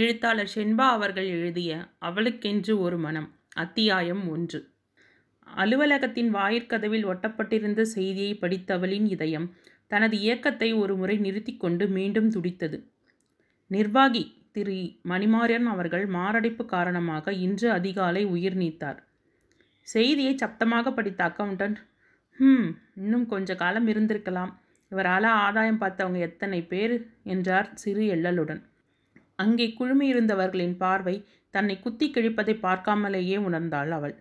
எழுத்தாளர் ஷென்பா அவர்கள் எழுதிய அவளுக்கென்று ஒரு மனம் அத்தியாயம் ஒன்று. அலுவலகத்தின் வாயிற்கதவில் ஒட்டப்பட்டிருந்த செய்தியை படித்தவளின் இதயம் தனது இயக்கத்தை ஒரு முறை நிறுத்தி கொண்டு மீண்டும் துடித்தது. நிர்வாகி திரு. மணிமாறன் அவர்கள் மாரடைப்பு காரணமாக இன்று அதிகாலை உயிர் நீத்தார். செய்தியை சப்தமாக படித்த அக்கவுண்டன்ட் ஹம் இன்னும் கொஞ்ச காலம் இருந்திருக்கலாம். இவரால் ஆதாயம் பார்த்தவங்க எத்தனை பேர்? என்றார் சிறு எள்ளலுடன். அங்கே குழுமியிருந்தவர்களின் பார்வை தன்னை குத்தி கிழிப்பதை பார்க்காமலேயே உணர்ந்தாள் அவள்.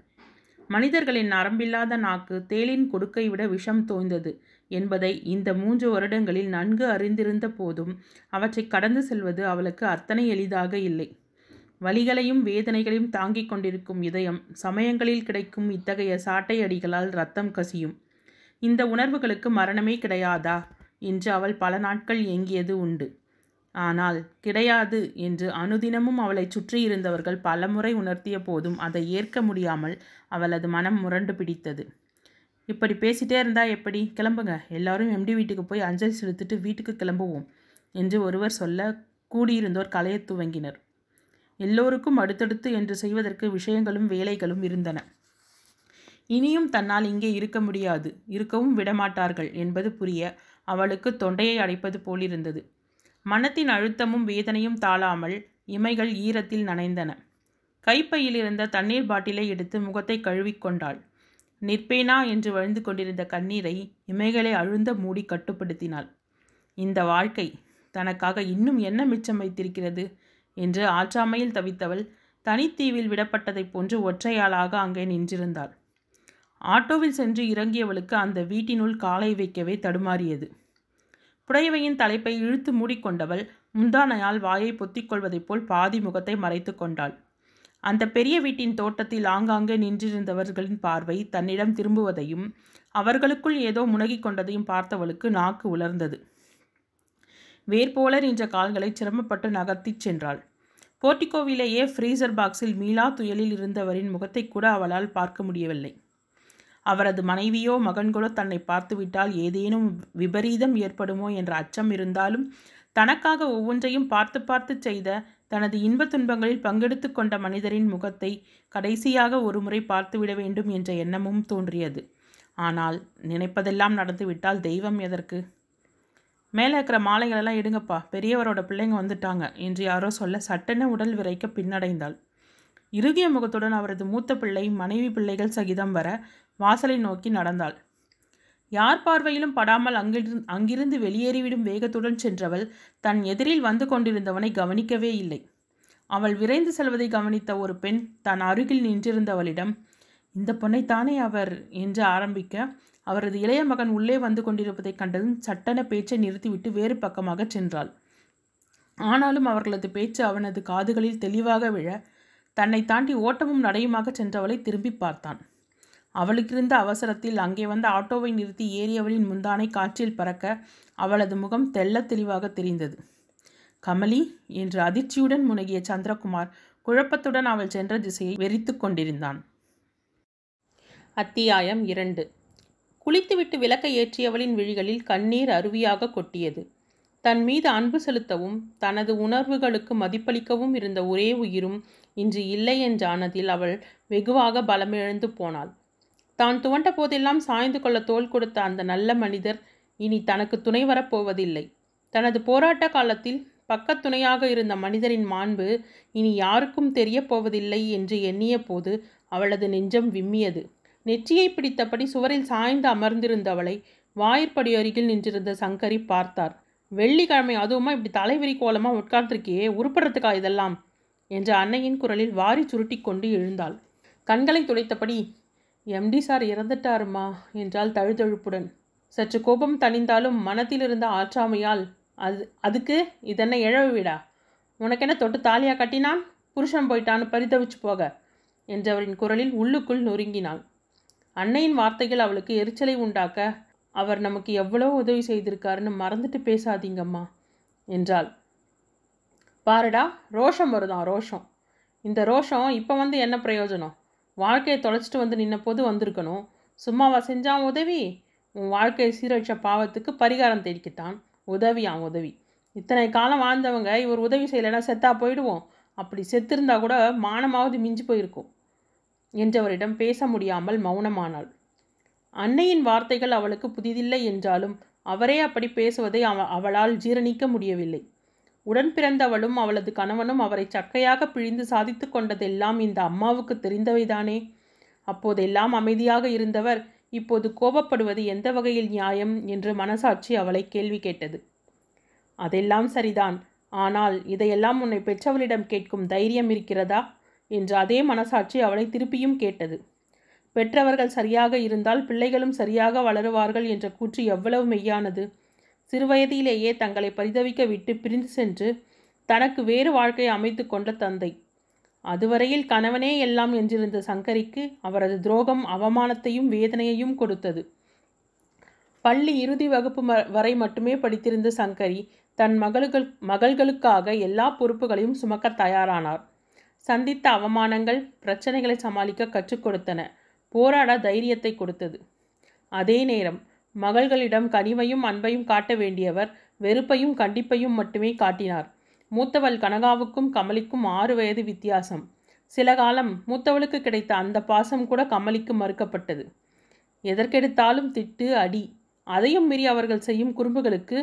மனிதர்களின் நரம்பில்லாத நாக்கு தேலின் கொடுக்கை விட விஷம் தோய்ந்தது என்பதை இந்த மூன்று வருடங்களில் நன்கு அறிந்திருந்த போதும் அவற்றை கடந்து செல்வது அவளுக்கு அத்தனை எளிதாக இல்லை. வலிகளையும் வேதனைகளையும் தாங்கிக் கொண்டிருக்கும் இதயம் சமயங்களில் கிடைக்கும் இத்தகைய சாட்டை அடிகளால் ரத்தம் கசியும். இந்த உணர்வுகளுக்கு மரணமே கிடையாதா? என்று அவள் பல நாட்கள் ஏங்கியது உண்டு. ஆனால் கிடையாது என்று அனுதினமும் அவளை சுற்றியிருந்தவர்கள் பலமுறை உணர்த்திய போதும் அதை ஏற்க முடியாமல் அவளது மனம் முரண்டு பிடித்தது. இப்படி பேசிட்டே இருந்தா எப்படி? கிளம்புங்க. எல்லாரும் எம்டி வீட்டுக்கு போய் அஞ்சலி செலுத்திட்டு வீட்டுக்கு கிளம்புவோம் என்று ஒருவர் சொல்ல கூடியிருந்தோர் கலையத் துவங்கினர். எல்லோருக்கும் அடுத்தடுத்து என்று செய்வதற்கு விஷயங்களும் வேலைகளும் இருந்தன. இனியும் தன்னால் இங்கே இருக்க முடியாது. இருக்கவும் விடமாட்டார்கள் என்பது புரிய அவளுக்கு தொண்டையை அடைப்பது போலிருந்தது. மனத்தின் அழுத்தமும் வேதனையும் தாழாமல் இமைகள் ஈரத்தில் நனைந்தன. கைப்பையில் இருந்த தண்ணீர் பாட்டிலை எடுத்து முகத்தை கழுவிக்கொண்டாள் நிற்பேனா? என்று வழிந்து கொண்டிருந்த கண்ணீரை இமைகளை அழுந்த மூடி கட்டுப்படுத்தினாள். இந்த வாழ்க்கை தனக்காக இன்னும் என்ன மிச்சம் வைத்திருக்கிறது? என்று ஆற்றாமையில் தவித்தவள் தனித்தீவில் விடப்பட்டதைப் போன்று ஒற்றையாளாக அங்கே நின்றிருந்தாள். ஆட்டோவில் சென்று இறங்கியவளுக்கு அந்த வீட்டினுள் காலை வைக்கவே தடுமாறியது. புடையவையின் தலைப்பை இழுத்து மூடிக்கொண்டவள் முந்தானையால் வாயை பொத்திக்கொள்வதைப் போல் பாதி முகத்தை மறைத்து கொண்டாள். அந்த பெரிய வீட்டின் தோட்டத்தில் ஆங்காங்கே நின்றிருந்தவர்களின் பார்வை தன்னிடம் திரும்புவதையும் அவர்களுக்குள் ஏதோ முனகிக் கொண்டதையும் பார்த்தவளுக்கு நாக்கு உலர்ந்தது. வேர்போல நின்ற கால்களை சிரமப்பட்டு நகர்த்திச் சென்றாள். போர்ட்டிகோவிலேயே ஃப்ரீசர் பாக்ஸில் மீளா துயலில் இருந்தவரின் முகத்தை கூட அவளால் பார்க்க முடியவில்லை. அவரது மனைவியோ மகன்களோ தன்னை பார்த்துவிட்டால் ஏதேனும் விபரீதம் ஏற்படுமோ என்ற அச்சம் இருந்தாலும் தனக்காக ஒவ்வொன்றையும் பார்த்து பார்த்து செய்த தனது இன்பத் துன்பங்களில் பங்கெடுத்து கொண்ட மனிதரின் முகத்தை கடைசியாக ஒருமுறை பார்த்துவிட வேண்டும் என்ற எண்ணமும் தோன்றியது. ஆனால் நினைப்பதெல்லாம் நடந்துவிட்டால் தெய்வம் எதற்கு? மேலே இருக்கிற மாலைகளெல்லாம் எடுங்கப்பா பெரியவரோட பிள்ளைங்க வந்துட்டாங்க என்று யாரோ சொல்ல சட்டென உடல் விரைக்க பின்னடைந்தாள். இறுகிய முகத்துடன் அவரது மூத்த பிள்ளை மனைவி பிள்ளைகள் சகிதம் வர வாசலை நோக்கி நடந்தாள். யார் பார்வையிலும் படாமல் அங்கிருந்து அங்கிருந்து வெளியேறிவிடும் வேகத்துடன் சென்றவள் தன் எதிரில் வந்து கொண்டிருந்தவனை கவனிக்கவே இல்லை. அவள் விரைந்து செல்வதை கவனித்த ஒரு பெண் தன் அருகில் நின்றிருந்தவளிடம் இந்த பொண்ணைத்தானே அவர்? என்று ஆரம்பிக்க அவரது இளைய மகன் உள்ளே வந்து கொண்டிருப்பதைக் கண்டதும் சட்டென பேச்சை நிறுத்திவிட்டு வேறு பக்கமாக சென்றாள். ஆனாலும் அவர்களது பேச்சு அவனது காதுகளில் தெளிவாக விழ தன்னை தாண்டி ஓட்டமும் நடையுமாக சென்றவளை திரும்பி பார்த்தான். அவளுக்கிருந்த அவசரத்தில் அங்கே வந்த ஆட்டோவை நிறுத்தி ஏறியவளின் முந்தானை காற்றில் பறக்க அவளது முகம் தெள்ள தெளிவாக தெரிந்தது. கமலி என்று அதிர்ச்சியுடன் முனகிய சந்திரகுமார் குழப்பத்துடன் அவள் சென்ற திசையை வெறித்து கொண்டிருந்தான். அத்தியாயம் இரண்டு. குளித்துவிட்டு விளக்கை ஏற்றியவளின் விழிகளில் கண்ணீர் அருவியாக கொட்டியது. தன் மீது அன்பு செலுத்தவும் தனது உணர்வுகளுக்கு மதிப்பளிக்கவும் இருந்த ஒரே உயிரும் இன்று இல்லை என்றானதில் அவள் வெகுவாக பலமிழந்து போனாள். தான் துவண்ட போதெல்லாம் சாய்ந்து கொள்ள தோல் கொடுத்த அந்த நல்ல மனிதர் இனி தனக்கு துணை வரப்போவதில்லை. தனது போராட்ட காலத்தில் பக்கத்துணையாக இருந்த மனிதரின் மாண்பு இனி யாருக்கும் தெரியப் போவதில்லை என்று எண்ணிய போது அவளது நெஞ்சம் விம்மியது. நெற்றியை பிடித்தபடி சுவரில் சாய்ந்து அமர்ந்திருந்தவளை வாயிற்படி அருகில் நின்றிருந்த சங்கரி பார்த்தார். வெள்ளிக்கிழமை அதுவுமா இப்படி தலைவிரி கோலமாக உட்கார்ந்திருக்கியே? உருப்படுறதுக்கா இதெல்லாம்? என்ற அன்னையின் குரலில் வாரி சுருட்டி கொண்டு எழுந்தாள். கண்களை துடைத்தபடி எம்டி சார் இறந்துட்டாருமா? என்றால் தழுதழுப்புடன். சற்று கோபம் தணிந்தாலும் மனத்தில் இருந்த ஆற்றாமையால் அது அதுக்கு இதென்ன இழவு விடா? உனக்கென்ன தொட்டு தாலியா கட்டினான்? புருஷன் போயிட்டான்னு பரிதவிச்சு போக என்றவரின் குரலில் உள்ளுக்குள் நொறுங்கினாள். அன்னையின் வார்த்தைகள் அவளுக்கு எரிச்சலை உண்டாக்க அவர் நமக்கு எவ்வளோ உதவி செய்திருக்காருன்னு மறந்துட்டு பேசாதீங்கம்மா என்றாள். பாருடா ரோஷம் வருதான் ரோஷம். இந்த ரோஷம் இப்போ வந்து என்ன பிரயோஜனம்? வாழ்க்கையை தொலைச்சிட்டு வந்து நின்னபோது வந்திருக்கணும். சும்மாவா செஞ்சான் உதவி உன் வாழ்க்கையை சீரழிச்ச பாவத்துக்கு பரிகாரம் தேடிக்கிட்டான். உதவியான் உதவி. இத்தனை காலம் வாழ்ந்தவங்க இவர் உதவி செய்யலைன்னா செத்தா போயிடுவோம். அப்படி செத்திருந்தா கூட மானமாவது மிஞ்சி போயிருக்கும் என்றவரிடம் பேச முடியாமல் மௌனமானாள். அன்னையின் வார்த்தைகள் அவளுக்கு புதிதில்லை என்றாலும் அவரே அப்படி பேசுவதை அவ அவளால் ஜீரணிக்க முடியவில்லை. உடன் பிறந்தவளும் அவளது கணவனும் அவரை சக்கையாக பிழிந்து சாதித்து கொண்டதெல்லாம் இந்த அம்மாவுக்கு தெரிந்தவைதானே? அப்போதெல்லாம் அமைதியாக இருந்தவர் இப்போது கோபப்படுவது எந்த வகையில் நியாயம்? என்று மனசாட்சி அவளை கேள்வி கேட்டது. அதெல்லாம் சரிதான். ஆனால் இதையெல்லாம் உன்னை பெற்றவளிடம் கேட்கும் தைரியம் இருக்கிறதா? என்று அதே மனசாட்சி அவளை திருப்பியும் கேட்டது. பெற்றவர்கள் சரியாக இருந்தால் பிள்ளைகளும் சரியாக வளருவார்கள் என்ற கூற்று எவ்வளவு மெய்யானது? சிறுவயதிலேயே தங்களை பரிதவிக்க விட்டு பிரிந்து சென்று தனக்கு வேறு வாழ்க்கை அமைத்து கொண்ட தந்தை. அதுவரையில் கணவனே எல்லாம் என்றிருந்த சங்கரிக்கு அவரது துரோகம் அவமானத்தையும் வேதனையையும் கொடுத்தது. பள்ளி இறுதி வகுப்பு வரை மட்டுமே படித்திருந்த சங்கரி தன் மகள்கள் மகள்களுக்காக எல்லா பொறுப்புகளையும் சுமக்க தயாரானார். சந்தித்த அவமானங்கள் பிரச்சனைகளை சமாளிக்க கற்றுக் கொடுத்தன. போராட தைரியத்தை கொடுத்தது. அதே நேரம் மகள்களிடம் கனிவையும் அன்பையும் காட்ட வேண்டியவர் வெறுப்பையும் கண்டிப்பையும் மட்டுமே காட்டினார். மூத்தவள் கனகாவுக்கும் கமலிக்கும் ஆறு வயது வித்தியாசம். சில காலம் மூத்தவளுக்கு கிடைத்த அந்த பாசம் கூட கமலிக்கு மறுக்கப்பட்டது. எதற்கெடுத்தாலும் திட்டு அடி. அதையும் மீறி அவர்கள் செய்யும் குறும்புகளுக்கு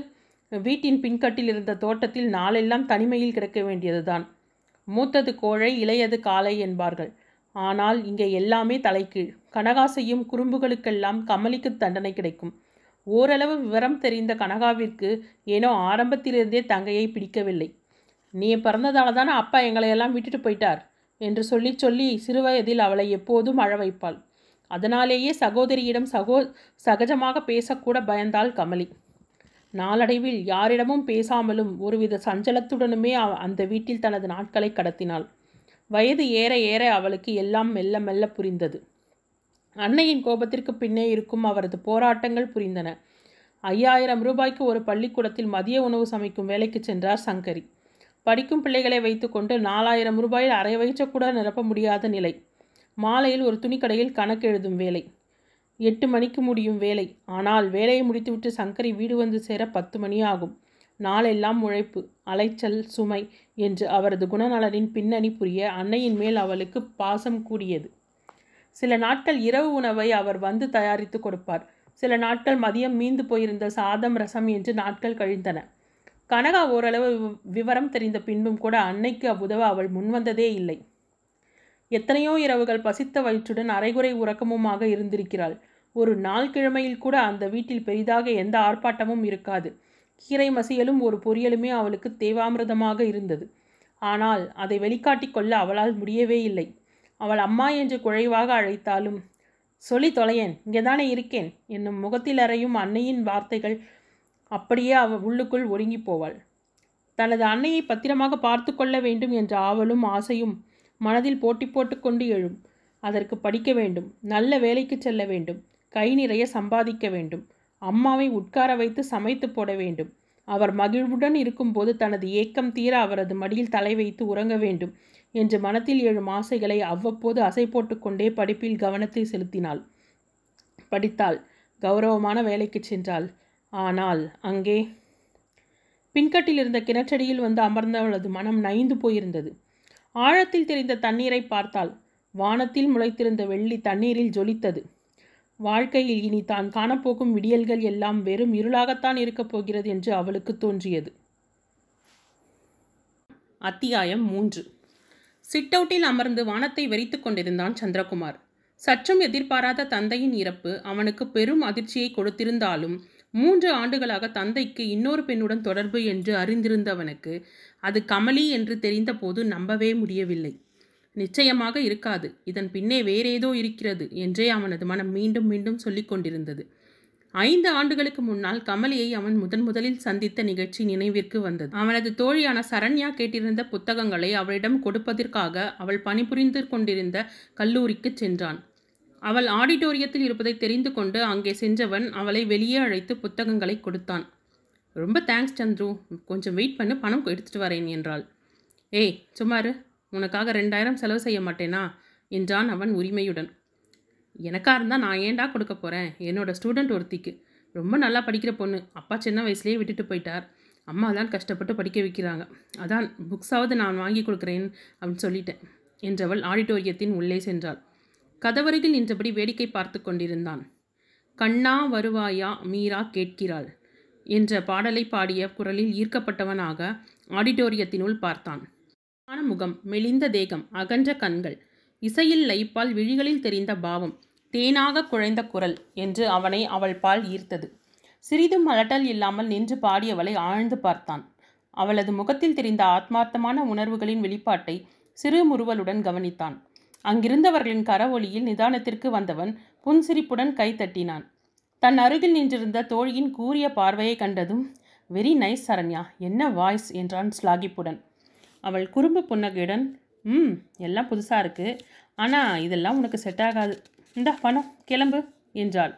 வீட்டின் பின்கட்டில் இருந்த தோட்டத்தில் நாளெல்லாம் தனிமையில் கிடக்க வேண்டியதுதான். மூத்தது கோழை இளையது காளை என்பார்கள். ஆனால் இங்கே எல்லாமே தலைக்கீழ் கனகா செய்யும் குறும்புகளுக்கெல்லாம் கமலிக்கு தண்டனை கிடைக்கும். ஓரளவு விவரம் தெரிந்த கனகாவிற்கு ஏனோ ஆரம்பத்திலிருந்தே தங்கையை பிடிக்கவில்லை. நீ பிறந்ததால தானே அப்பா எங்களையெல்லாம் விட்டுட்டு போயிட்டார்? என்று சொல்லி சொல்லி சிறுவயதில் அவளை எப்போதும் அழ வைப்பாள். அதனாலேயே சகோதரியிடம் சகோ சகஜமாக பேசக்கூட பயந்தாள் கமலி. நாளடைவில் யாரிடமும் பேசாமலும் ஒருவித சஞ்சலத்துடனுமே அந்த வீட்டில் தனது நாட்களை கடத்தினாள். வயது ஏற ஏற அவளுக்கு எல்லாம் மெல்ல மெல்ல புரிந்தது. அன்னையின் கோபத்திற்கு பின்னே இருக்கும் அவரது போராட்டங்கள் புரிந்தன. ஐயாயிரம் ரூபாய்க்கு ஒரு பள்ளிக்கூடத்தில் மதிய உணவு சமைக்கும் வேலைக்கு சென்றார் சங்கரி. படிக்கும் பிள்ளைகளை வைத்துக்கொண்டு நாலாயிரம் ரூபாயில் அரை வயிற்றக்கூட கூட நிரப்ப முடியாத நிலை. மாலையில் ஒரு துணிக்கடையில் கணக்கு எழுதும் வேலை. எட்டு மணிக்கு முடியும் வேலை. ஆனால் வேலையை முடித்துவிட்டு சங்கரி வீடு வந்து சேர பத்து மணி ஆகும். நாளெல்லாம் உழைப்பு அலைச்சல் சுமை என்று அவரது குணநலனின் பின்னணி புரிய அன்னையின் மேல் அவளுக்கு பாசம் கூடியது. சில நாட்கள் இரவு உணவை அவர் வந்து தயாரித்து கொடுப்பார். சில நாட்கள் மதியம் மீந்து போயிருந்த சாதம் ரசம் என்று நாட்கள் கழிந்தன. கனகா ஓரளவு விவரம் தெரிந்த பின்பும் கூட அன்னைக்கு அவ்வுதவ அவள் முன்வந்ததே இல்லை. எத்தனையோ இரவுகள் பசித்த வயிற்றுடன் அரைகுறை உறக்கமுமாக இருந்திருக்கிறாள். ஒரு நாள் கிழமையில் கூட அந்த வீட்டில் பெரிதாக எந்த ஆர்ப்பாட்டமும் இருக்காது. கீரை மசியலும் ஒரு பொரியலுமே அவளுக்கு தேவாமிரதமாக இருந்தது. ஆனால் அதை வெளிக்காட்டிக் கொள்ள அவளால் முடியவே இல்லை. அவள் அம்மா என்று குழைவாக அழைத்தாலும் சொல்லி தொலையேன் இங்கே தானே இருக்கேன் என்னும் முகத்தில் அறையும் அன்னையின் வார்த்தைகள் அப்படியே அவள் உள்ளுக்குள் ஒடுங்கி போவாள். தனது அன்னையை பத்திரமாக பார்த்து கொள்ள வேண்டும் என்ற ஆவலும் ஆசையும் மனதில் போட்டி போட்டுக்கொண்டு எழும். அதற்கு படிக்க வேண்டும் நல்ல வேலைக்கு செல்ல வேண்டும் கை நிறைய சம்பாதிக்க வேண்டும் அம்மாவை உட்கார வைத்து சமைத்து போட வேண்டும். அவர் மகிழ்வுடன் இருக்கும்போது தனது ஏக்கம் தீர அவரது மடியில் தலை வைத்து உறங்க வேண்டும் என்று மனத்தில் எழும் ஆசைகளை அவ்வப்போது அசை போட்டுக்கொண்டே படிப்பில் கவனத்தை செலுத்தினாள். படித்தாள். கௌரவமான வேலைக்கு சென்றாள். ஆனால் அங்கே பின்கட்டில் இருந்த கிணற்றடியில் வந்து அமர்ந்தவளது மனம் நைந்து போயிருந்தது. ஆழத்தில் தெரிந்த தண்ணீரை பார்த்தாள். வானத்தில் முளைத்திருந்த வெள்ளி தண்ணீரில் ஜொலித்தது. வாழ்க்கையில் இனி தான் காணப்போகும் விடியல்கள் எல்லாம் வெறும் இருளாகத்தான் இருக்கப் போகிறது என்று அவளுக்கு தோன்றியது. அத்தியாயம் மூன்று. சிட்டவுட்டில் அமர்ந்து வானத்தை வெறித்து கொண்டிருந்தான் சந்திரகுமார். சற்றும் எதிர்பாராத தந்தையின் இறப்பு அவனுக்கு பெரும் அதிர்ச்சியை கொடுத்திருந்தாலும் மூன்று ஆண்டுகளாக தந்தைக்கு இன்னொரு பெண்ணுடன் தொடர்பு என்று அறிந்திருந்தவனுக்கு அது கமலி என்று தெரிந்தபோது நம்பவே முடியவில்லை. நிச்சயமாக இருக்காது. இதன் பின்னே வேறேதோ இருக்கிறது என்றே அவனது மனம் மீண்டும் மீண்டும் சொல்லிக் கொண்டிருந்தது. ஐந்து ஆண்டுகளுக்கு முன்னால் கமலியை அவன் முதன் முதலில் சந்தித்த நிகழ்ச்சி நினைவிற்கு வந்தது. அவனது தோழியான சரண்யா கேட்டிருந்த புத்தகங்களை அவளிடம் கொடுப்பதற்காக அவள் பணிபுரிந்து கொண்டிருந்த கல்லூரிக்கு சென்றான். அவள் ஆடிட்டோரியத்தில் இருப்பதை தெரிந்து கொண்டு அங்கே சென்றவன் அவளை வெளியே அழைத்து புத்தகங்களை கொடுத்தான். ரொம்ப தேங்க்ஸ் சந்துரு. கொஞ்சம் வெயிட் பண்ணு பணம் எடுத்துட்டு வரேன் என்றாள். ஏய் சுமாரு உனக்காக ரெண்டாயிரம் செலவு செய்ய மாட்டேனா? என்றான் அவன் உரிமையுடன். எனக்காக இருந்தால் நான் ஏன்டா கொடுக்க போகிறேன் என்னோடய ஸ்டூடெண்ட் ஒருத்திக்கு. ரொம்ப நல்லா படிக்கிற பொண்ணு. அப்பா சின்ன வயசுலேயே விட்டுட்டு போயிட்டார். அம்மா தான் கஷ்டப்பட்டு படிக்க வைக்கிறாங்க. அதான் புக்ஸாவது நான் வாங்கி கொடுக்குறேன் அப்படின்னு சொல்லிட்டேன் என்றவள் ஆடிட்டோரியத்தின் உள்ளே சென்றாள். கதவருகில் நின்றபடி வேடிக்கை பார்த்து கொண்டிருந்தான். கண்ணா வருவாயா? மீரா கேட்கிறாள் என்ற பாடலை பாடிய குரலில் ஈர்க்கப்பட்டவனாக ஆடிட்டோரியத்தினுள் பார்த்தான். ஆன முகம் மெலிந்த தேகம் அகன்ற கண்கள் இசையில் லைப்பால் விழிகளில் தெரிந்த பாவம் தேனாக குழைந்த குரல் என்று அவனை அவள் பால் ஈர்த்தது. சிறிதும் அலட்டல் இல்லாமல் நின்று பாடியவளை ஆழ்ந்து பார்த்தான். அவளது முகத்தில் தெரிந்த ஆத்மார்த்தமான உணர்வுகளின் வெளிப்பாட்டை சிறு முறுவலுடன் கவனித்தான். அங்கிருந்தவர்களின் கரவொலியில் நிதானத்திற்கு வந்தவன் புன்சிரிப்புடன் கை தட்டினான். தன் அருகில் நின்றிருந்த தோழியின் கூரிய பார்வையை கண்டதும் வெரி நைஸ் சரண்யா என்ன வாய்ஸ்? என்றான் ஸ்லாகிப்புடன். அவள் குறும்பு புன்னகையுடன் ம் எல்லாம் புதுசாக இருக்குது ஆனால் இதெல்லாம் உனக்கு செட் ஆகாது. இந்தா பணம் கிளம்பு என்றாள்.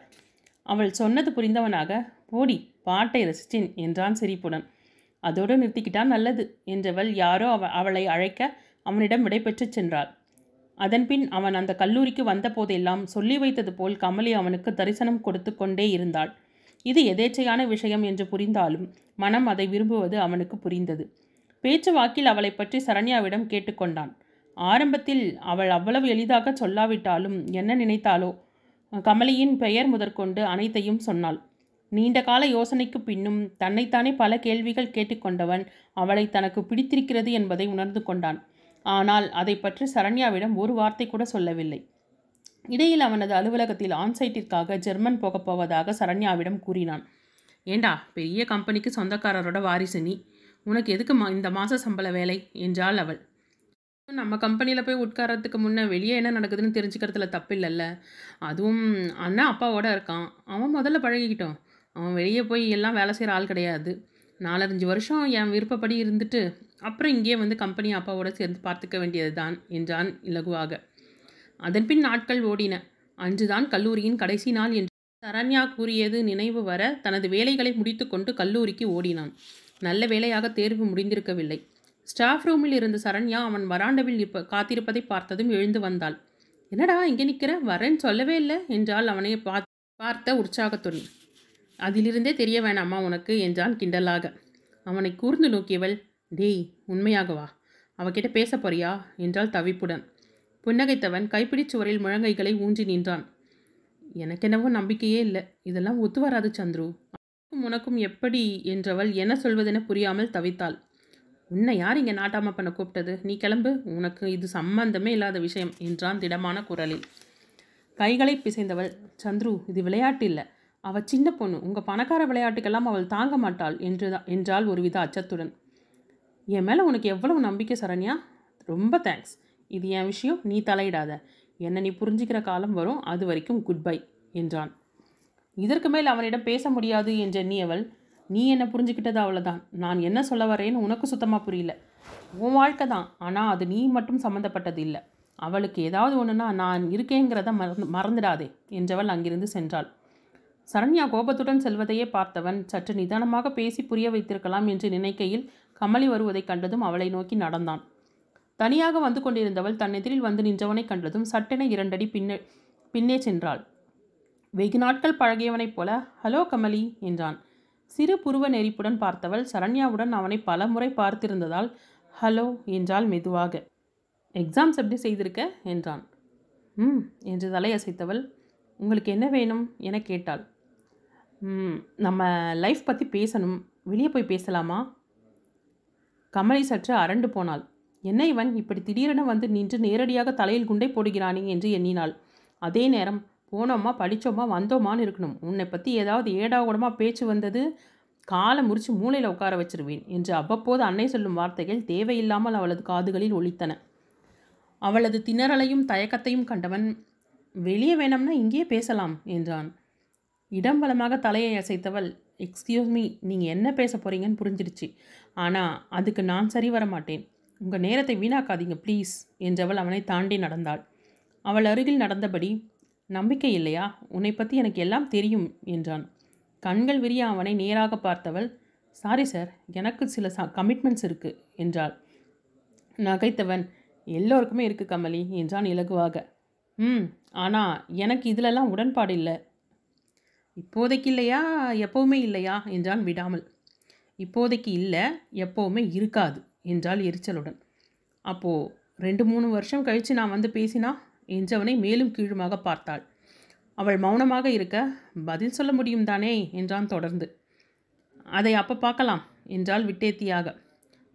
அவள் சொன்னது புரிந்தவனாக போடி பாட்டை ரசித்தேன் என்றான் சிரிப்புடன். அதோடு நிறுத்திக்கிட்டான் நல்லது என்றவள் யாரோ அவ அவளை அழைக்க அவனிடம் விடைபெற்றுச் சென்றாள். அதன்பின் அவன் அந்த கல்லூரிக்கு வந்தபோதெல்லாம் சொல்லி வைத்தது போல் கமலி அவனுக்கு தரிசனம் கொடுத்து கொண்டே இருந்தாள். இது எதேச்சையான விஷயம் என்று புரிந்தாலும் மனம் அதை விரும்புவது அவனுக்கு புரிந்தது. பேச்சு வாக்கில் அவளை பற்றி சரண்யாவிடம் கேட்டுக்கொண்டான் ஆரம்பத்தில் அவள் அவ்வளவு எளிதாக சொல்லாவிட்டாலும் என்ன நினைத்தாலோ கமலியின் பெயர் முதற்கொண்டு அனைத்தையும் சொன்னாள். நீண்ட கால யோசனைக்கு பின்னும் தன்னைத்தானே பல கேள்விகள் கேட்டுக்கொண்டவன் அவளை தனக்கு பிடித்திருக்கிறது என்பதை உணர்ந்து கொண்டான். ஆனால் அதை பற்றி சரண்யாவிடம் ஒரு வார்த்தை கூட சொல்லவில்லை. இடையில் அவனது அலுவலகத்தில் ஆன்சைட்டிற்காக ஜெர்மன் போகப் போவதாக சரண்யாவிடம் கூறினான். ஏண்டா பெரிய கம்பெனிக்கு சொந்தக்காரரோட வாரிசு நீ? உனக்கு எதுக்கு மா இந்த மாத சம்பள வேலை? என்றாள் அவள். நம்ம கம்பெனியில் போய் உட்காரத்துக்கு முன்னே வெளியே என்ன நடக்குதுன்னு தெரிஞ்சுக்கிறதுல தப்பில்லைல்ல. அதுவும் அண்ணன் அப்பாவோட இருக்கான். அவன் முதல்ல பழகிக்கிட்டோம் அவன் வெளியே போய் எல்லாம் வேலை செய்கிற ஆள் கிடையாது. நாலஞ்சு வருஷம் என் விருப்பப்படி இருந்துட்டு அப்புறம் இங்கேயே வந்து கம்பெனி அப்பாவோட சேர்ந்து பார்த்துக்க வேண்டியது தான் என்றான் இலகுவாக. அதன்பின் நாட்கள் ஓடின. அன்றுதான் கல்லூரியின் கடைசி நாள் என்று சரண்யா கூறியது நினைவு வர தனது வேலைகளை முடித்துக்கொண்டு கல்லூரிக்கு ஓடினான். நல்ல வேலையாக தேர்வு முடிந்திருக்கவில்லை. ஸ்டாஃப் ரூமில் இருந்த சரண்யா அவன் வராண்டவில் இப்ப காத்திருப்பதை பார்த்ததும் எழுந்து வந்தாள். என்னடா இங்கே நிற்கிற வரேன்னு சொல்லவே இல்லை என்றால் அவனை பா பார்த்த உற்சாகத்துடன். அதிலிருந்தே தெரிய வேணாமா உனக்கு? என்றான் கிண்டலாக. அவனை கூர்ந்து நோக்கியவள் டேய் உண்மையாகவா அவகிட்ட பேச போறியா? என்றால் தவிப்புடன். புன்னகைத்தவன் கைப்பிடி சுவரில் முழங்கைகளை ஊன்றி நின்றான். எனக்கென்னவோ நம்பிக்கையே இல்லை. இதெல்லாம் ஒத்து வராது சந்துரு. உனக்கும் எப்படி? என்றவள் என்ன சொல்வதென புரியாமல் தவித்தாள். உன்னை யார் இங்கே நாட்டாமப்பனை கூப்பிட்டது? நீ கிளம்பு. உனக்கு இது சம்பந்தமே இல்லாத விஷயம் என்றான் திடமான குரலில். கைகளை பிசைந்தவள் சந்துரு இது விளையாட்டு இல்லை. அவள் சின்ன பொண்ணு. உங்கள் பணக்கார விளையாட்டுக்கெல்லாம் அவள் தாங்க மாட்டாள் என்று என்றால் ஒருவித அச்சத்துடன். என் மேலே உனக்கு எவ்வளவு நம்பிக்கை சரண்யா? ரொம்ப தேங்க்ஸ் இது என் விஷயம். நீ தலையிடாத. என்னை நீ புரிஞ்சுக்கிற காலம் வரும். அது வரைக்கும் குட் பை என்றான். இதற்கு மேல் அவனிடம் பேச முடியாது என்று அவள் நீ என்ன புரிஞ்சுக்கிட்டது அவ்வளோதான் நான் என்ன சொல்ல வரேன்னு உனக்கு சுத்தமாக புரியல. உன் வாழ்க்கை தான். ஆனால் அது நீ மட்டும் சம்மந்தப்பட்டது இல்லை. அவளுக்கு ஏதாவது ஒன்றுனா நான் இருக்கேங்கிறத மறந்து மறந்துடாதே என்றவள் அங்கிருந்து சென்றாள். சரண்யா கோபத்துடன் செல்வதையே பார்த்தவன் சற்று நிதானமாக பேசி புரிய வைத்திருக்கலாம் என்று நினைக்கையில் கமலி வருவதைக் கண்டதும் அவளை நோக்கி நடந்தான். தனியாக வந்து கொண்டிருந்தவள் தன் எதிரில் வந்து நின்றவனை கண்டதும் சட்டென இரண்டடி பின்னே பின்னே சென்றாள். வெகு நாட்கள் பழகியவனைப் போல ஹலோ கமலி என்றான். சிறு புருவ நெறிப்புடன் பார்த்தவள் சரண்யாவுடன் அவனை பல முறை பார்த்திருந்ததால் ஹலோ என்றாள் மெதுவாக. எக்ஸாம்ஸ் எப்படி செய்திருக்க? என்றான். ம் என்று தலையசைத்தவள் உங்களுக்கு என்ன வேணும்? என கேட்டாள். ம் நம்ம லைஃப் பற்றி பேசணும். வெளியே போய் பேசலாமா? கமலி சற்று அரண்டு போனாள். என்ன இவன்? இப்படி திடீரென வந்து நின்று நேரடியாக தலையில் குண்டை போடுகிறானே என்று எண்ணினாள். அதே நேரம் போனோமா படித்தோமா வந்தோமான்னு இருக்கணும். உன்னை பற்றி ஏதாவது ஏடாகூடமாக பேச்சு வந்தது காலை முறித்து மூளையில் உட்கார வச்சிருவேன் என்று அவ்வப்போது அன்னை சொல்லும் வார்த்தைகள் தேவையில்லாமல் அவளது காதுகளில் ஒழித்தன அவளது திணறலையும் தயக்கத்தையும் கண்டவன் வெளியே வேணும்னா இங்கேயே பேசலாம் என்றான். இடம் பலமாக தலையை அசைத்தவள் எக்ஸ்கியூஸ் மீ நீங்கள் என்ன பேச போகிறீங்கன்னு புரிஞ்சிடுச்சு ஆனால் அதுக்கு நான் சரி வர மாட்டேன். உங்கள் நேரத்தை வீணாக்காதீங்க ப்ளீஸ் என்றவள் அவனை தாண்டி நடந்தாள். அவள் அருகில் நடந்தபடி நம்பிக்கை இல்லையா? உன்னை பற்றி எனக்கு எல்லாம் தெரியும் என்றான். கண்கள் விரிய அவனை நேராக பார்த்தவள் சாரி சார் எனக்கு சில ச கமிட்மெண்ட்ஸ் இருக்குது என்றாள். நகைத்தவன் எல்லோருக்குமே இருக்குது கமலி என்றான் இலகுவாக. ம் ஆனால் எனக்கு இதிலெல்லாம் உடன்பாடு இல்லை. இப்போதைக்கு இல்லையா? எப்போவுமே இல்லையா? என்றான் விடாமல். இப்போதைக்கு இல்லை எப்போவுமே இருக்காது என்றால் எரிச்சலுடன். அப்போது ரெண்டு மூணு வருஷம் கழித்து நான் வந்து பேசினா? என்றவனை மேலும் கீழுமாக பார்த்தாள். அவள் மௌனமாக இருக்க பதில் சொல்ல முடியும் தானே? என்றான் தொடர்ந்து. அதை அப்போ பார்க்கலாம் என்றால் விட்டேத்தியாக.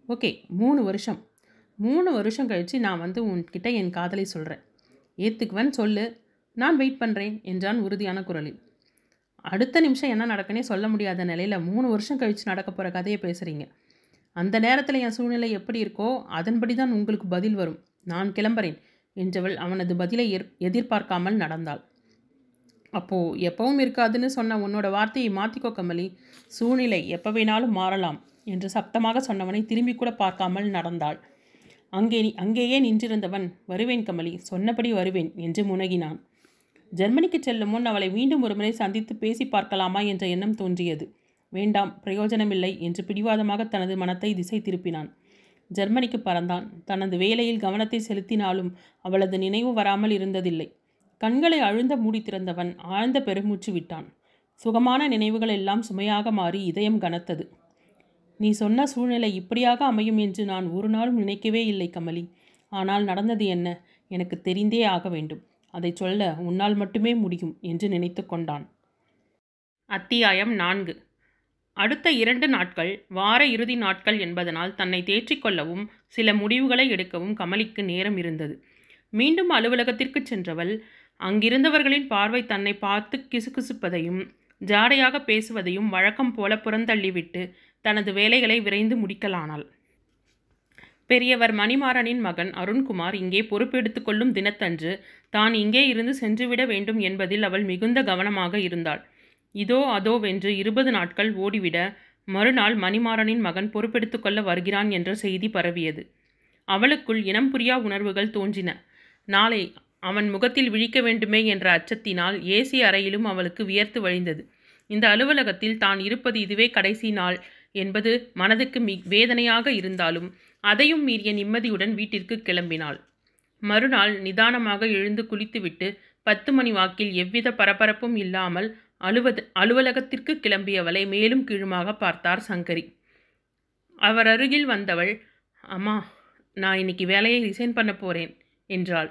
ஓகே மூணு வருஷம். மூணு வருஷம் கழித்து நான் வந்து உன்கிட்ட என் காதலை சொல்கிறேன் ஏற்றுக்குவன் சொல்லு. நான் வெயிட் பண்ணுறேன் என்றான் உறுதியான குரலில். அடுத்த நிமிஷம் என்ன நடக்குன்னே சொல்ல முடியாத நிலையில் மூணு வருஷம் கழித்து நடக்க போகிற கதையை பேசுகிறீங்க அந்த நேரத்தில் என் சூழ்நிலை எப்படி இருக்கோ அதன்படி தான் உங்களுக்கு பதில் வரும். நான் கிளம்புறேன். என்றவள் அவனது பதிலை எர் எதிர்பார்க்காமல் நடந்தாள். அப்போ எப்பவும் இருக்காதுன்னு சொன்ன உன்னோட வார்த்தையை மாற்றிக்கோ கமலி. சூழ்நிலை எப்போ வேணாலும் மாறலாம் என்று சப்தமாக சொன்னவனை திரும்பி கூட பார்க்காமல் நடந்தாள். அங்கே அங்கேயே நின்றிருந்தவன் வருவேன் கமலி. சொன்னபடி வருவேன் என்று முனகினான். ஜெர்மனிக்கு செல்லும் முன் அவளை மீண்டும் ஒருமுறை சந்தித்து பேசி பார்க்கலாமா? என்ற எண்ணம் தோன்றியது. வேண்டாம் பிரயோஜனமில்லை என்று பிடிவாதமாக தனது மனத்தை திசை திருப்பினான். ஜெர்மனிக்கு பறந்தான். தனது வேலையில் கவனத்தை செலுத்தினாலும் அவளது நினைவு வராமல் இருந்ததில்லை. கண்களை அழுந்த மூடி திறந்தவன் ஆழ்ந்த பெருமூச்சு விட்டான். சுகமான நினைவுகள் எல்லாம் சுமையாக மாறி இதயம் கனத்தது. நீ சொன்ன சூழ்நிலை இப்படியாக அமையும் என்று நான் ஒரு நாளும் நினைக்கவே இல்லை கமலி. ஆனால் நடந்தது என்ன? எனக்கு தெரிந்தே ஆக வேண்டும். அதை சொல்ல உன்னால் மட்டுமே முடியும் என்று நினைத்து கொண்டான். அத்தியாயம் நான்கு. அடுத்த இரண்டு நாட்கள் வார இறுதி நாட்கள் என்பதனால் தன்னை தேற்றிக்கொள்ளவும் சில முடிவுகளை எடுக்கவும் கமலிக்கு நேரம் இருந்தது. மீண்டும் அலுவலகத்திற்கு சென்றவள் அங்கிருந்தவர்களின் பார்வை தன்னை பார்த்து கிசுகிசுப்பதையும் ஜாடையாக பேசுவதையும் வழக்கம் போல புறந்தள்ளிவிட்டு தனது வேலைகளை விரைந்து முடிக்கலானாள். பெரியவர் மணிமாறனின் மகன் அருண்குமார் இங்கே பொறுப்பெடுத்து கொள்ளும் தினத்தன்று தான் இங்கே இருந்து சென்றுவிட வேண்டும் என்பதில் அவள் மிகுந்த கவனமாக இருந்தாள். இதோ அதோ வென்று இருபது நாட்கள் ஓடிவிட மறுநாள் மணிமாறனின் மகன் பொறுப்பெடுத்து கொள்ள வருகிறான் என்ற செய்தி பரவியது. அவளுக்குள் இனம் புரியா உணர்வுகள் தோன்றின. நாளை அவன் முகத்தில் விழிக்க வேண்டுமே என்ற அச்சத்தினால் ஏசி அறையிலும் அவளுக்கு வியர்த்து வழிந்தது. இந்த அலுவலகத்தில் தான் இருப்பது இதுவே கடைசி நாள் என்பது மனதுக்கு மி வேதனையாக இருந்தாலும் அதையும் மீறிய நிம்மதியுடன் வீட்டிற்கு கிளம்பினாள். மறுநாள் நிதானமாக எழுந்து குளித்துவிட்டு பத்து மணி வாக்கில் எவ்வித பரபரப்பும் இல்லாமல் அலுவத அலுவலகத்திற்கு கிளம்பியவளை மேலும் கீழுமாக பார்த்தார் சங்கரி. அவர் அருகில் வந்தவள் அம்மா நான் இன்னைக்கு வேலையை ரிசைன் பண்ண போகிறேன் என்றாள்.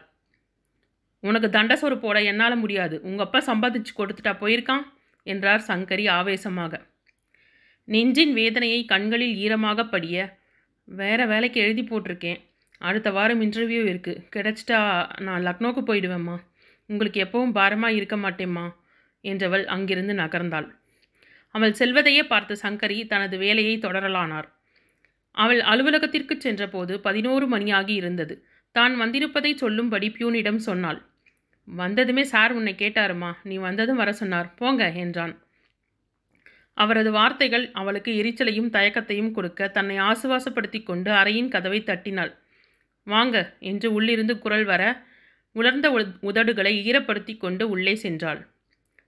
உனக்கு தண்டசோறு போட என்னால் முடியாது. உங்கள் அப்பா சம்பாதிச்சு கொடுத்துட்டா போயிருக்கான் என்றார் சங்கரி ஆவேசமாக. நெஞ்சின் வேதனையை கண்களில் ஈரமாக படிய வேற வேலைக்கு எழுதி போட்டிருக்கேன். அடுத்த வாரம் இன்டர்வியூ இருக்குது கிடச்சிட்டா நான் லக்னோவுக்கு போயிடுவேம்மா. உங்களுக்கு எப்பவும் பாரமாக இருக்க மாட்டேம்மா. என்றவள் அங்கிருந்து நகர்ந்தாள். அவள் செல்வதையே பார்த்த சங்கரி தனது வேலையை தொடரலானார். அவள் அலுவலகத்திற்கு சென்றபோது பதினோரு மணியாகி இருந்தது. தான் வந்திருப்பதை சொல்லும்படி பியூனிடம் சொன்னாள். வந்ததுமே சார் உன்னை கேட்டாருமா? நீ வந்ததும் வர சொன்னார். போங்க என்றான். அவரது வார்த்தைகள் அவளுக்கு எரிச்சலையும் தயக்கத்தையும் கொடுக்க தன்னை ஆசுவாசப்படுத்தி கொண்டு அறையின் கதவை தட்டினாள். வாங்க என்று உள்ளிருந்து குரல் வர உலர்ந்த உதடுகளை ஈரப்படுத்தி கொண்டு உள்ளே சென்றாள்.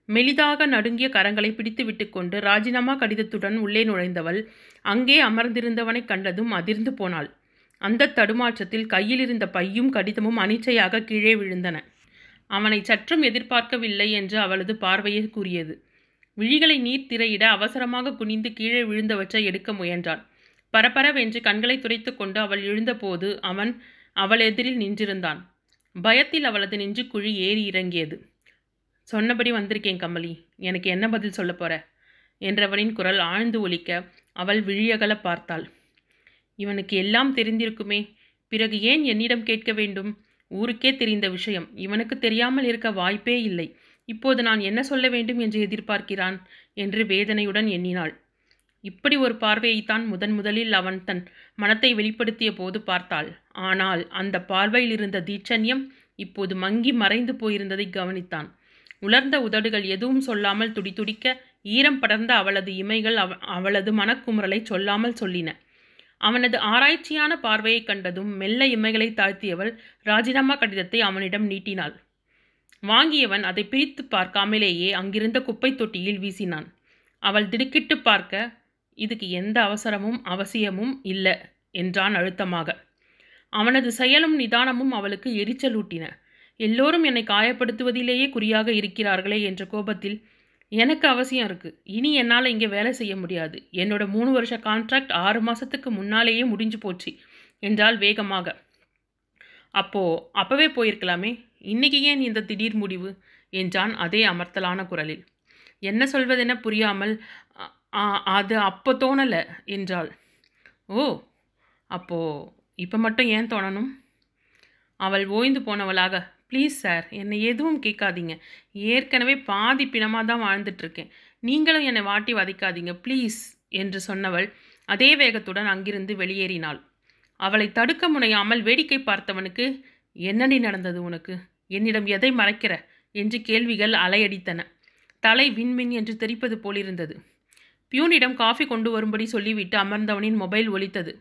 மெலிதாக நடுங்கிய கரங்களை பிடித்து கொண்டு ராஜினாமா கடிதத்துடன் உள்ளே நுழைந்தவள் அங்கே அமர்ந்திருந்தவனை கண்டதும் அதிர்ந்து போனாள். அந்த தடுமாற்றத்தில் கையில் இருந்த பையும் கடிதமும் அனிச்சையாக கீழே விழுந்தன. அவனை சற்றும் எதிர்பார்க்கவில்லை என்று அவளது பார்வையை கூறியது. விழிகளை நீர் திரையிட அவசரமாக குனிந்து கீழே விழுந்தவற்றை எடுக்க முயன்றான் பரபரவென்று கண்களை துடைத்து கொண்டு அவள் எழுந்தபோது அவன் அவள் எதிரில் நின்றிருந்தான். பயத்தில் அவளது நெஞ்சு குழி ஏறி இறங்கியது. சொன்னபடி வந்திருக்கேன் கமலி. எனக்கு என்ன பதில் சொல்ல போற? என்றவனின் குரல் ஆழ்ந்து ஒலிக்க அவள் விழியகல பார்த்தாள். இவனுக்கு எல்லாம் தெரிந்திருக்குமே. பிறகு ஏன் என்னிடம் கேட்க வேண்டும்? ஊருக்கே தெரிந்த விஷயம். இவனுக்கு தெரியாமல் இருக்க வாய்ப்பே இல்லை. இப்போது நான் என்ன சொல்ல வேண்டும் என்று எதிர்பார்க்கிறான்? என்று வேதனையுடன் எண்ணினாள். இப்படி ஒரு பார்வையைத்தான் முதன் முதலில் அவன் தன் மனத்தை வெளிப்படுத்திய போது பார்த்தாள். ஆனால் அந்த பார்வையில் இருந்த தீட்சண்யம் இப்போது மங்கி மறைந்து போயிருந்ததை கவனித்தான். உலர்ந்த உதடுகள் எதுவும் சொல்லாமல் துடிதுடிக்க ஈரம் படர்ந்த அவளது இமைகள் அவ அவளது மனக்குமுறலை சொல்லாமல் சொல்லின. அவனது ஆராய்ச்சியான பார்வையை கண்டதும் மெல்ல இமைகளை தாழ்த்தியவள் ராஜினாமா கடிதத்தை அவனிடம் நீட்டினாள். வாங்கியவன் அதை பிரித்து பார்க்காமலேயே அங்கிருந்த குப்பை தொட்டியில் வீசினான். அவள் திடுக்கிட்டு பார்க்க இதுக்கு எந்த அவசரமும் அவசியமும் இல்லை என்றான் அழுத்தமாக. அவனது செயலும் நிதானமும் அவளுக்கு எரிச்சலூட்டின. எல்லோரும் என்னை காயப்படுத்துவதிலேயே குறியாக இருக்கிறார்களே என்ற கோபத்தில் எனக்கு அவசியம் இருக்குது இனி என்னால் இங்கே வேலை செய்ய முடியாது. என்னோட மூணு வருஷ கான்ட்ராக்ட் ஆறு மாதத்துக்கு முன்னாலேயே முடிஞ்சு போச்சு என்றால் வேகமாக. அப்போது அப்போவே போயிருக்கலாமே? இன்றைக்கி ஏன் இந்த திடீர் முடிவு? என்றான் அதே அமர்த்தலான குரலில். என்ன சொல்வதென புரியாமல் அது அப்போ தோணலை என்றாள். ஓ அப்போ இப்போ மட்டும் ஏன் தோணணும்? அவள் ஓய்ந்து போனவளாக ப்ளீஸ் சார் என்னை எதுவும் கேட்காதீங்க. ஏற்கனவே பாதி பிணமாக தான் வாழ்ந்துட்டுருக்கேன் நீங்களும் என்னை வாட்டி வதைக்காதீங்க ப்ளீஸ் என்று சொன்னவள் அதே வேகத்துடன் அங்கிருந்து வெளியேறினாள். அவளை தடுக்க முனையாமல் வேடிக்கை பார்த்தவனுக்கு என்னடி நடந்தது உனக்கு? என்னிடம் எதை மறைக்கிற? என்று கேள்விகள் அலையடித்தன. தலை விண்மின் என்று தெரிப்பது போலிருந்தது. பியூனிடம் காஃபி கொண்டு வரும்படி சொல்லிவிட்டு அமர்ந்தவனின் மொபைல் ஒலித்தது.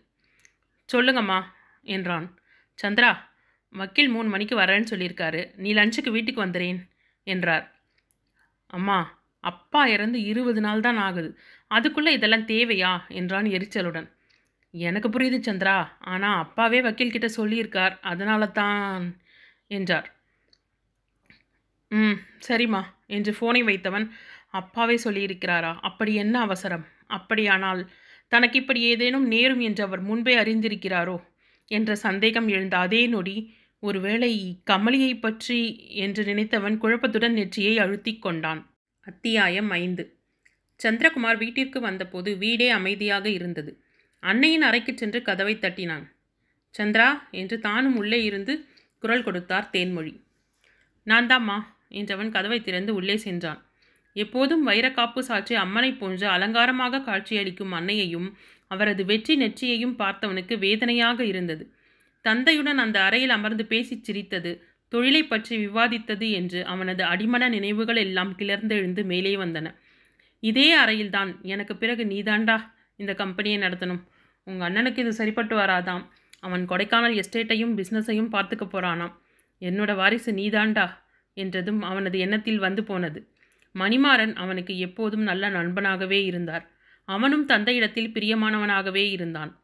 சொல்லுங்கம்மா என்றான். சந்திரா வக்கீல் மூணு மணிக்கு வரேன்னு சொல்லியிருக்காரு. நீ லஞ்சுக்கு வீட்டுக்கு வந்துறேன் என்றார். அம்மா அப்பா இறந்து இருபது நாள் தான் ஆகுது. அதுக்குள்ளே இதெல்லாம் தேவையா என்றான் எரிச்சலுடன். எனக்கு புரியுது சந்திரா ஆனால் அப்பாவே வக்கீல்கிட்ட சொல்லியிருக்கார் அதனால தான் என்றார். ம் சரிம்மா என்று ஃபோனை வைத்தவன் அப்பாவே சொல்லியிருக்கிறாரா அப்படி என்ன அவசரம்? அப்படியானால் தனக்கு இப்படி ஏதேனும் நேரும் என்று அவர் முன்பே அறிந்திருக்கிறாரோ என்ற சந்தேகம் எழுந்த அதே நொடி ஒருவேளை கமலியை பற்றி என்று நினைத்தவன் குழப்பத்துடன் நெற்றியை அழுத்திக் கொண்டான். அத்தியாயம் ஐந்து. சந்திரகுமார் வீட்டிற்கு வந்தபோது வீடே அமைதியாக இருந்தது. அன்னையின் அறைக்கு சென்று கதவை தட்டினான். சந்திரா என்று தானும் உள்ளே இருந்து குரல் கொடுத்தார் தேன்மொழி. நான் தாம்மா என்றவன் கதவை திறந்து உள்ளே சென்றான். எப்போதும் வைரக்காப்பு சாற்றி அம்மனைப் போன்ற அலங்காரமாக காட்சியளிக்கும் அன்னையையும் அவரது வெற்றி நெற்றியையும் பார்த்தவனுக்கு வேதனையாக இருந்தது. தந்தையுடன் அந்த அறையில் அமர்ந்து பேசிச் சிரித்தது. தொழிலை பற்றி விவாதித்தது என்று அவனது அடிமன நினைவுகள் எல்லாம் கிளர்ந்தெழுந்து மேலே வந்தன. இதே அறையில்தான். எனக்கு பிறகு நீதாண்டா இந்த கம்பெனியை நடத்தணும். உங்கள் அண்ணனுக்கு இது சரிப்பட்டு வராதாம். அவன் கொடைக்கானல் எஸ்டேட்டையும் பிஸ்னஸையும் பார்த்துக்க போகிறானாம் என்னோட வாரிசு நீதாண்டா என்றதும் அவனது எண்ணத்தில் வந்து போனது. மணிமாறன் அவனுக்கு எப்போதும் நல்ல நண்பனாகவே இருந்தார். அவனும் தந்தையிடத்தில் பிரியமானவனாகவே இருந்தான்.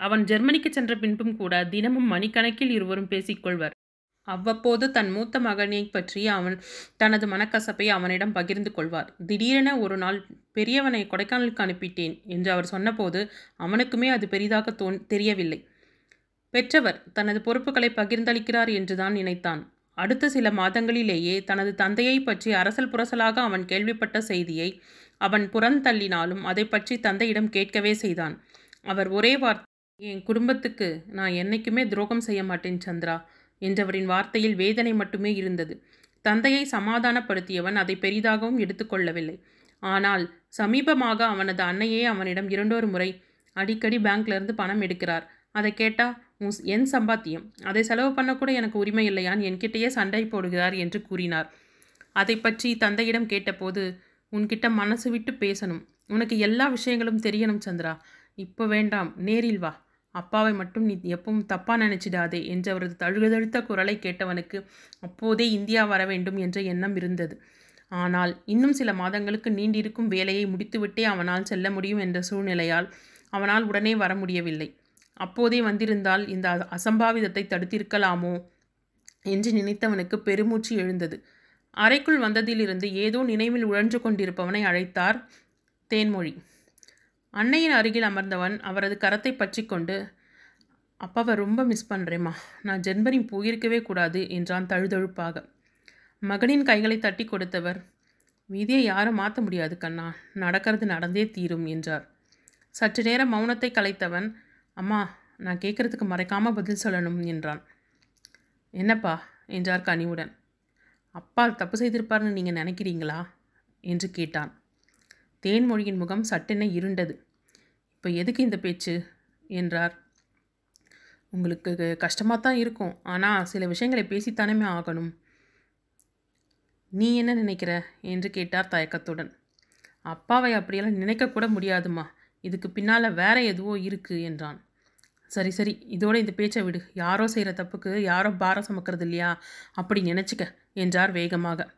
அவன் ஜெர்மனிக்கு சென்ற பின்பும் கூட தினமும் மணிக்கணக்கில் இருவரும் பேசிக்கொள்வர். அவ்வப்போது தன் மூத்த மகனை பற்றி அவன் தனது மனக்கசப்பை அவனிடம் பகிர்ந்து கொள்வார். திடீரென ஒரு நாள் பெரியவனை கொடைக்கானலுக்கு அனுப்பிட்டேன் என்று அவர் சொன்னபோது அவனுக்குமே அது பெரிதாக தோன் தெரியவில்லை. பெற்றவர் தனது பொறுப்புகளை பகிர்ந்தளிக்கிறார் என்றுதான் நினைத்தான். அடுத்த சில மாதங்களிலேயே தனது தந்தையை பற்றி அரசல் புரசலாக அவன் கேள்விப்பட்ட செய்தியை அவன் புறந்தள்ளினாலும் அதை பற்றி தந்தையிடம் கேட்கவே செய்தான். அவர் ஒரே வார்த்தை என் குடும்பத்துக்கு நான் என்னைக்குமே துரோகம் செய்ய மாட்டேன் சந்திரா என்றவரின் வார்த்தையில் வேதனை மட்டுமே இருந்தது. தந்தையை சமாதானப்படுத்தியவன் அதை பெரிதாகவும் எடுத்துக்கொள்ளவில்லை ஆனால் சமீபமாக அவனது அன்னையே அவனிடம் இரண்டொரு முறை அடிக்கடி பேங்க்லேருந்து பணம் எடுக்கிறார். அதை கேட்டா உன் என் சம்பாத்தியம். அதை செலவு பண்ணக்கூட எனக்கு உரிமை இல்லையான். என்கிட்டயே சண்டை போடுகிறார் என்று கூறினார். அதை பற்றி தந்தையிடம் கேட்டபோது உன்கிட்ட மனசு விட்டு பேசணும். உனக்கு எல்லா விஷயங்களும் தெரியணும் சந்திரா. இப்போ வேண்டாம். நேரில் வா. அப்பாவை மட்டும் நீ எப்பவும் தப்பா நினைச்சிடாதே என்று அவரது தழுதழுத்த குரலை கேட்டவனுக்கு அப்போதே இந்தியா வர வேண்டும் என்ற எண்ணம் இருந்தது. ஆனால் இன்னும் சில மாதங்களுக்கு நீண்டிருக்கும் வேலையை முடித்துவிட்டே அவனால் செல்ல முடியும் என்ற சூழ்நிலையால் அவனால் உடனே வர முடியவில்லை. அப்போதே வந்திருந்தால் இந்த அசம்பாவிதத்தை தடுத்திருக்கலாமோ என்று நினைத்தவனுக்கு பெருமூச்சு எழுந்தது. அறைக்குள் வந்ததிலிருந்து ஏதோ நினைவில் உழன்று கொண்டிருப்பவனை அழைத்தார் தேன்மொழி. அன்னையின் அருகில் அமர்ந்தவன் அவரது கரத்தை பற்றி கொண்டு அப்பாவை ரொம்ப மிஸ் பண்ணுறேம்மா நான் ஜெர்மனி போயிருக்கவே கூடாது என்றான் தழுதழுப்பாக. மகனின் கைகளை தட்டி கொடுத்தவர் வீதியை யாரும் மாற்ற முடியாது கண்ணா. நடக்கிறது நடந்தே தீரும் என்றார். சற்று நேரம் மௌனத்தை கலைத்தவன் அம்மா நான் கேட்குறதுக்கு மறைக்காமல் பதில் சொல்லணும் என்றான். என்னப்பா? என்றார் கனிவுடன். அப்பா தப்பு செய்திருப்பார்னு நீங்கள் நினைக்கிறீங்களா? என்று கேட்டான். தேன்மொழியின் முகம் சட்டென இருண்டது. இப்போ எதுக்கு இந்த பேச்சு? என்றார். உங்களுக்கு கஷ்டமாக தான் இருக்கும். ஆனால் சில விஷயங்களை பேசித்தானே ஆகணும். நீ என்ன நினைக்கிற? என்று கேட்டார் தயக்கத்துடன். அப்பாவை அப்படியெல்லாம் நினைக்கக்கூட முடியாதும்மா. இதுக்கு பின்னால் வேற எதுவோ இருக்குது என்றான். சரி சரி. இதோட இந்த பேச்சை விடு. யாரோ செய்கிற தப்புக்கு யாரோ பாரம் சுமக்கிறது இல்லையா? அப்படி நினச்சிக்க என்றார் வேகமாக.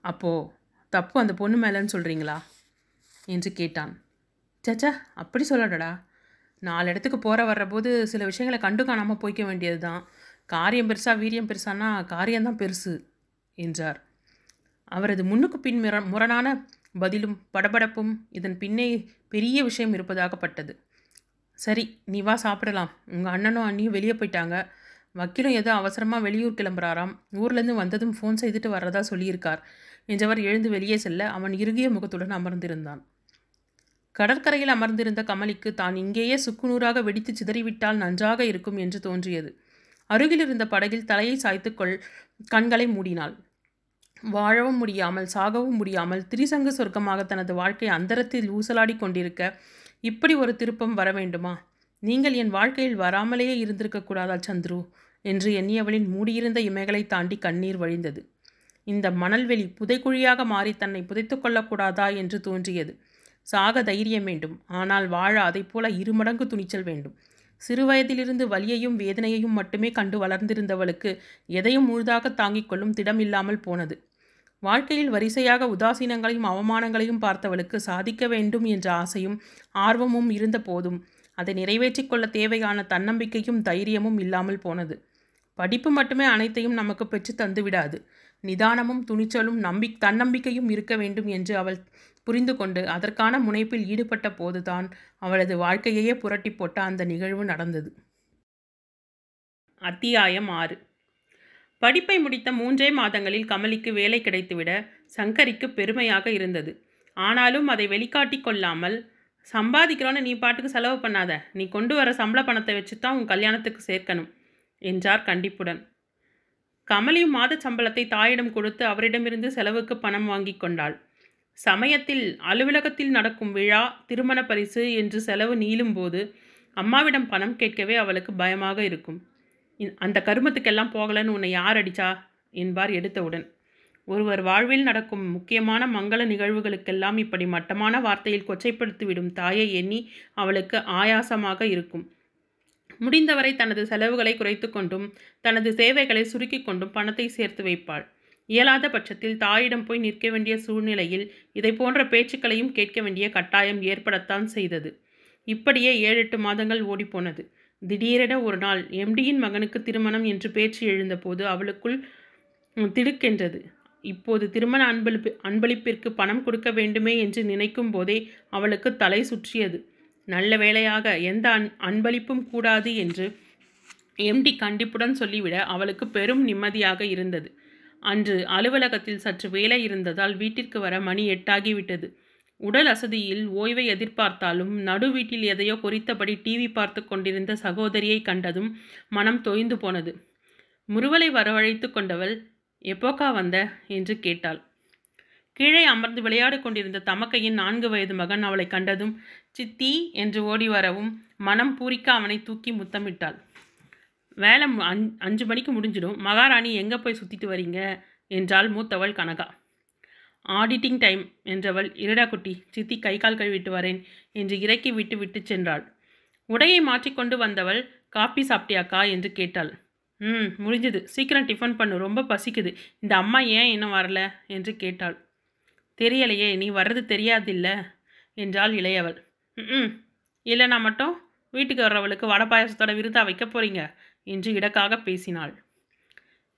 அப்போ தப்பு அந்த பொண்ணு மேலேன்னு சொல்கிறீங்களா என்று கேட்டான். சச்சா அப்படி சொல்லடா நாலு இடத்துக்கு போகிற வர்றபோது சில விஷயங்களை கண்டு காணாமல் போய்க்க வேண்டியது தான் காரியம் பெருசா வீரியம் பெருசானா காரியம்தான் பெருசு என்றார். அவரது முன்னுக்கு பின் முர முரணான பதிலும் படபடப்பும் இதன் பின்னே பெரிய விஷயம் இருப்பதாகப்பட்டது. சரி நீ வா சாப்பிடலாம். உங்கள் அண்ணனும் அண்ணியும் வெளியே போயிட்டாங்க. வக்கீலும் ஏதோ அவசரமாக வெளியூர் கிளம்புறாராம். ஊர்லேருந்து வந்ததும் ஃபோன் செய்துட்டு வர்றதா சொல்லியிருக்கார் என்றவர் எழுந்து வெளியே செல்ல அவன் இறுகிய முகத்துடன் அமர்ந்திருந்தான். கடற்கரையில் அமர்ந்திருந்த கமலிக்கு தான் இங்கேயே சுக்குநூறாக வெடித்து சிதறிவிட்டால் நன்றாக இருக்கும் என்று தோன்றியது. அருகிலிருந்த படகில் தலையை சாய்த்துக்கொள் கண்களை மூடினாள். வாழவும் முடியாமல் சாகவும் முடியாமல் திரிசங்கு சொர்க்கமாக தனது வாழ்க்கை அந்தரத்தில் ஊசலாடி கொண்டிருக்க இப்படி ஒரு திருப்பம் வர வேண்டுமா? நீங்கள் என் வாழ்க்கையில் வராமலேயே இருந்திருக்கக்கூடாதா சந்துரு என்று எண்ணியவளின் மூடியிருந்த இமைகளை தாண்டி கண்ணீர் வழிந்தது. இந்த மணல்வெளி புதைக்குழியாக மாறி தன்னை புதைத்து கொள்ளக்கூடாதா என்று தோன்றியது. சாக தைரியம் வேண்டும். ஆனால் வாழ அதைப் போல இருமடங்கு துணிச்சல் வேண்டும். சிறுவயதிலிருந்து வலியையும் வேதனையையும் மட்டுமே கண்டு வளர்ந்திருந்தவளுக்கு எதையும் முழுதாக தாங்கிக் கொள்ளும் திடம் இல்லாமல் போனது. வாழ்க்கையில் வரிசையாக உதாசீனங்களையும் அவமானங்களையும் பார்த்தவளுக்கு சாதிக்க வேண்டும் என்ற ஆசையும் ஆர்வமும் இருந்த போதும் அதை நிறைவேற்றிக் கொள்ள தேவையான தன்னம்பிக்கையும் தைரியமும் இல்லாமல் போனது. படிப்பு மட்டுமே அனைத்தையும் நமக்கு பெற்று தந்துவிடாது. நிதானமும் துணிச்சலும் நம்பி தன்னம்பிக்கையும் இருக்க வேண்டும் என்று அவள் புரிந்து கொண்டு அதற்கான முனைப்பில் ஈடுபட்ட போதுதான் அவளது வாழ்க்கையையே புரட்டி போட்ட அந்த நிகழ்வு நடந்தது. அத்தியாயம் ஆறு. படிப்பை முடித்த மூன்றே மாதங்களில் கமலிக்கு வேலை கிடைத்துவிட சங்கரிக்கு பெருமையாக இருந்தது. ஆனாலும் அதை வெளிக்காட்டி கொள்ளாமல் சம்பாதிக்கிறோன்னு நீ பாட்டுக்கு செலவு பண்ணாத. நீ கொண்டு வர சம்பள பணத்தை வச்சு தான் உன் கல்யாணத்துக்கு சேர்க்கணும் என்றார் கண்டிப்புடன். கமலியும் மாத சம்பளத்தை தாயிடம் கொடுத்து அவரிடமிருந்து செலவுக்கு பணம் வாங்கி கொண்டாள். சமயத்தில் அலுவலகத்தில் நடக்கும் விழா திருமண பரிசு என்று செலவு நீளும்போது அம்மாவிடம் பணம் கேட்கவே அவளுக்கு பயமாக இருக்கும். அந்த கருமத்துக்கெல்லாம் போகலன்னு உன்னை யார் அடிச்சா? என்பார் எடுத்தவுடன். ஒருவர் வாழ்வில் நடக்கும் முக்கியமான மங்கள நிகழ்வுகளுக்கெல்லாம் இப்படி மட்டமான வார்த்தையில் கொச்சைப்படுத்திவிடும் தாயை எண்ணி அவளுக்கு ஆயாசமாக இருக்கும். முடிந்தவரை தனது செலவுகளை குறைத்து கொண்டும் தனது சேவைகளை சுருக்கி கொண்டும் பணத்தை சேர்த்து வைப்பாள். இயலாத பட்சத்தில் தாயிடம் போய் நிற்க வேண்டிய சூழ்நிலையில் இதை போன்ற பேச்சுக்களையும் கேட்க வேண்டிய கட்டாயம் ஏற்படத்தான் செய்தது. இப்படியே ஏழு எட்டு மாதங்கள் ஓடிப்போனது. திடீரென ஒரு நாள் எம்டியின் மகனுக்கு திருமணம் என்று பேச்சு எழுந்தபோது அவளுக்குள் திடுக்கென்றது. இப்போது திருமண அன்பளிப்பு அன்பளிப்பிற்கு பணம் கொடுக்க வேண்டுமே என்று நினைக்கும் போதே அவளுக்கு தலை சுற்றியது. நல்ல வேளையாக எந்த அன் அன்பளிப்பும் கூடாது என்று எம்டி கண்டிப்புடன் சொல்லிவிட அவளுக்கு பெரும் நிம்மதியாக இருந்தது. அன்று அலுவலகத்தில் சற்று வேலை இருந்ததால் வீட்டிற்கு வர மணி எட்டாகிவிட்டது. உடல் அசதியில் ஓய்வை எதிர்பார்த்தாலும் நடு வீட்டில் எதையோ பொறித்தபடி டிவி பார்த்து கொண்டிருந்த சகோதரியை கண்டதும் மனம் தொய்ந்து போனது. முருவலை வரவழைத்து கொண்டவள் எப்போக்கா வந்த? என்று கேட்டாள். கீழே அமர்ந்து விளையாடு கொண்டிருந்த தமக்கையின் நான்கு வயது மகன் அவளை கண்டதும் சித்தி என்று ஓடி வரவும் மனம் பூரிக்க அவனை தூக்கி முத்தமிட்டாள். வேலை அஞ் அஞ்சு மணிக்கு முடிஞ்சிடும். மகாராணி எங்கே போய் சுற்றிட்டு வரீங்க? என்றாள் மூத்தவள் கனகா. ஆடிட்டிங் டைம் என்றவள் இருடா குட்டி சித்தி கை கால் கழுவிட்டு வரேன் என்று இறக்கி விட்டு விட்டு சென்றாள். உடையை மாற்றிக்கொண்டு வந்தவள் காப்பி சாப்பிட்டியாக்கா? என்று கேட்டாள். ம் முடிஞ்சது. சீக்கிரம் டிஃபன் பண்ணு. ரொம்ப பசிக்குது. இந்த அம்மா ஏன் இன்னும் வரல? என்று கேட்டாள். தெரியலையே நீ வர்றது தெரியாதில்ல? என்றாள் இளையவள். ம் இல்லைனா மட்டும் வீட்டுக்கு வர்றவளுக்கு வடை பாயசத்தோட விருதா வைக்க போகிறீங்க என்று இடக்காக பேசினாள்.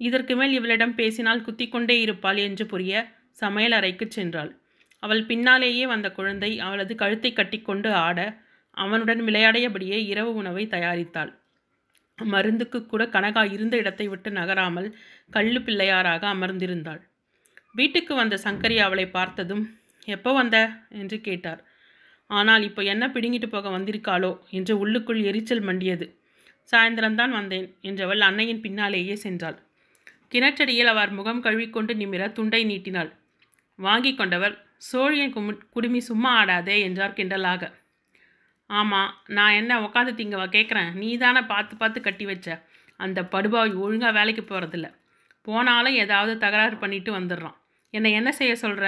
இதற்கு மேல் இவளிடம் பேசினால் குத்திக்கொண்டே இருப்பாள் என்று புரிய சமையல் அறைக்கு சென்றாள். அவள் பின்னாலேயே வந்த குழந்தை அவளது கழுத்தை கட்டிக்கொண்டு ஆட அவனுடன் விளையாடியபடியே இரவு உணவை தயாரித்தாள். மருந்துக்கு கூட கனகா இருந்த இடத்தை விட்டு நகராமல் கள்ளு பிள்ளையாராக அமர்ந்திருந்தாள். வீட்டுக்கு வந்த சங்கரி அவளை பார்த்ததும் எப்போ வந்த என்று கேட்டார். ஆனால் இப்போ என்ன பிடுங்கிட்டு போக வந்திருக்காளோ? என்று உள்ளுக்குள் எரிச்சல் மண்டியது. சாயந்தரம்தான் வந்தேன் என்றவள் அன்னையின் பின்னாலேயே சென்றாள். கிணற்றடியில் அவர் முகம் கழுவிக்கொண்டு நிமிர துண்டை நீட்டினாள். வாங்கி கொண்டவர் சோழியன் குமி குடுமி சும்மா ஆடாதே என்றார் கிண்டலாக. ஆமாம் நான் என்ன உக்காந்து திங்கவா கேட்குறேன் நீ தானே பார்த்து பார்த்து கட்டி வச்ச. அந்த படுபாய் ஒழுங்காக வேலைக்கு போகிறதில்ல போனாலும் ஏதாவது தகராறு பண்ணிட்டு வந்துடுறான். என்னை என்ன செய்ய சொல்கிற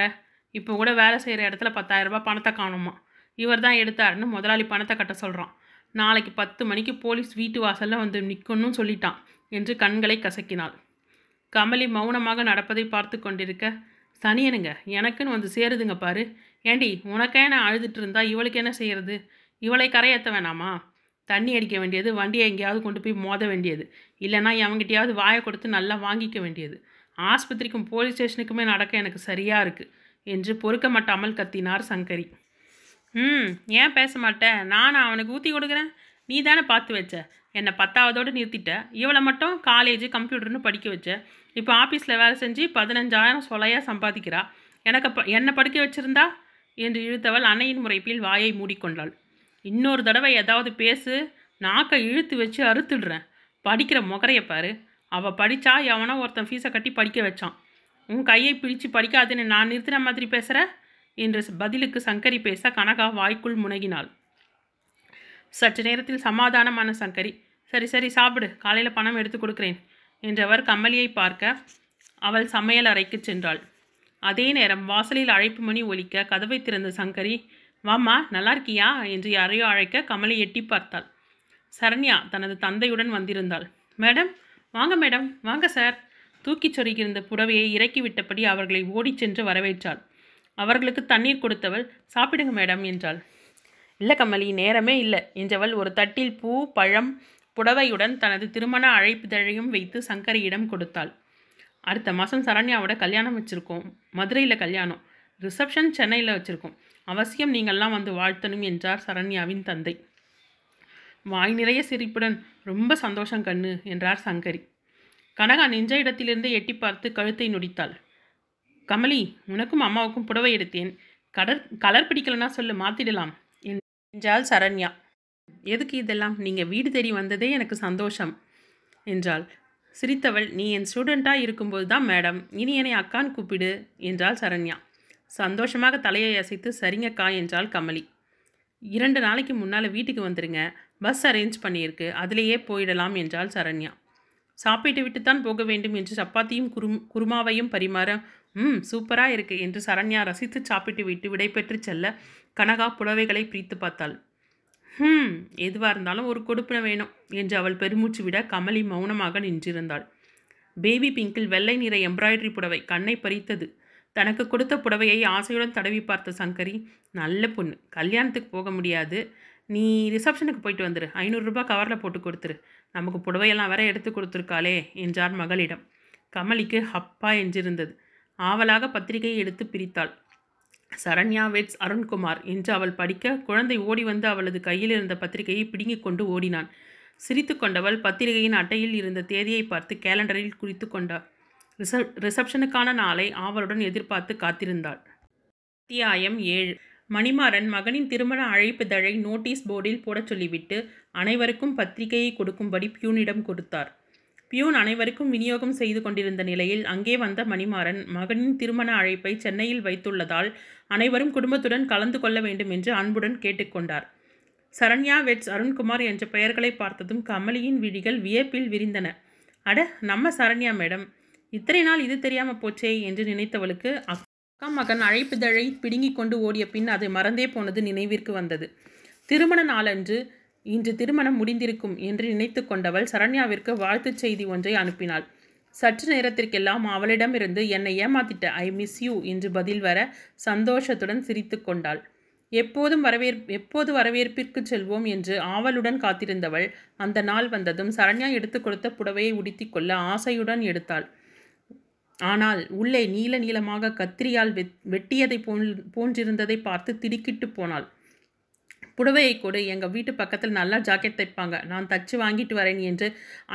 இப்போ கூட வேலை செய்கிற இடத்துல பத்தாயிரரூபா பணத்தை காணுமா? இவர் தான் எடுத்தாருன்னு முதலாளி பணத்தை கட்ட சொல்கிறான் நாளைக்கு பத்து மணிக்கு போலீஸ் வீட்டு வாசலில் வந்து நிற்கணும்னு சொல்லிட்டான் என்று கண்களை கசக்கினாள். கமலி மௌனமாக நடப்பதை பார்த்து கொண்டிருக்க சனியனுங்க எனக்குன்னு வந்து சேருதுங்க பாரு. ஏண்டி உனக்கே நான் அழுதுட்டு இருந்தா இவளுக்கு என்ன செய்கிறது இவளை கரையேற்ற வேணாமா? தண்ணி அடிக்க வேண்டியது வண்டியை எங்கேயாவது கொண்டு போய் மோத வேண்டியது. இல்லைனா அவங்ககிட்டயாவது வாயை கொடுத்து நல்லா வாங்கிக்க வேண்டியது. ஆஸ்பத்திரிக்கும் போலீஸ் ஸ்டேஷனுக்குமே நடக்க எனக்கு சரியாக இருக்குது என்று பொறுக்க மாட்டாமல் கத்தினார் சங்கரி. ம் ஏன் பேச மாட்டேன்? நான் அவனுக்கு ஊற்றி கொடுக்குறேன்? நீ தானே பார்த்து வச்ச. என்னை பத்தாவதோடு நிறுத்திட்ட. இவளை மட்டும் காலேஜ் கம்ப்யூட்டர்னு படிக்க வச்ச. இப்போ ஆஃபீஸில் வேலை செஞ்சு பதினஞ்சாயிரம் சொலையாக சம்பாதிக்கிறா. எனக்கு ப என்னை படிக்க வச்சிருந்தா? என்று இழுத்தவள் அன்னையின் முறைப்பில் வாயை மூடிக்கொண்டாள். இன்னொரு தடவை ஏதாவது பேசு நாக்கை இழுத்து வச்சு அறுத்துடுறேன். படிக்கிற முகரையை பாரு. அவள் படித்தா எவனோ ஒருத்தன் ஃபீஸை கட்டி படிக்க வச்சான். உன் கையை பிடிச்சு படிக்காதுன்னு நான் நிறுத்தின மாதிரி பேசுகிற என்று பதிலுக்கு சங்கரி பேச கனகா வாய்க்குள் முனகினாள். சற்று நேரத்தில் சமாதானமான சங்கரி சரி சரி சாப்பிடு காலையில் பணம் எடுத்து கொடுக்கிறேன் என்றவர் கமலியை பார்க்க அவள் சமையல் அறைக்கு சென்றாள். அதே நேரம் வாசலில் அழைப்பு மணி ஒலிக்க கதவை திறந்த சங்கரி வாம்மா நல்லா இருக்கியா? என்று யாரையோ அழைக்க கமலை எட்டி பார்த்தாள். சரண்யா தனது தந்தையுடன் வந்திருந்தாள். மேடம் வாங்க மேடம் வாங்க சார். தூக்கிச் சொருகியிருந்த புடவையை இறக்கி விட்டபடி அவர்களை ஓடிச் சென்று வரவேற்றாள். அவர்களுக்கு தண்ணீர் கொடுத்தவள் சாப்பிடுங்க மேடம் என்றாள். இல்லை கமலி நேரமே இல்லை என்றவள் ஒரு தட்டில் பூ பழம் புடவையுடன் தனது திருமண அழைப்புதழையும் வைத்து சங்கரியிடம் கொடுத்தாள். அடுத்த மாதம் சரண்யாவோட கல்யாணம் வச்சுருக்கோம். மதுரையில் கல்யாணம். ரிசப்ஷன் சென்னையில் வச்சுருக்கோம். அவசியம் நீங்கள்லாம் வந்து வாழ்த்தணும் என்றார் சரண்யாவின் தந்தை. வாய் நிறைய சிரிப்புடன் ரொம்ப சந்தோஷம் கண்ணு என்றார் சங்கரி. கனகா நின்ற இடத்திலிருந்து எட்டி பார்த்து கழுத்தை நொடித்தாள். கமலி உனக்கும் அம்மாவுக்கும் புடவை எடுத்தேன். கடற் கலர் பிடிக்கலன்னா சொல்லு மாற்றிடலாம் என்றாள் சரண்யா. எதுக்கு இதெல்லாம்? நீங்கள் வீடு தேடி வந்ததே எனக்கு சந்தோஷம் என்றாள். சிரித்தவள் நீ என் ஸ்டூடெண்ட்டாக இருக்கும்போது தான் மேடம் இனி என்னை அக்கான்னு கூப்பிடு என்றாள் சரண்யா. சந்தோஷமாக தலையை அசைத்து சரிங்கக்கா என்றாள் கமலி. இரண்டு நாளைக்கு முன்னால் வீட்டுக்கு வந்துடுங்க பஸ் அரேஞ்ச் பண்ணியிருக்கு. அதிலேயே போயிடலாம் என்றாள் சரண்யா. சாப்பிட்டு விட்டுத்தான் போக வேண்டும் என்று சப்பாத்தியும் குரு குருமாவையும் பரிமாற ம் சூப்பராக இருக்கு என்று சரண்யா ரசித்து சாப்பிட்டு விட்டு விடைபெற்று செல்ல கனகா புடவைகளை பிரித்து பார்த்தாள். ஹம் எதுவாக இருந்தாலும் ஒரு கொடுப்பின வேணும் என்று அவள் பெருமூச்சு விட கமலி மௌனமாக நின்றிருந்தாள். பேபி பிங்கில் வெள்ளை நிற எம்ப்ராய்டரி புடவை கண்ணை பறித்தது. தனக்கு கொடுத்த புடவையை ஆசையுடன் தடவி பார்த்த சங்கரி நல்ல பொண்ணு கல்யாணத்துக்கு போக முடியாது. நீ ரிசப்ஷனுக்கு போயிட்டு வந்துரு. ஐநூறுரூபா கவரில் போட்டு கொடுத்துரு. நமக்கு புடவையெல்லாம் வேற எடுத்து கொடுத்துருக்காளே என்றார் மகளிடம். கமலிக்கு ஹப்பா என்றிருந்தது. ஆவலாக பத்திரிகையை எடுத்து பிரித்தாள். சரண்யா வெட்ஸ் அருண்குமார் என்று அவள் படிக்க குழந்தை ஓடி வந்து அவளது கையில் இருந்த பத்திரிகையை பிடுங்கிக் கொண்டு ஓடினான். சிரித்து கொண்டவள் பத்திரிகையின் அட்டையில் இருந்த தேதியை பார்த்து கேலண்டரில் குறித்து கொண்டாள் ரிசப் ரிசப்ஷனுக்கான நாளை ஆவலுடன் எதிர்பார்த்து காத்திருந்தாள். அத்தியாயம் ஏழு. மணிமாறன் மகனின் திருமண அழைப்புதழை நோட்டீஸ் போர்டில் போடச் சொல்லிவிட்டு அனைவருக்கும் பத்திரிகையை கொடுக்கும்படி பியூனிடம் கொடுத்தார். பியூன் அனைவருக்கும் விநியோகம் செய்து கொண்டிருந்த நிலையில் அங்கே வந்த மணிமாறன் மகனின் திருமண அழைப்பை சென்னையில் வைத்துள்ளதால் அனைவரும் குடும்பத்துடன் கலந்து கொள்ள வேண்டும் என்று அன்புடன் கேட்டுக்கொண்டார். சரண்யா வெட்ஸ் அருண்குமார் என்ற பெயர்களை பார்த்ததும் கமலியின் விழிகள் வியப்பில் விரிந்தன. அட நம்ம சரண்யா மேடம் இத்தனை நாள் இது தெரியாமல் போச்சே என்று நினைத்தவளுக்கு அக்கா மகன் அழைப்புதழை பிடுங்கிக் கொண்டு ஓடிய பின் அதை மறந்தே போனது நினைவிற்கு வந்தது. திருமண நாளன்று இன்று திருமணம் முடிந்திருக்கும் என்று நினைத்து கொண்டவள் சரண்யாவிற்கு வாழ்த்துச் செய்தி ஒன்றை அனுப்பினாள். சற்று நேரத்திற்கெல்லாம் அவளிடமிருந்து என்னை ஏமாத்திட்ட ஐ மிஸ் யூ என்று பதில் வர சந்தோஷத்துடன் சிரித்து கொண்டாள். எப்போதும் வரவேற் எப்போது வரவேற்பிற்கு செல்வோம் என்று ஆவலுடன் காத்திருந்தவள் அந்த நாள் வந்ததும் சரண்யா எடுத்து கொடுத்த புடவையை உடுத்தி கொள்ள ஆசையுடன் எடுத்தாள். ஆனால் உள்ளே நீல நீளமாக கத்திரியால் வெட் வெட்டியதை போன் போன்றிருந்ததை பார்த்து திடுக்கிட்டு போனாள். புடவையை கொடு. எங்கள் வீட்டு பக்கத்தில் நல்லா ஜாக்கெட் தைப்பாங்க. நான் தச்சு வாங்கிட்டு வரேன் என்று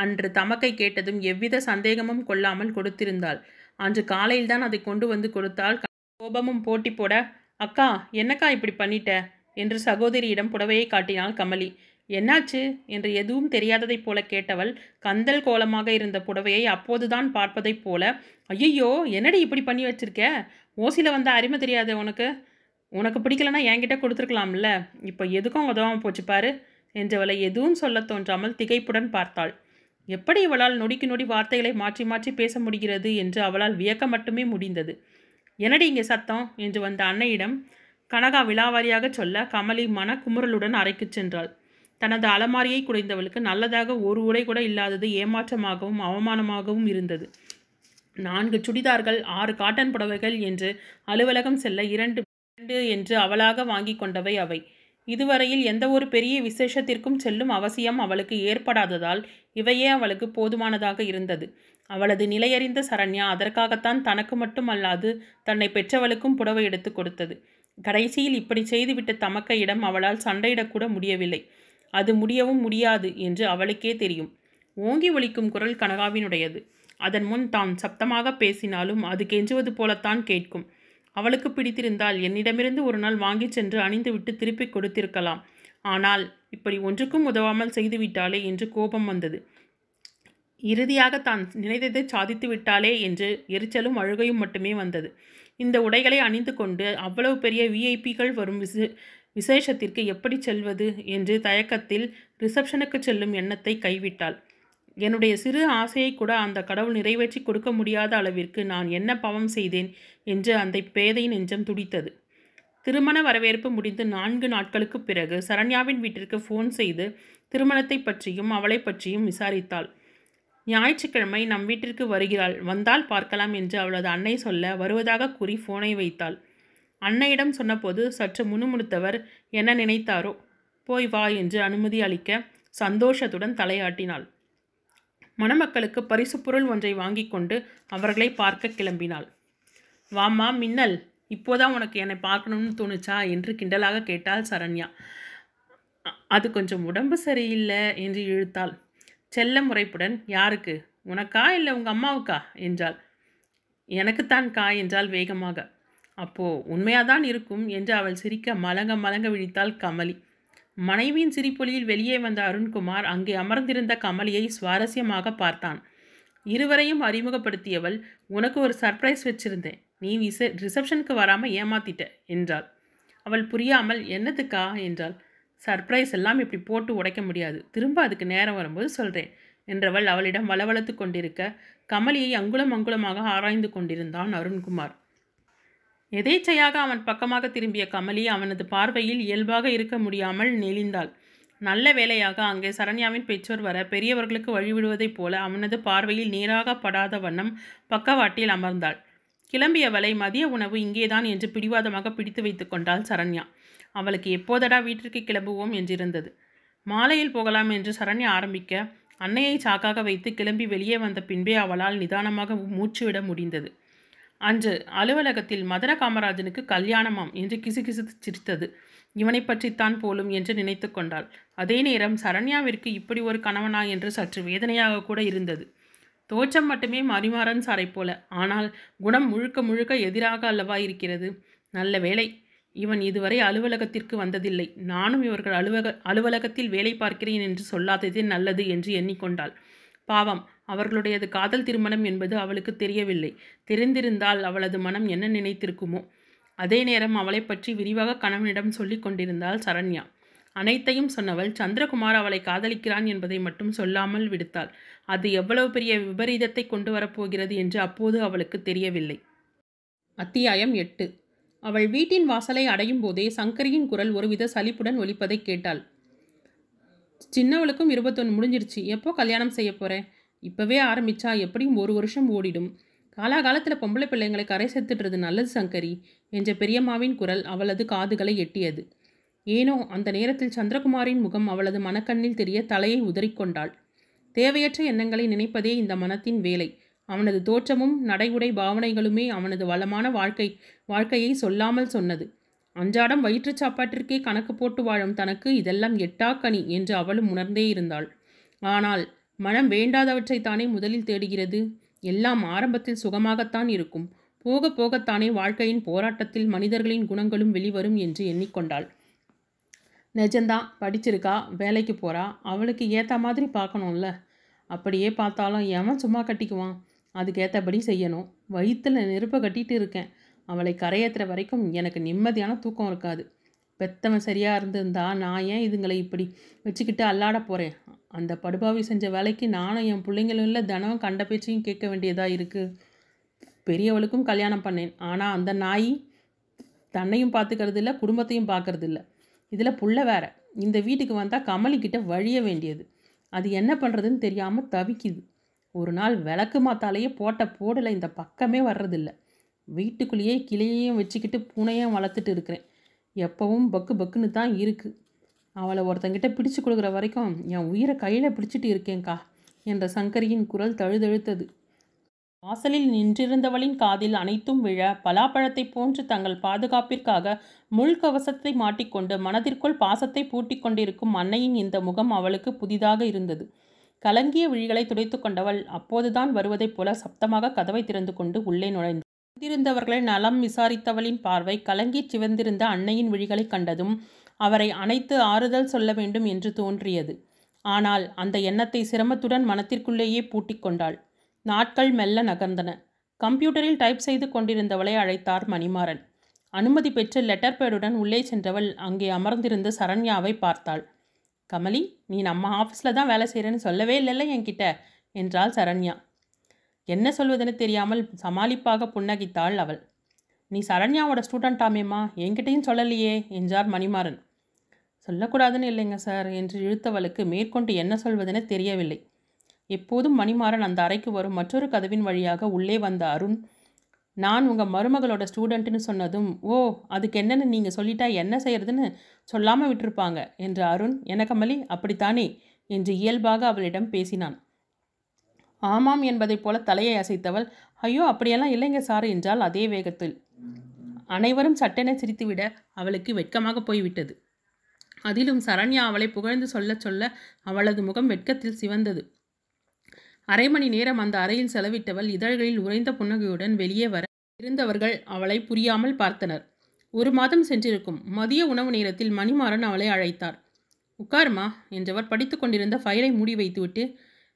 அன்று தமக்கை கேட்டதும் எவ்வித சந்தேகமும் கொள்ளாமல் கொடுத்திருந்தாள். அன்று காலையில் தான் அதை கொண்டு வந்து கொடுத்தால் கோபமும் போட்டி போட அக்கா என்னக்கா இப்படி பண்ணிட்ட? என்று சகோதரியிடம் புடவையை காட்டினாள் கமலி. என்னாச்சு? என்று எதுவும் தெரியாததைப் போல கேட்டவள் கந்தல் கோலமாக இருந்த புடவையை அப்போதுதான் பார்ப்பதைப் போல ஐயோ என்னடி இப்படி பண்ணி வச்சிருக்க? ஓசியில் வந்த அருமை தெரியாது உனக்கு? உனக்கு பிடிக்கலனா என்கிட்ட கொடுத்துருக்கலாம்ல. இப்போ எதுக்கும் உதவாமல் போச்சு பாரு. என்றவளை எதுவும் சொல்ல தோன்றாமல் திகைப்புடன் பார்த்தாள். எப்படி இவளால் நொடிக்கு நொடி வார்த்தைகளை மாற்றி மாற்றி பேச முடிகிறது என்று அவளால் வியக்க மட்டுமே முடிந்தது. என்னடி இங்கே சத்தம்? என்று வந்த அன்னையிடம் கனகா விழாவாரியாக சொல்ல கமலி மன குமுறலுடன் அறைக்குச் சென்றாள். தனது அலமாரியை குடைந்தவளுக்கு நல்லதாக ஒரு உடை கூட இல்லாதது ஏமாற்றமாகவும் அவமானமாகவும் இருந்தது. நான்கு சுடிதார்கள் ஆறு காட்டன் புடவைகள் என்று அலுவலகம் செல்ல இரண்டு இரண்டு என்று அவளாக வாங்கி கொண்டவை அவை. இதுவரையில் எந்த ஒரு பெரிய விசேஷத்திற்கும் செல்லும் அவசியம் அவளுக்கு ஏற்படாததால் இவையே அவளுக்கு போதுமானதாக இருந்தது. அவளது நிலையறிந்த சரண்யா அதற்காகத்தான் தனக்கு மட்டும் அல்லாது தன்னை பெற்றவளுக்கும் புடவை எடுத்து கொடுத்தது. கடைசியில் இப்படி செய்துவிட்ட தமக்கையிடம் அவளால் சண்டையிடக்கூட முடியவில்லை. அது முடியவும் முடியாது என்று அவளுக்கே தெரியும். ஓங்கி ஒலிக்கும் குரல் கனகாவினுடையது. அதன் முன் தான் சப்தமாக பேசினாலும் அது கெஞ்சுவது போலத்தான் கேட்கும். அவளுக்கு பிடித்திருந்தால் என்னிடமிருந்து ஒரு நாள் வாங்கிச் சென்று அணிந்துவிட்டு திருப்பி கொடுத்திருக்கலாம். ஆனால் இப்படி ஒன்றுக்கும் உதவாமல் செய்துவிட்டாளே என்று கோபம் வந்தது. இறுதியாக தான் நினைத்ததை சாதித்து விட்டாளே என்று எரிச்சலும் அழுகையும் மட்டுமே வந்தது. இந்த உடைகளை அணிந்து கொண்டு அவ்வளவு பெரிய விஐபிகள் வரும் விசே விசேஷத்திற்கு எப்படி செல்வது என்று தயக்கத்தில் ரிசப்ஷனுக்கு செல்லும் எண்ணத்தை கைவிட்டாள். என்னுடைய சிறு ஆசையை கூட அந்த கடவுள் நிறைவேற்றி கொடுக்க முடியாத அளவிற்கு நான் என்ன பாவம் செய்தேன்? என்று அந்த பேதை நெஞ்சம் துடித்தது. திருமண வரவேற்பு முடிந்து நான்கு நாட்களுக்கு பிறகு சரண்யாவின் வீட்டிற்கு ஃபோன் செய்து திருமணத்தை பற்றியும் அவளை பற்றியும் விசாரித்தாள். ஞாயிற்றுக்கிழமை நம் வீட்டிற்கு வருகிறாள் வந்தால் பார்க்கலாம் என்று அவளது அன்னை சொல்ல வருவதாக கூறி ஃபோனை வைத்தாள். அன்னையிடம் சொன்னபோது சற்று முணுமுணுத்தவர் என்ன நினைத்தாரோ போய் வா என்று அனுமதி அளிக்க சந்தோஷத்துடன் தலையாட்டினாள். மணமக்களுக்கு பரிசு பொருள் ஒன்றை வாங்கி கொண்டு அவர்களை பார்க்க கிளம்பினாள். வாம்மா மின்னல். இப்போதான் உனக்கு என்னை பார்க்கணும்னு தோணுச்சா? என்று கிண்டலாக கேட்டாள் சரண்யா. அது கொஞ்சம் உடம்பு சரியில்லை என்று இழுத்தாள். செல்ல முறைப்புடன் யாருக்கு? உனக்கா இல்லை உங்கள் அம்மாவுக்கா? என்றாள். எனக்குத்தான் கா என்றால் வேகமாக. அப்போ உண்மையாதான் இருக்கும் என்று அவள் சிரிக்க மலங்க மலங்க விழித்தாள் கமலி. மனைவியின் சிரிப்பொலியில் வெளியே வந்த அருண்குமார் அங்கே அமர்ந்திருந்த கமலியை சுவாரஸ்யமாக பார்த்தான். இருவரையும் அறிமுகப்படுத்தியவள் உனக்கு ஒரு சர்ப்ரைஸ் வச்சிருந்தேன். நீ விச ரிசப்ஷனுக்கு வராமல் ஏமாத்திட்ட என்றாள். அவள் புரியாமல் என்னத்துக்கா? என்றாள். சர்ப்ரைஸ் எல்லாம் இப்படி போட்டு உடைக்க முடியாது. திரும்ப அதுக்கு நேரம் வரும்போது சொல்கிறேன் என்றவள் அவளிடம் வளவளத்து கொண்டிருக்க கமலியை அங்குலம் அங்குலமாக ஆராய்ந்து கொண்டிருந்தான் அருண்குமார். எதேச்சையாக அவன் பக்கமாக திரும்பிய கமலி அவனது பார்வையில் இயல்பாக இருக்க முடியாமல் நெளிந்தாள். நல்ல வேளையாக அங்கே சரண்யாவின் பெற்றோர் வர பெரியவர்களுக்கு வழிவிடுவதைப் போல அவனது பார்வையில் நேராக படாத வண்ணம் பக்கவாட்டில் அமர்ந்தாள். கிளம்பியவளை மதிய உணவு இங்கேதான் என்று பிடிவாதமாக பிடித்து வைத்து கொண்டாள் சரண்யா. அவளுக்கு எப்போதடா வீட்டிற்கு கிளம்புவோம் என்றிருந்தது. மாலையில் போகலாம் என்று சரண்யா ஆரம்பிக்க அன்னையை சாக்காக வைத்து கிளம்பி வெளியே வந்த பின்பே அவளால் நிதானமாக மூச்சுவிட முடிந்தது. அன்று அலுவலகத்தில் மதன காமராஜனுக்கு கல்யாணமாம் என்று கிசுகிசு சிரித்தது. இவனை பற்றித்தான் போலும் என்று நினைத்து கொண்டாள். அதே நேரம் சரண்யாவிற்கு இப்படி ஒரு கணவனா என்று சற்று வேதனையாக கூட இருந்தது. தோற்றம் மட்டுமே மரிமாறன் சாரை போல. ஆனால் குணம் முழுக்க முழுக்க எதிராக அல்லவா இருக்கிறது? நல்ல வேலை இவன் இதுவரை அலுவலகத்திற்கு வந்ததில்லை. நானும் இவர்கள் அலுவலக அலுவலகத்தில் வேலை பார்க்கிறேன் என்று சொல்லாததே நல்லது என்று எண்ணிக்கொண்டாள். பாவம். அவர்களுடையது காதல் திருமணம் என்பது அவளுக்கு தெரியவில்லை. தெரிந்திருந்தால் அவளது மனம் என்ன நினைத்திருக்குமோ? அதே நேரம் அவளை பற்றி விரிவாக கணவனிடம் சொல்லிக் கொண்டிருந்தாள் சரண்யா. அனைத்தையும் சொன்னவள் சந்திரகுமார் அவளை காதலிக்கிறான் என்பதை மட்டும் சொல்லாமல் விடுத்தாள். அது எவ்வளவு பெரிய விபரீதத்தை கொண்டு வரப்போகிறது என்று அப்போது அவளுக்கு தெரியவில்லை. அத்தியாயம் எட்டு. அவள் வீட்டின் வாசலை அடையும் போதே சங்கரியின் குரல் ஒருவித சலிப்புடன் ஒலிப்பதை கேட்டாள். சின்னவளுக்கும் இருபத்தொன்று முடிஞ்சிருச்சு. எப்போ கல்யாணம் செய்ய போகிறேன் இப்போவே ஆரம்பிச்சா எப்படியும் ஒரு வருஷம் ஓடிடும். காலாகாலத்தில் பொம்பளை பிள்ளைங்களை கரை சேர்த்துடுறது நல்லது சங்கரி என்ற பெரியம்மாவின் குரல் அவளது காதுகளை எட்டியது. ஏனோ அந்த நேரத்தில் சந்திரகுமாரின் முகம் அவளது மனக்கண்ணில் தெரிய தலையை உதறிக்கொண்டாள் தேவையற்ற எண்ணங்களை நினைப்பதே இந்த மனத்தின் வேலை. அவனது தோற்றமும் நடைமுறை பாவனைகளுமே அவனது வளமான வாழ்க்கை வாழ்க்கையை சொல்லாமல் சொன்னது. அன்றாடம் வயிற்றுச் சாப்பாட்டிற்கே கணக்கு போட்டு வாழும் தனக்கு இதெல்லாம் எட்டாக்கனி என்று அவளும் உணர்ந்தே இருந்தாள். ஆனால் மனம் வேண்டாதவற்றைத்தானே முதலில் தேடுகிறது? எல்லாம் ஆரம்பத்தில் சுகமாகத்தான் இருக்கும். போக போகத்தானே வாழ்க்கையின் போராட்டத்தில் மனிதர்களின் குணங்களும் வெளிவரும் என்று எண்ணிக்கொண்டாள். நிஜந்தான் படிச்சிருக்கா வேலைக்கு போகிறா அவளுக்கு ஏற்ற மாதிரி பார்க்கணும்ல. அப்படியே பார்த்தாலும் எவன் சும்மா கட்டிக்குவான்? அதுக்கேற்றபடி செய்யணும். வயிற்றில் நெருப்பை கட்டிகிட்டு இருக்கேன். அவளை கரையேற்றுற வரைக்கும் எனக்கு நிம்மதியான தூக்கம் இருக்காது. பெத்தவன் சரியாக இருந்திருந்தா நான் ஏன் இதுங்களை இப்படி வச்சுக்கிட்டு அல்லாட போகிறேன் அந்த படுபாவி செஞ்ச வேலைக்கு நானும் என் பிள்ளைங்களும் இல்லை தினமும் கண்ட பேச்சையும் கேட்க வேண்டியதாக இருக்குது பெரியவளுக்கும் கல்யாணம் பண்ணேன். ஆனால் அந்த நாய் தன்னையும் பார்த்துக்கிறது இல்லை குடும்பத்தையும் பார்க்கறது இல்லை இதில் புள்ள வேற. இந்த வீட்டுக்கு வந்தால் கமலிக்கிட்ட வழிய வேண்டியது. அது என்ன பண்ணுறதுன்னு தெரியாமல் தவிக்குது. ஒரு நாள் விளக்கு மாத்தாலேயே போட்ட போடலை இந்த பக்கமே வர்றதில்ல. வீட்டுக்குள்ளேயே கிளையையும் வச்சுக்கிட்டு பூனையும் வளர்த்துட்டு இருக்கிறேன். எப்பவும் பக்கு பக்குன்னு தான் இருக்குது அவளை ஒருத்தங்கிட்ட பிடிச்சு கொடுக்குற வரைக்கும் என் உயிரை கையில் பிடிச்சிட்டு இருக்கேன்க்கா என்ற சங்கரியின் குரல் தழுதழுத்தது. வாசலில் நின்றிருந்தவளின் காதில் அனைத்தும் விழ பலாப்பழத்தைப் போன்று தங்கள் பாதுகாப்பிற்காக முள்கவசத்தை மாட்டிக்கொண்டு மனதிற்குள் பாசத்தை பூட்டிக் கொண்டிருக்கும் அன்னையின் இந்த முகம் அவளுக்கு புதிதாக இருந்தது. கலங்கிய விழிகளை துடைத்து கொண்டவள் அப்போதுதான் வருவதைப் போல சப்தமாக கதவை திறந்து கொண்டு உள்ளே நுழைந்தாள். வந்திருந்தவர்களை நலம் விசாரித்தவளின் பார்வை கலங்கிச் சிவந்திருந்த அன்னையின் விழிகளை கண்டதும் அவரை அனைத்து ஆறுதல் சொல்ல வேண்டும் என்று தோன்றியது. ஆனால் அந்த எண்ணத்தை சிரமத்துடன் மனத்திற்குள்ளேயே பூட்டிக் கொண்டாள். நாட்கள் மெல்ல நகர்ந்தன. கம்ப்யூட்டரில் டைப் செய்து கொண்டிருந்தவளை அழைத்தார் மணிமாறன். அனுமதி பெற்று லெட்டர் பேடுடன் உள்ளே சென்றவள் அங்கே அமர்ந்திருந்த சரண்யாவை பார்த்தாள். கமலி நீ நம்ம ஆஃபீஸில் தான் வேலை செய்கிறேன்னு சொல்லவே இல்லைல்ல என்கிட்ட? என்றாள் சரண்யா. என்ன சொல்வதுன்னு தெரியாமல் சமாளிப்பாக புன்னகித்தாள் அவள். நீ சரண்யாவோட ஸ்டூடெண்ட் ஆமேம்மா என்கிட்டையும் சொல்லலையே என்றார் மணிமாறன். சொல்லக்கூடாதுன்னு இல்லைங்க சார் என்று இழுத்தவளுக்கு மேற்கொண்டு என்ன சொல்வதென தெரியவில்லை. எப்போதும் மணிமாறன் அந்த அறைக்கு வரும் மற்றொரு கதவின் வழியாக உள்ளே வந்த அருண் நான் உங்கள் மருமகளோட ஸ்டூடெண்ட்டுன்னு சொன்னதும் ஓ அதுக்கு என்னென்னு நீங்கள் சொல்லிட்டா என்ன செய்யறதுன்னு சொல்லாமல் விட்டிருப்பாங்க என்று அருண் என கமலி அப்படித்தானே? என்று இயல்பாக அவளிடம் பேசினான். ஆமாம் என்பதைப் போல தலையை அசைத்தவள் ஐயோ அப்படியெல்லாம் இல்லைங்க சார் என்றால் அதே வேகத்தில். அனைவரும் சட்டென சிரித்துவிட அவளுக்கு வெட்கமாக போய்விட்டது. அதிலும் சரண்யா அவளை புகழ்ந்து சொல்ல சொல்ல அவளது முகம் வெட்கத்தில் சிவந்தது. அரை மணி நேரம் அந்த அறையில் செலவிட்டவள் இதழ்களில் உறைந்த புன்னகையுடன் வெளியே வர இருந்தவர்கள் அவளை புரியாமல் பார்த்தனர். ஒரு மாதம் சென்றிருக்கும். மதிய உணவு நேரத்தில் மணிமாறன் அவளை அழைத்தார். உட்காருமா என்றவர் படித்து கொண்டிருந்த ஃபைலை மூடி வைத்துவிட்டு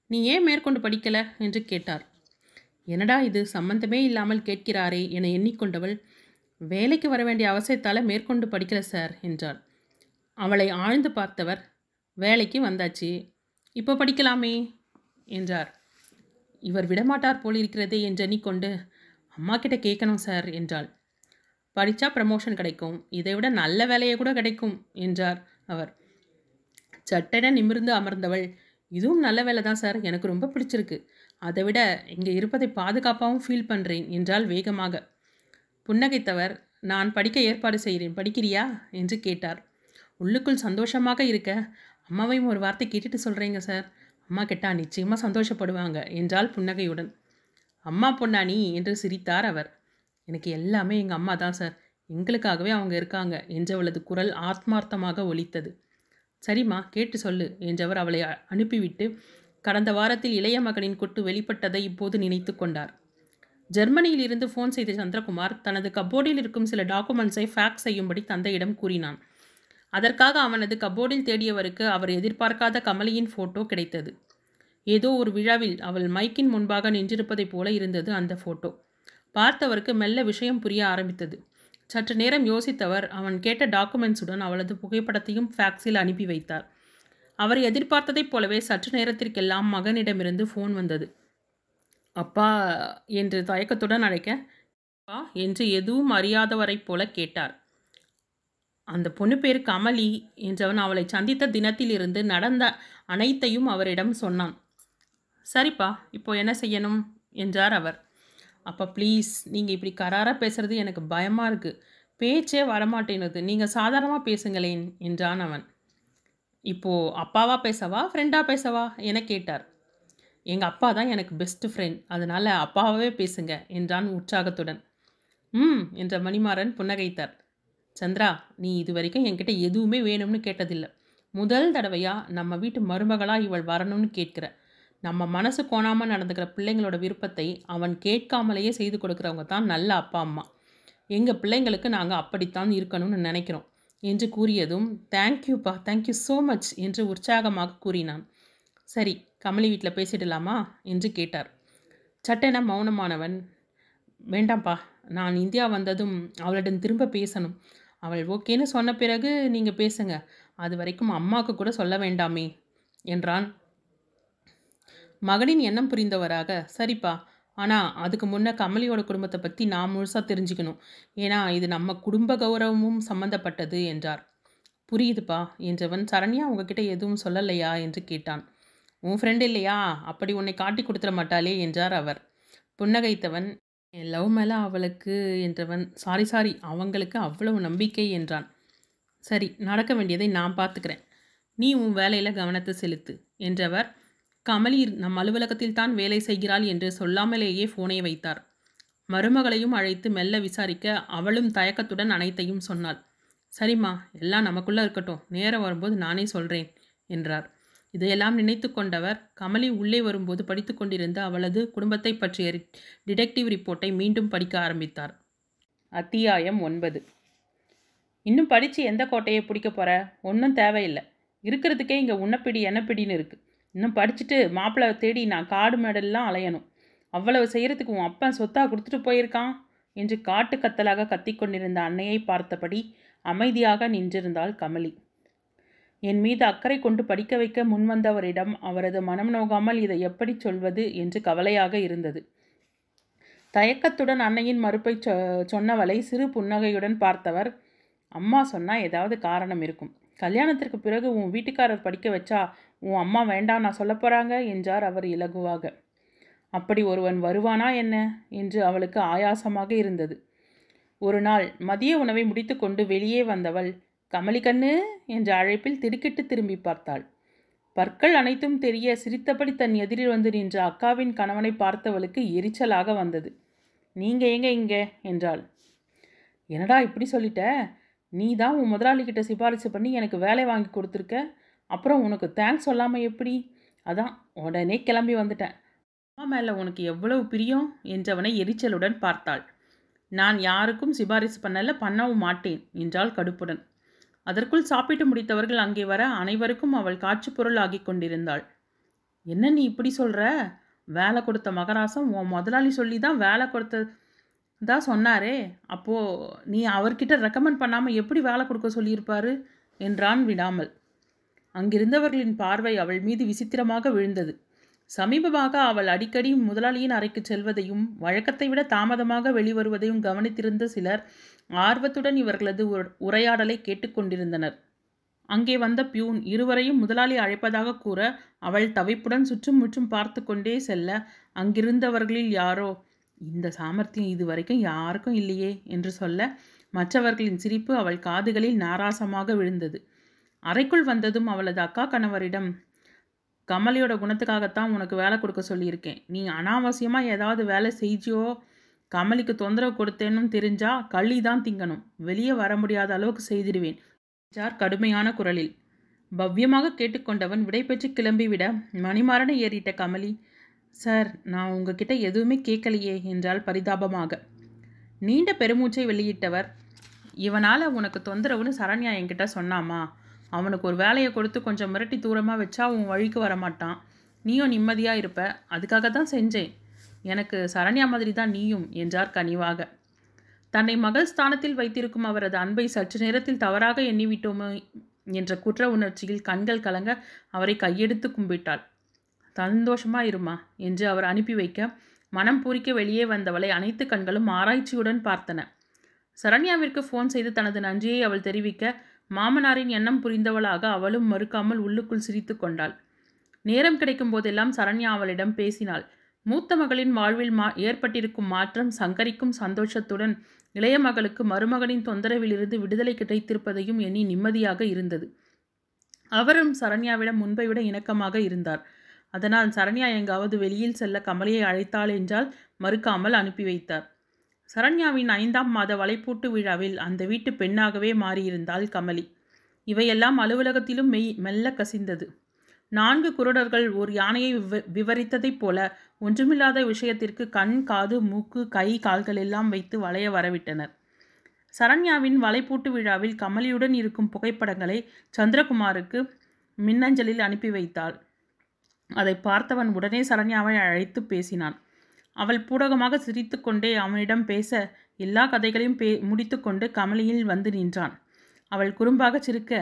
நீ ஏன் மேற்கொண்டு படிக்கல? என்று கேட்டார். என்னடா இது? சம்பந்தமே இல்லாமல் கேட்கிறாரே என எண்ணிக்கொண்டவள் வேலைக்கு வர வேண்டிய அவசியத்தால் மேற்கொண்டு படிக்கல சார் என்றார் அவளை ஆழ்ந்து பார்த்தவர் வேலைக்கு வந்தாச்சு. இப்போ படிக்கலாமே என்றார். இவர் விடமாட்டார் போல் இருக்கிறதே என்று எண்ணிக்கொண்டு அம்மா கிட்ட கேட்கணும் சார் என்றாள். படித்தா ப்ரமோஷன் கிடைக்கும். இதை விட நல்ல வேலையை கூட கிடைக்கும் என்றார் அவர். சட்டென நிமிர்ந்து அமர்ந்தவள். இதுவும் நல்ல வேலை தான் சார். எனக்கு ரொம்ப பிடிச்சிருக்கு. அதை விட இங்கே இருப்பதை பாதுகாப்பாகவும் ஃபீல் பண்ணுறேன் என்றால் வேகமாக. புன்னகைத்தவர். நான் படிக்க ஏற்பாடு செய்கிறேன். படிக்கிறியா? என்று கேட்டார். உள்ளுக்குள் சந்தோஷமாக இருக்க. அம்மாவையும் ஒரு வார்த்தை கேட்டுட்டு சொல்கிறீங்க சார். அம்மா கேட்டால் நிச்சயமாக சந்தோஷப்படுவாங்க என்றால் புன்னகையுடன். அம்மா பொன்னானி என்று சிரித்தார் அவர். எனக்கு எல்லாமே எங்கள் அம்மா தான் சார். எங்களுக்காகவே அவங்க இருக்காங்க என்றவளது குரல் ஆத்மார்த்தமாக ஒலித்தது. சரிம்மா கேட்டு சொல்லு என்றவர் அவளை அனுப்பிவிட்டு கடந்த வாரத்தில் இளைய மகனின் கொட்டு வெளிப்பட்டதை இப்போது நினைத்து கொண்டார். ஜெர்மனியில் இருந்து ஃபோன் செய்த சந்திரகுமார் தனது கபோர்டில் இருக்கும் சில டாக்குமெண்ட்ஸை ஃபேக்ஸ் செய்யும்படி தந்தையிடம் கூறினான். அதற்காக அவனது கபோர்டில் தேடியவருக்கு அவர் எதிர்பார்க்காத கமலியின் ஃபோட்டோ கிடைத்தது. ஏதோ ஒரு விழாவில் அவள் மைக்கின் முன்பாக நின்றிருப்பதைப் போல இருந்தது அந்த ஃபோட்டோ பார்த்தவருக்கு மெல்ல விஷயம் புரிய ஆரம்பித்தது. சற்று நேரம் யோசித்தவர் அவன் கேட்ட டாக்குமெண்ட்ஸுடன் அவளது புகைப்படத்தையும் ஃபேக்ஸில் அனுப்பி வைத்தார். அவர் எதிர்பார்த்ததைப் போலவே சற்று நேரத்திற்கெல்லாம் மகனிடமிருந்து ஃபோன் வந்தது. அப்பா என்று தயக்கத்துடன் அழைக்க அப்பா என்று எதுவும் அறியாதவரைப் போல கேட்டார். அந்த பொண்ணு பேர் கமலி என்றவன் அவளை சந்தித்த தினத்திலிருந்து நடந்த அனைத்தையும் அவரிடம் சொன்னான். சரிப்பா இப்போ என்ன செய்யணும்? என்றார் அவர். அப்பா ப்ளீஸ் நீங்கள் இப்படி கராராக பேசுறது எனக்கு பயமாக இருக்குது பேச்சே வரமாட்டேனுது. நீங்கள் சாதாரணமாக பேசுங்களேன் என்றான் அவன். இப்போது அப்பாவா பேசவா ஃப்ரெண்டாக பேசவா? என கேட்டார். எங்கள் அப்பா தான் எனக்கு பெஸ்ட் ஃப்ரெண்ட் அதனால் அப்பாவே பேசுங்க என்றான் உற்சாகத்துடன். ம் என்ற மணிமாறன் புன்னகைத்தார். சந்திரா நீ இது வரைக்கும் என்கிட்ட எதுவுமே வேணும்னு கேட்டதில்லை. முதல் தடவையாக நம்ம வீட்டு மருமகளாக இவள் வரணும்னு கேட்கிற. நம்ம மனசு கோணாமல் நடந்துக்கிற பிள்ளைங்களோட விருப்பத்தை அவன் கேட்காமலேயே செய்து கொடுக்குறவங்க தான் நல்ல அப்பா அம்மா. எங்கள் பிள்ளைங்களுக்கு நாங்கள் அப்படித்தான் இருக்கணும்னு நினைக்கிறோம் என்று கூறியதும் தேங்க்யூப்பா தேங்க்யூ ஸோ மச் என்று உற்சாகமாக கூறினான். சரி கமலி வீட்டில் பேசிடலாமா? என்று கேட்டார். சட்டென மௌனமானவன் வேண்டாம்ப்பா நான் இந்தியா வந்ததும் அவளிடம் திரும்ப பேசணும். அவள் ஓகேன்னு சொன்ன பிறகு நீங்கள் பேசுங்க. அது வரைக்கும் அம்மாவுக்கு கூட சொல்ல வேண்டாமே என்றான். மகனின் எண்ணம் புரிந்தவராக சரிப்பா ஆனால் அதுக்கு முன்னே கமலியோட குடும்பத்தை பற்றி நான் முழுசாக தெரிஞ்சுக்கணும். ஏன்னா இது நம்ம குடும்ப கௌரவமும் சம்மந்தப்பட்டது என்றார். புரியுதுப்பா என்றவன் சரண்யா உங்ககிட்ட எதுவும் சொல்லலையா என்று கேட்டான். உன் ஃப்ரெண்ட் இல்லையா? அப்படி உன்னை காட்டி கொடுத்துட மாட்டாளே என்றார் அவர். புன்னகைத்தவன் என் லவ் மேலே அவளுக்கு என்றவன் சாரி சாரி அவங்களுக்கு அவ்வளவு நம்பிக்கை என்றான். சரி நடக்க வேண்டியதை நான் பார்த்துக்கிறேன். நீ உன் வேலையில் கவனத்தை செலுத்து என்றவர் கமலி நம் அலுவலகத்தில் தான் வேலை செய்கிறாள் என்று சொல்லாமலேயே ஃபோனை வைத்தார். மருமகளையும் அழைத்து மெல்ல விசாரிக்க அவளும் தயக்கத்துடன் அனைத்தையும் சொன்னாள். சரிம்மா எல்லாம் நமக்குள்ளே இருக்கட்டும். நேரம் வரும்போது நானே சொல்கிறேன் என்றார். இதையெல்லாம் நினைத்து கொண்டவர் கமலி உள்ளே வரும்போது படித்து கொண்டிருந்த அவளது குடும்பத்தை பற்றிய டிடெக்டிவ் ரிப்போர்ட்டை மீண்டும் படிக்க ஆரம்பித்தார். அத்தியாயம் ஒன்பது. இன்னும் படித்து எந்த கோட்டையை பிடிக்க போகிற ஒன்றும் தேவையில்லை. இருக்கிறதுக்கே இங்கே உன்னப்பிடி என்னப்பிடின்னு இருக்குது இன்னும் படிச்சுட்டு மாப்பிள்ளை தேடி நான் காடு மேடெல்லாம் அலையணும். அவ்வளவு செய்கிறதுக்கு உன் அப்பன் சொத்தாக கொடுத்துட்டு போயிருக்கான்? என்று காட்டு கத்தலாக கத்திக்கொண்டிருந்த அன்னையை பார்த்தபடி அமைதியாக நின்றிருந்தாள் கமலி. என் மீது அக்கறை கொண்டு படிக்க வைக்க முன்வந்தவரிடம் அவரது மனம் நோகாமல் இதை எப்படி சொல்வது என்று கவலையாக இருந்தது. தயக்கத்துடன் அன்னையின் மறுப்பை சொ சொன்னவளை சிறு புன்னகையுடன் பார்த்தவர் அம்மா சொன்னால் ஏதாவது காரணம் இருக்கும். கல்யாணத்திற்கு பிறகு உன் வீட்டுக்காரர் படிக்க வச்சா உன் அம்மா வேண்டாம் நான் சொல்ல போகிறாங்க என்றார் அவர் இலகுவாக. அப்படி ஒருவன் வருவானா என்ன? என்று அவளுக்கு ஆயாசமாக இருந்தது. ஒரு நாள் மதிய உணவை முடித்துக்கொண்டு வெளியே வந்தவள் கமலிக்கண்ணு என்ற அழைப்பில் திடுக்கிட்டு திரும்பி பார்த்தாள். பற்கள் அனைத்தும் தெரிய சிரித்தபடி தன் எதிரில் வந்து நின்ற அக்காவின் கணவனை பார்த்தவளுக்கு எரிச்சலாக வந்தது. நீங்க எங்க இங்க? என்றாள். என்னடா இப்படி சொல்லிட்ட? நீ தான் உன் முதலாளிகிட்ட சிபாரிசு பண்ணி எனக்கு வேலை வாங்கி கொடுத்துருக்க? அப்புறம் உனக்கு தேங்க்ஸ் சொல்லாமல் எப்படி? அதான் உடனே கிளம்பி வந்துட்டேன். அம்மா மேலே உனக்கு எவ்வளவு பிரியம்? என்றவனை எரிச்சலுடன் பார்த்தாள். நான் யாருக்கும் சிபாரிசு பண்ணல பண்ணவும் மாட்டேன் என்றாள் கடுப்புடன். அதற்குள் சாப்பிட்டு முடித்தவர்கள் அங்கே வர அனைவருக்கும் அவள் காட்சி பொருள் ஆகி கொண்டிருந்தாள். என்ன நீ இப்படி சொல்கிற வேலை கொடுத்த மகராசம் உன் முதலாளி சொல்லி தான் வேலை கொடுத்த தான் சொன்னாரே. அப்போது நீ அவர்கிட்ட ரெக்கமெண்ட் பண்ணாமல் எப்படி வேலை கொடுக்க சொல்லியிருப்பாரு? என்றான் விடாமல். அங்கிருந்தவர்களின் பார்வை அவள் மீது விசித்திரமாக விழுந்தது. சமீபமாக அவள் அடிக்கடி முதலாளியின் அறைக்கு செல்வதையும் வழக்கத்தை விட தாமதமாக வெளிவருவதையும் கவனித்திருந்த சிலர் ஆர்வத்துடன் இவர்களது உரையாடலை கேட்டுக்கொண்டிருந்தனர் அங்கே வந்த பியூன் இருவரையும் முதலாளி அழைப்பதாக கூற அவள் தவிப்புடன் சுற்றும் முற்றும் பார்த்து கொண்டே செல்ல அங்கிருந்தவர்களில் யாரோ? இந்த சாமர்த்தியம் இதுவரைக்கும் யாருக்கும் இல்லையே என்று சொல்ல மற்றவர்களின் சிரிப்பு அவள் காதுகளில் நாராசமாக விழுந்தது. அறைக்குள் வந்ததும் அவளது அக்கா கணவரிடம் கமலியோட குணத்துக்காகத்தான் உனக்கு வேலை கொடுக்க சொல்லியிருக்கேன். நீ அனாவசியமாக ஏதாவது வேலை செஞ்சியோ கமலிக்கு தொந்தரவு கொடுத்தேன்னு தெரிஞ்சா கள்ளி தான் திங்கணும். வெளியே வர முடியாத அளவுக்கு செய்திடுவேன். என்றார் கடுமையான குரலில். பவ்யமாக கேட்டுக்கொண்டவன் விடைபெற்று கிளம்பிவிட மணிமாறனை ஏறிட்ட கமலி சார் நான் உங்ககிட்ட எதுவுமே கேட்கலையே என்றால் பரிதாபமாக. நீண்ட பெருமூச்சை வெளியிட்டவர். இவனால் உனக்கு தொந்தரவுன்னு சரண்யா என்கிட்ட சொன்னாமா? அவனுக்கு ஒரு வேலையை கொடுத்து கொஞ்சம் மிரட்டி தூரமாக வச்சா உன் வழிக்கு வரமாட்டான். நீயும் நிம்மதியாக இருப்ப. அதுக்காக தான் செஞ்சேன். எனக்கு சரண்யா மாதிரி தான் நீயும் என்றார் கனிவாக. தன்னை மகள் ஸ்தானத்தில் வைத்திருக்கும் அவரது அன்பை சற்று நேரத்தில் தவறாக எண்ணிவிட்டோமோ என்ற குற்ற உணர்ச்சியில் கண்கள் கலங்க அவரை கையெடுத்து கும்பிட்டாள். சந்தோஷமா இருமா என்று அவர் அனுப்பி வைக்க மனம் பூரிக்க வெளியே வந்தவளை அனைத்து கண்களும் ஆராய்ச்சியுடன் பார்த்தன. சரண்யாவிற்கு ஃபோன் செய்து தனது நன்றியை அவள் தெரிவிக்க மாமனாரின் எண்ணம் புரிந்தவளாக அவளும் மறுக்காமல் உள்ளுக்குள் சிரித்து கொண்டாள். நேரம் கிடைக்கும் போதெல்லாம் சரண்யா அவளிடம் பேசினாள். மூத்த மகளின் வாழ்வில் மா ஏற்பட்டிருக்கும் மாற்றம் சங்கரிக்கும் சந்தோஷத்துடன் இளைய மகளுக்கு மருமகனின் தொந்தரவிலிருந்து விடுதலை கிடைத்திருப்பதையும் எண்ணி நிம்மதியாக இருந்தது. அவரும் சரண்யாவிடம் முன்பை விட இணக்கமாக இருந்தார். அதனால் சரண்யா எங்காவது வெளியில் செல்ல கமலியை அழைத்தாள் என்றால் மறுக்காமல் அனுப்பி வைத்தார். சரண்யாவின் ஐந்தாம் மாத வலைப்பூட்டு விழாவில் அந்த வீட்டு பெண்ணாகவே மாறியிருந்தாள் கமலி. இவையெல்லாம் அலுவலகத்திலும் மெய் மெல்ல கசிந்தது. நான்கு குருடர்கள் ஒரு யானையை விவ விவரித்ததைப் போல ஒன்றுமில்லாத விஷயத்திற்கு கண் காது மூக்கு கை கால்கள் எல்லாம் வைத்து வளைய வரவிட்டனர். சரண்யாவின் வலைப்பூட்டு விழாவில் கமலியுடன் இருக்கும் புகைப்படங்களை சந்திரகுமாருக்கு மின்னஞ்சலில் அனுப்பி வைத்தாள். அதை பார்த்தவன் உடனே சரண்யாவை அழைத்து பேசினான். அவள் பூடகமாக சிரித்துக்கொண்டே அவனிடம் பேச எல்லா கதைகளையும் பே முடித்துக்கொண்டு கமலியில் வந்து நின்றான். அவள் குறும்பாக சிரிக்க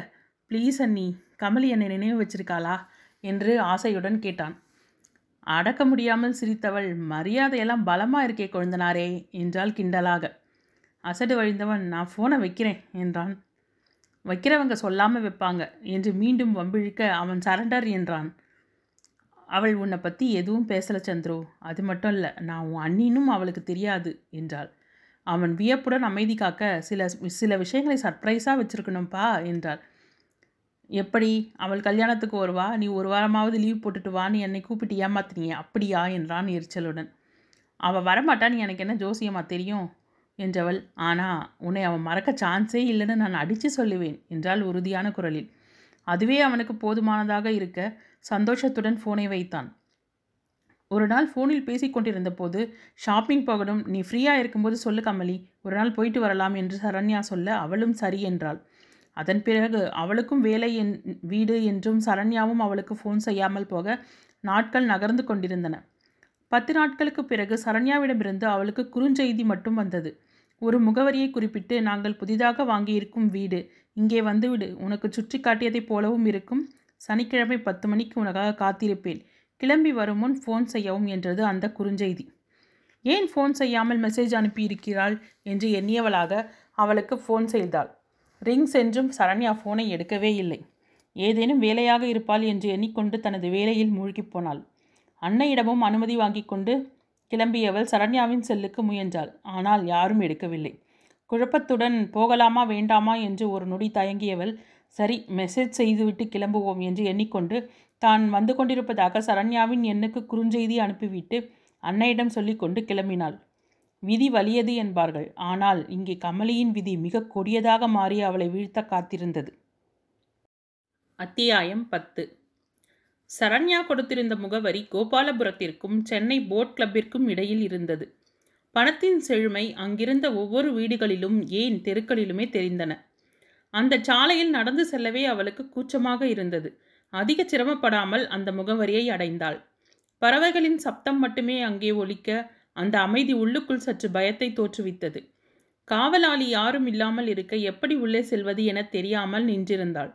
ப்ளீஸ் அண்ணி கமலி என்னை நினைவு வச்சிருக்காளா? என்று ஆசையுடன் கேட்டான். அடக்க முடியாமல் சிரித்தவள் மரியாதையெல்லாம் பலமாக இருக்கே கொழுந்தனாரே என்றாள் கிண்டலாக. அசடு வழிந்தவன் நான் ஃபோனை வைக்கிறேன் என்றான். வைக்கிறவங்க சொல்லாமல் வைப்பாங்க என்று மீண்டும் வம்பிழுக்க அவன் சரண்டர் என்றான். அவள் உன்னை பற்றி எதுவும் பேசலை சந்துரு. அது மட்டும் இல்லை நான் உன் அண்ணினும் அவளுக்கு தெரியாது என்றாள். அவன் வியப்புடன் அமைதி காக்க சில சில விஷயங்களை சர்ப்ரைஸாக வச்சுருக்கணும்ப்பா என்றாள். எப்படி? அவள் கல்யாணத்துக்கு வருவா நீ ஒரு வாரமாவது லீவ் போட்டுட்டு வா நீ என்னை கூப்பிட்டு ஏமாத்துனீங்க அப்படியா என்றான் எரிச்சலுடன். அவள் வரமாட்டான்னு எனக்கு என்ன ஜோசியமா தெரியும் என்றவள். ஆனால் உன்னை அவன் மறக்க சான்ஸே இல்லைன்னு நான் அடித்து சொல்லுவேன் என்றாள் உறுதியான குரலில். அதுவே அவனுக்கு போதுமானதாக இருக்க சந்தோஷத்துடன் ஃபோனை வைத்தான். ஒரு நாள் ஃபோனில் பேசிக்கொண்டிருந்த போது ஷாப்பிங் போகணும். நீ ஃப்ரீயாக இருக்கும்போது சொல்லு கமலி. ஒரு நாள் போயிட்டு வரலாம் என்று சரண்யா சொல்ல அவளும் சரி என்றாள். அதன் பிறகு அவளுக்கும் வேலை என் வீடு என்றும் சரண்யாவும் அவளுக்கு ஃபோன் செய்யாமல் போக நாட்கள் நகர்ந்து கொண்டிருந்தன. பத்து நாட்களுக்கு பிறகு சரண்யாவிடமிருந்து அவளுக்கு குறுஞ்செய்தி மட்டும் வந்தது. ஒரு முகவரியை குறிப்பிட்டு நாங்கள் புதிதாக வாங்கியிருக்கும் வீடு. இங்கே வந்துவிடு. உனக்கு சுற்றி காட்டியதைப் போலவும் இருக்கும். சனிக்கிழமை பத்து மணிக்கு உனக்காக காத்திருப்பேன். கிளம்பி வரும் முன் ஃபோன் செய்யவும் என்றது அந்த குறுஞ்செய்தி. ஏன் ஃபோன் செய்யாமல் மெசேஜ் அனுப்பியிருக்கிறாள்? என்று எண்ணியவளாக அவளுக்கு ஃபோன் செய்தாள். ரிங் சென்றும் சரண்யா ஃபோனை எடுக்கவே இல்லை. ஏதேனும் வேலையாக இருப்பாள் என்று எண்ணிக்கொண்டு தனது வேலையில் மூழ்கிப் போனாள். அன்னையிடமும் அனுமதி வாங்கி கொண்டு கிளம்பியவள் சரண்யாவின் செல்லுக்கு முயன்றாள். ஆனால் யாரும் எடுக்கவில்லை. குழப்பத்துடன் போகலாமா வேண்டாமா என்று ஒரு நொடி தயங்கியவள் சரி மெசேஜ் செய்துவிட்டு கிளம்புவோம் என்று எண்ணிக்கொண்டு தான் வந்து கொண்டிருப்பதாக சரண்யாவின் எண்ணுக்கு குறுஞ்செய்தி அனுப்பிவிட்டு அன்னையிடம் சொல்லிக்கொண்டு கிளம்பினாள். விதி வலியது என்பார்கள். ஆனால் இங்கே கமலியின் விதி மிக கொடியதாக மாறி அவளை வீழ்த்த காத்திருந்தது. அத்தியாயம் பத்து. சரண்யா கொடுத்திருந்த முகவரி கோபாலபுரத்திற்கும் சென்னை போட் கிளப்பிற்கும் இடையில் இருந்தது. பணத்தின் செழுமை அங்கிருந்த ஒவ்வொரு வீடுகளிலும் ஏன் தெருக்களிலுமே தெரிந்தன. அந்த சாலையில் நடந்து செல்லவே அவளுக்கு கூச்சமாக இருந்தது. அதிக சிரமப்படாமல் அந்த முகவரியை அடைந்தாள். பறவைகளின் சப்தம் மட்டுமே அங்கே ஒலிக்க அந்த அமைதி உள்ளுக்குள் சற்று பயத்தை தோற்றுவித்தது. காவலாளி யாரும் இல்லாமல் இருக்க எப்படி உள்ளே செல்வது என தெரியாமல் நின்றிருந்தாள்.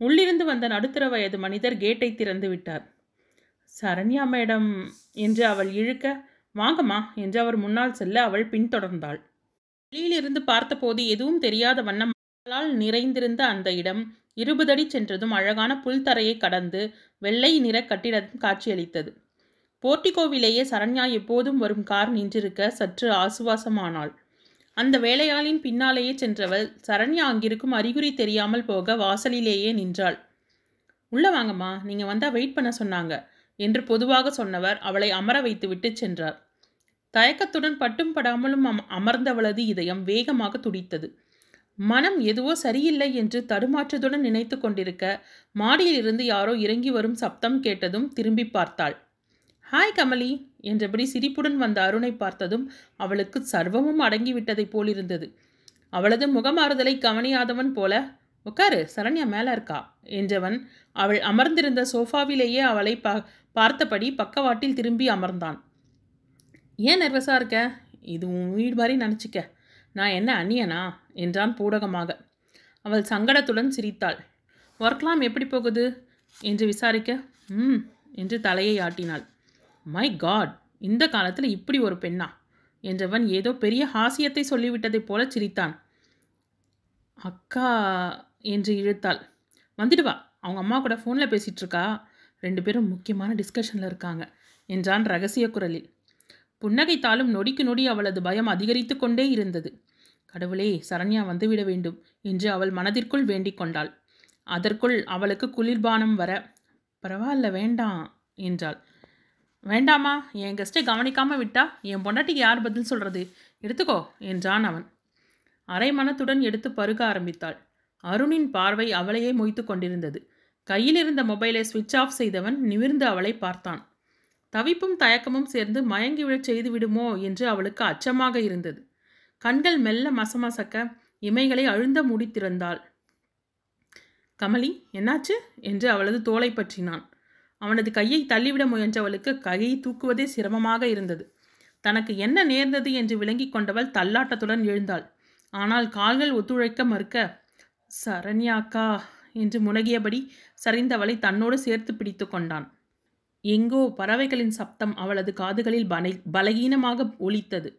உள்ளிருந்து வந்த நடுத்தர வயது மனிதர் கேட்டை திறந்து விட்டார். சரண்யா மேடம் என்று அவள் இழுக்க வாங்கம்மா என்று அவர் முன்னால் செல்ல அவள் பின்தொடர்ந்தாள். வெளியிலிருந்து பார்த்தபோது எதுவும் தெரியாத வண்ணம் மக்களால் நிறைந்திருந்த அந்த இடம் இருபதடி சென்றதும் அழகான புல்தரையை கடந்து வெள்ளை நிற கட்டிடம் காட்சியளித்தது. போர்ட்டிகோவிலேயே சரண்யா எப்போதும் வரும் கார் நின்றிருக்க சற்று ஆசுவாசமானாள். அந்த வேலையாளின் பின்னாலேயே சென்றவள் சரண்யா அங்கிருக்கும் அறிகுறி தெரியாமல் போக வாசலிலேயே நின்றாள். உள்ள வாங்கம்மா நீங்கள் வந்தால் வெயிட் பண்ண சொன்னாங்க. என்று பொதுவாக சொன்னவர் அவளை அமர வைத்துவிட்டு சென்றார். தயக்கத்துடன் பட்டும் படாமலும் அமர்ந்தவளது இதயம் வேகமாக துடித்தது. மனம் எதுவோ சரியில்லை என்று தடுமாற்றத்துடன் நினைத்து கொண்டிருக்க மாடியிலிருந்து யாரோ இறங்கி வரும் சப்தம் கேட்டதும் திரும்பி பார்த்தாள். ஹாய் கமலி என்றபடி சிரிப்புடன் வந்த அருணை பார்த்ததும் அவளுக்கு சர்வமும் அடங்கிவிட்டதைப் போலிருந்தது. அவளது முகமாறுதலை கவனியாதவன் போல உட்காரு சரண்யா மேலே இருக்கா? என்றவன் அவள் அமர்ந்திருந்த சோஃபாவிலேயே அவளை பா பார்த்தபடி பக்கவாட்டில் திரும்பி அமர்ந்தான். ஏன் நர்வஸாக இருக்க? இது உன் வீடு மாதிரி நினச்சிக்க. நான் என்ன அந்நியனா? என்றான் பூடகமாக. அவள் சங்கடத்துடன் சிரித்தாள். ஒர்க்லாம் எப்படி போகுது? என்று விசாரிக்க ம் என்று தலையை ஆட்டினாள். மை காட் இந்த காலத்தில் இப்படி ஒரு பெண்ணா? என்றவன் ஏதோ பெரிய ஹாசியத்தை சொல்லிவிட்டதைப் போல சிரித்தான். அக்கா என்று இழுத்தாள். வந்துடுவா அவங்க அம்மா கூட ஃபோனில் பேசிகிட்ருக்கா ரெண்டு பேரும் முக்கியமான டிஸ்கஷனில் இருக்காங்க என்றான் ரகசிய குரலில். புன்னகைத்தாலும் நொடிக்கு நொடி அவளது பயம் அதிகரித்து கொண்டே இருந்தது. கடவுளே சரண்யா வந்துவிட வேண்டும் என்று அவள் மனதிற்குள் வேண்டிக் கொண்டாள். அதற்குள் அவளுக்கு குளிர்பானம் வர பரவாயில்ல வேண்டாம் என்றாள். வேண்டாமா என் கெஸ்ட்டை கவனிக்காமல் விட்டா என் பொண்டாட்டிக்கு யார் பதில் சொல்கிறது எடுத்துக்கோ என்றான் அவன். அரை மனத்துடன் எடுத்து பருக ஆரம்பித்தாள். அருணின் பார்வை அவளையே மொய்த்து கொண்டிருந்தது. கையில் இருந்த மொபைலை சுவிட்ச் ஆஃப் செய்தவன் நிமிர்ந்து அவளை பார்த்தான். தவிப்பும் தயக்கமும் சேர்ந்து மயங்கி விழச் செய்து விடுமோ என்று அவளுக்கு அச்சமாக இருந்தது. கண்கள் மெல்ல மசமசக்க இமைகளை அழுந்த முடித்திருந்தாள் கமலி என்னாச்சு? என்று அவளது தோலை பற்றினான். அவனது கையை தள்ளிவிட முயன்றவளுக்கு கையை தூக்குவதே சிரமமாக இருந்தது. தனக்கு என்ன நேர்ந்தது? என்று விளங்கி கொண்டவள் தள்ளாட்டத்துடன் எழுந்தாள். ஆனால் கால்கள் ஒத்துழைக்க மறுக்க சரண்யாக்கா என்று முனகியபடி சரிந்தவளை தன்னோடு சேர்த்து பிடித்து கொண்டான். எங்கோ பறவைகளின் சப்தம் அவளது காதுகளில் பலை பலகீனமாக ஒலித்தது.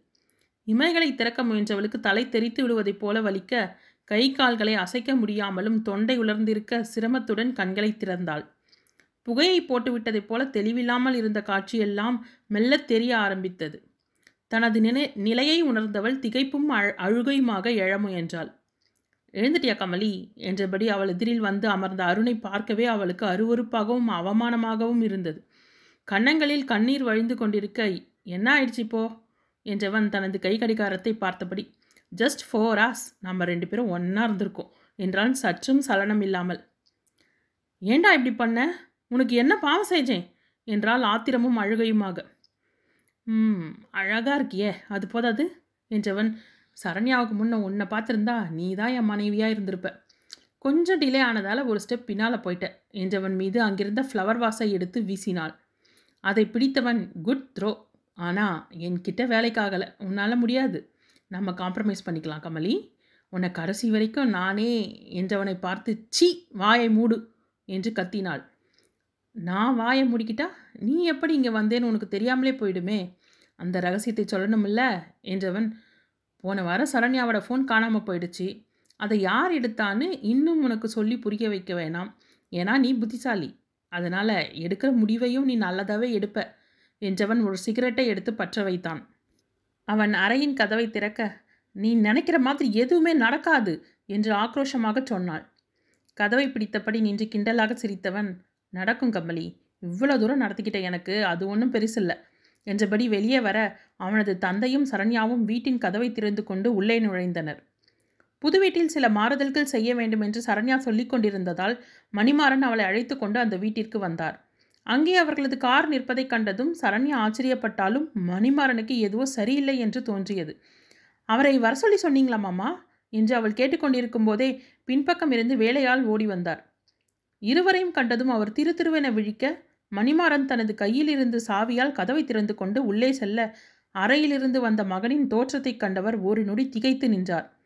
இமைகளை திறக்க முயன்றவளுக்கு தலை தெரித்து விடுவதைப் போல வலிக்க கை கால்களை அசைக்க முடியாமலும் தொண்டை உலர்ந்திருக்க சிரமத்துடன் கண்களை திறந்தாள். புகையை போட்டுவிட்டதைப் போல தெளிவில்லாமல் இருந்த காட்சியெல்லாம் மெல்லத் தெரிய ஆரம்பித்தது. தனது நினை நிலையை உணர்ந்தவள் திகைப்பும் அழ அழுகையுமாக எழ முயன்றாள். எழுந்துட்டியா கமலி? என்றபடி அவள் எதிரில் வந்து அமர்ந்த அருணை பார்க்கவே அவளுக்கு அருவருப்பாகவும் அவமானமாகவும் இருந்தது. கன்னங்களில் கண்ணீர் வழிந்து கொண்டிருக்க என்ன ஆயிடுச்சு இப்போ? என்றவன் தனது கை கடிகாரத்தை பார்த்தபடி ஜஸ்ட் ஃபோர் ஹார்ஸ் நம்ம ரெண்டு பேரும் ஒன்றா இருந்திருக்கோம் என்றான். சற்றும் சலனம் இல்லாமல் ஏண்டா இப்படி பண்ண? உனக்கு என்ன பாவம் செஞ்சேன்? என்றால் ஆத்திரமும் அழுகையுமாக. ம் அழகாக இருக்கியே. அது போதாது என்றவன் சரண்யாவுக்கு முன்ன உன்னை பார்த்துருந்தா நீ தான் என் மனைவியாக இருந்திருப்ப. கொஞ்சம் டிலே ஆனதால் ஒரு ஸ்டெப் பின்னால் போயிட்டேன் என்றவன் மீது அங்கிருந்த ஃப்ளவர் வாஸை எடுத்து வீசினாள். அதை பிடித்தவன் குட் த்ரோ ஆனால் என்கிட்ட வேலைக்காகலை உன்னால் முடியாது. நம்ம காம்ப்ரமைஸ் பண்ணிக்கலாம் கமலி. உன்னை கடைசி வரைக்கும் நானே என்றவனை பார்த்து சி வாயை மூடு என்று கத்தினாள். நான் வாயை முடிக்கிட்டா நீ எப்படி இங்கே வந்தேன்னு உனக்கு தெரியாமலே போயிடுமே. அந்த ரகசியத்தை சொல்லணுமில்ல என்றவன் போன வாரம் சரண்யாவோட ஃபோன் காணாமல் போயிடுச்சு. அதை யார் எடுத்தான்னு இன்னும் உனக்கு சொல்லி புரிய வைக்க வேணாம். ஏன்னா நீ புத்திசாலி. அதனால் எடுக்கிற முடிவையும் நீ நல்லதாகவே எடுப்ப. என்றவன் ஒரு சிகரெட்டை எடுத்து பற்ற வைத்தான். அவன் அறையின் கதவை திறக்க நீ நினைக்கிற மாதிரி எதுவுமே நடக்காது என்று ஆக்ரோஷமாக சொன்னாள். கதவை பிடித்தபடி நின்று கிண்டலாக சிரித்தவன் நடக்கும் கம்பளி இவ்வளோ தூரம் நடத்திக்கிட்ட எனக்கு அது ஒன்றும் பெருசில்லை என்றபடி வெளியே வர அவனது தந்தையும் சரண்யாவும் வீட்டின் கதவை திறந்து கொண்டு உள்ளே நுழைந்தனர். புது வீட்டில் சில மாறுதல்கள் செய்ய வேண்டும் என்று சரண்யா சொல்லிக் கொண்டிருந்ததால் மணிமாறன் அவளை அழைத்து கொண்டு அந்த வீட்டிற்கு வந்தார். அங்கே அவர்களது கார் நிற்பதைக் கண்டதும் சரண்யா ஆச்சரியப்பட்டாலும் மணிமாறனுக்கு எதுவோ சரியில்லை என்று தோன்றியது. அவரை வர சொல்லி சொன்னீங்களா மாமா? என்று அவள் கேட்டுக்கொண்டிருக்கும் போதே பின்பக்கம் இருந்து வேலையால் ஓடி வந்தார். இருவரையும் கண்டதும் அவர் திரு திருவென விழிக்க மணிமாறன் தனது கையில் இருந்து சாவியால் கதவை திறந்து கொண்டு உள்ளே செல்ல அறையிலிருந்து வந்த மகனின் தோற்றத்தைக் கண்டவர் ஒரு நொடி திகைத்து நின்றார்.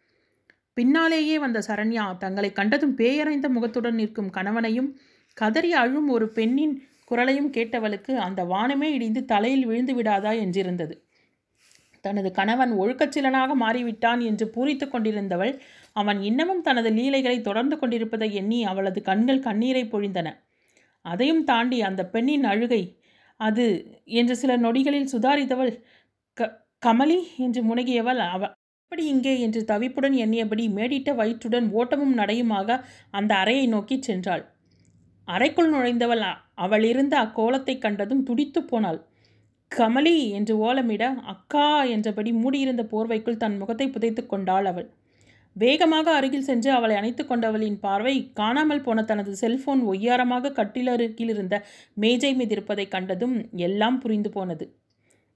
பின்னாலேயே வந்த சரண்யா தங்களை கண்டதும் பேயறைந்த முகத்துடன் நிற்கும் கணவனையும் கதறி அழும் ஒரு பெண்ணின் குரலையும் கேட்டவளுக்கு அந்த வானமே இடிந்து தலையில் விழுந்து விடாதா என்றிருந்தது. தனது கணவன் ஒழுக்கச்சிலனாக மாறிவிட்டான் என்று பூரித்து கொண்டிருந்தவள் அவன் இன்னமும் தனது லீலைகளை தொடர்ந்து கொண்டிருப்பதை எண்ணி அவளது கண்கள் கண்ணீரை பொழிந்தன. அதையும் தாண்டி அந்த பெண்ணின் அழுகை அது என்று சில நொடிகளில் சுதாரித்தவள் க கமலி என்று முனகியவள் அவ எப்படி இங்கே என்று தவிப்புடன் எண்ணியபடி மேடிட்ட வயிற்றுடன் ஓட்டமும் நடையுமாக அந்த அறையை நோக்கி சென்றாள். அறைக்குள் நுழைந்தவள் அவள் இருந்த அக்கோலத்தை கண்டதும் துடித்து போனாள். கமலி என்று ஓலமிட அக்கா என்றபடி மூடியிருந்த போர்வைக்குள் தன் முகத்தை புதைத்து கொண்டாள் அவள். வேகமாக அருகில் சென்று அவளை அணைத்து கொண்டவளின் பார்வை காணாமல் போன தனது செல்போன் ஒய்யாரமாக கட்டிலருகில் இருந்த மேஜை மீது இருப்பதை கண்டதும் எல்லாம் புரிந்து போனது.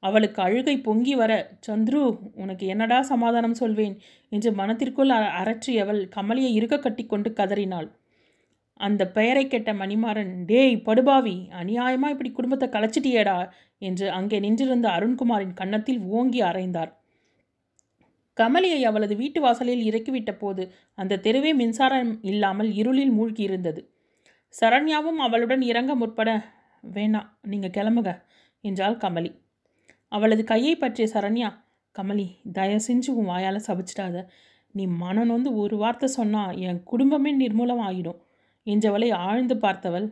அவளுக்கு அழுகை பொங்கி வர சந்துரு உனக்கு என்னடா சமாதானம் சொல்வேன்? என்று மனத்திற்குள் அரற்றியவள் கமலியை இருக கட்டி கொண்டு கதறினாள். அந்த பெயரை கேட்ட மணிமாறன் டேய் படுபாவி அநியாயமா இப்படி குடும்பத்தை கலைச்சிட்டியேடா? என்று அங்கே நின்றிருந்த அருண்குமாரின் கன்னத்தில் ஓங்கி அறைந்தார். கமலியை அவளது வீட்டு வாசலில் இறக்கிவிட்ட போது அந்த தெருவே மின்சாரம் இல்லாமல் இருளில் மூழ்கியிருந்தது. சரண்யாவும் அவளுடன் இறங்க முற்பட வேணாம் நீங்கள் கிளம்புக என்றாள் கமலி. அவளது கையை பற்றிய சரண்யா கமலி தயவு செஞ்சு உன் வாயால் சபிச்சிடாத. நீ மனநொந்து ஒரு வார்த்தை சொன்னால் என் குடும்பமே நிர்மூலம் ஆகிடும் என்றவளை ஆழ்ந்து பார்த்தவள்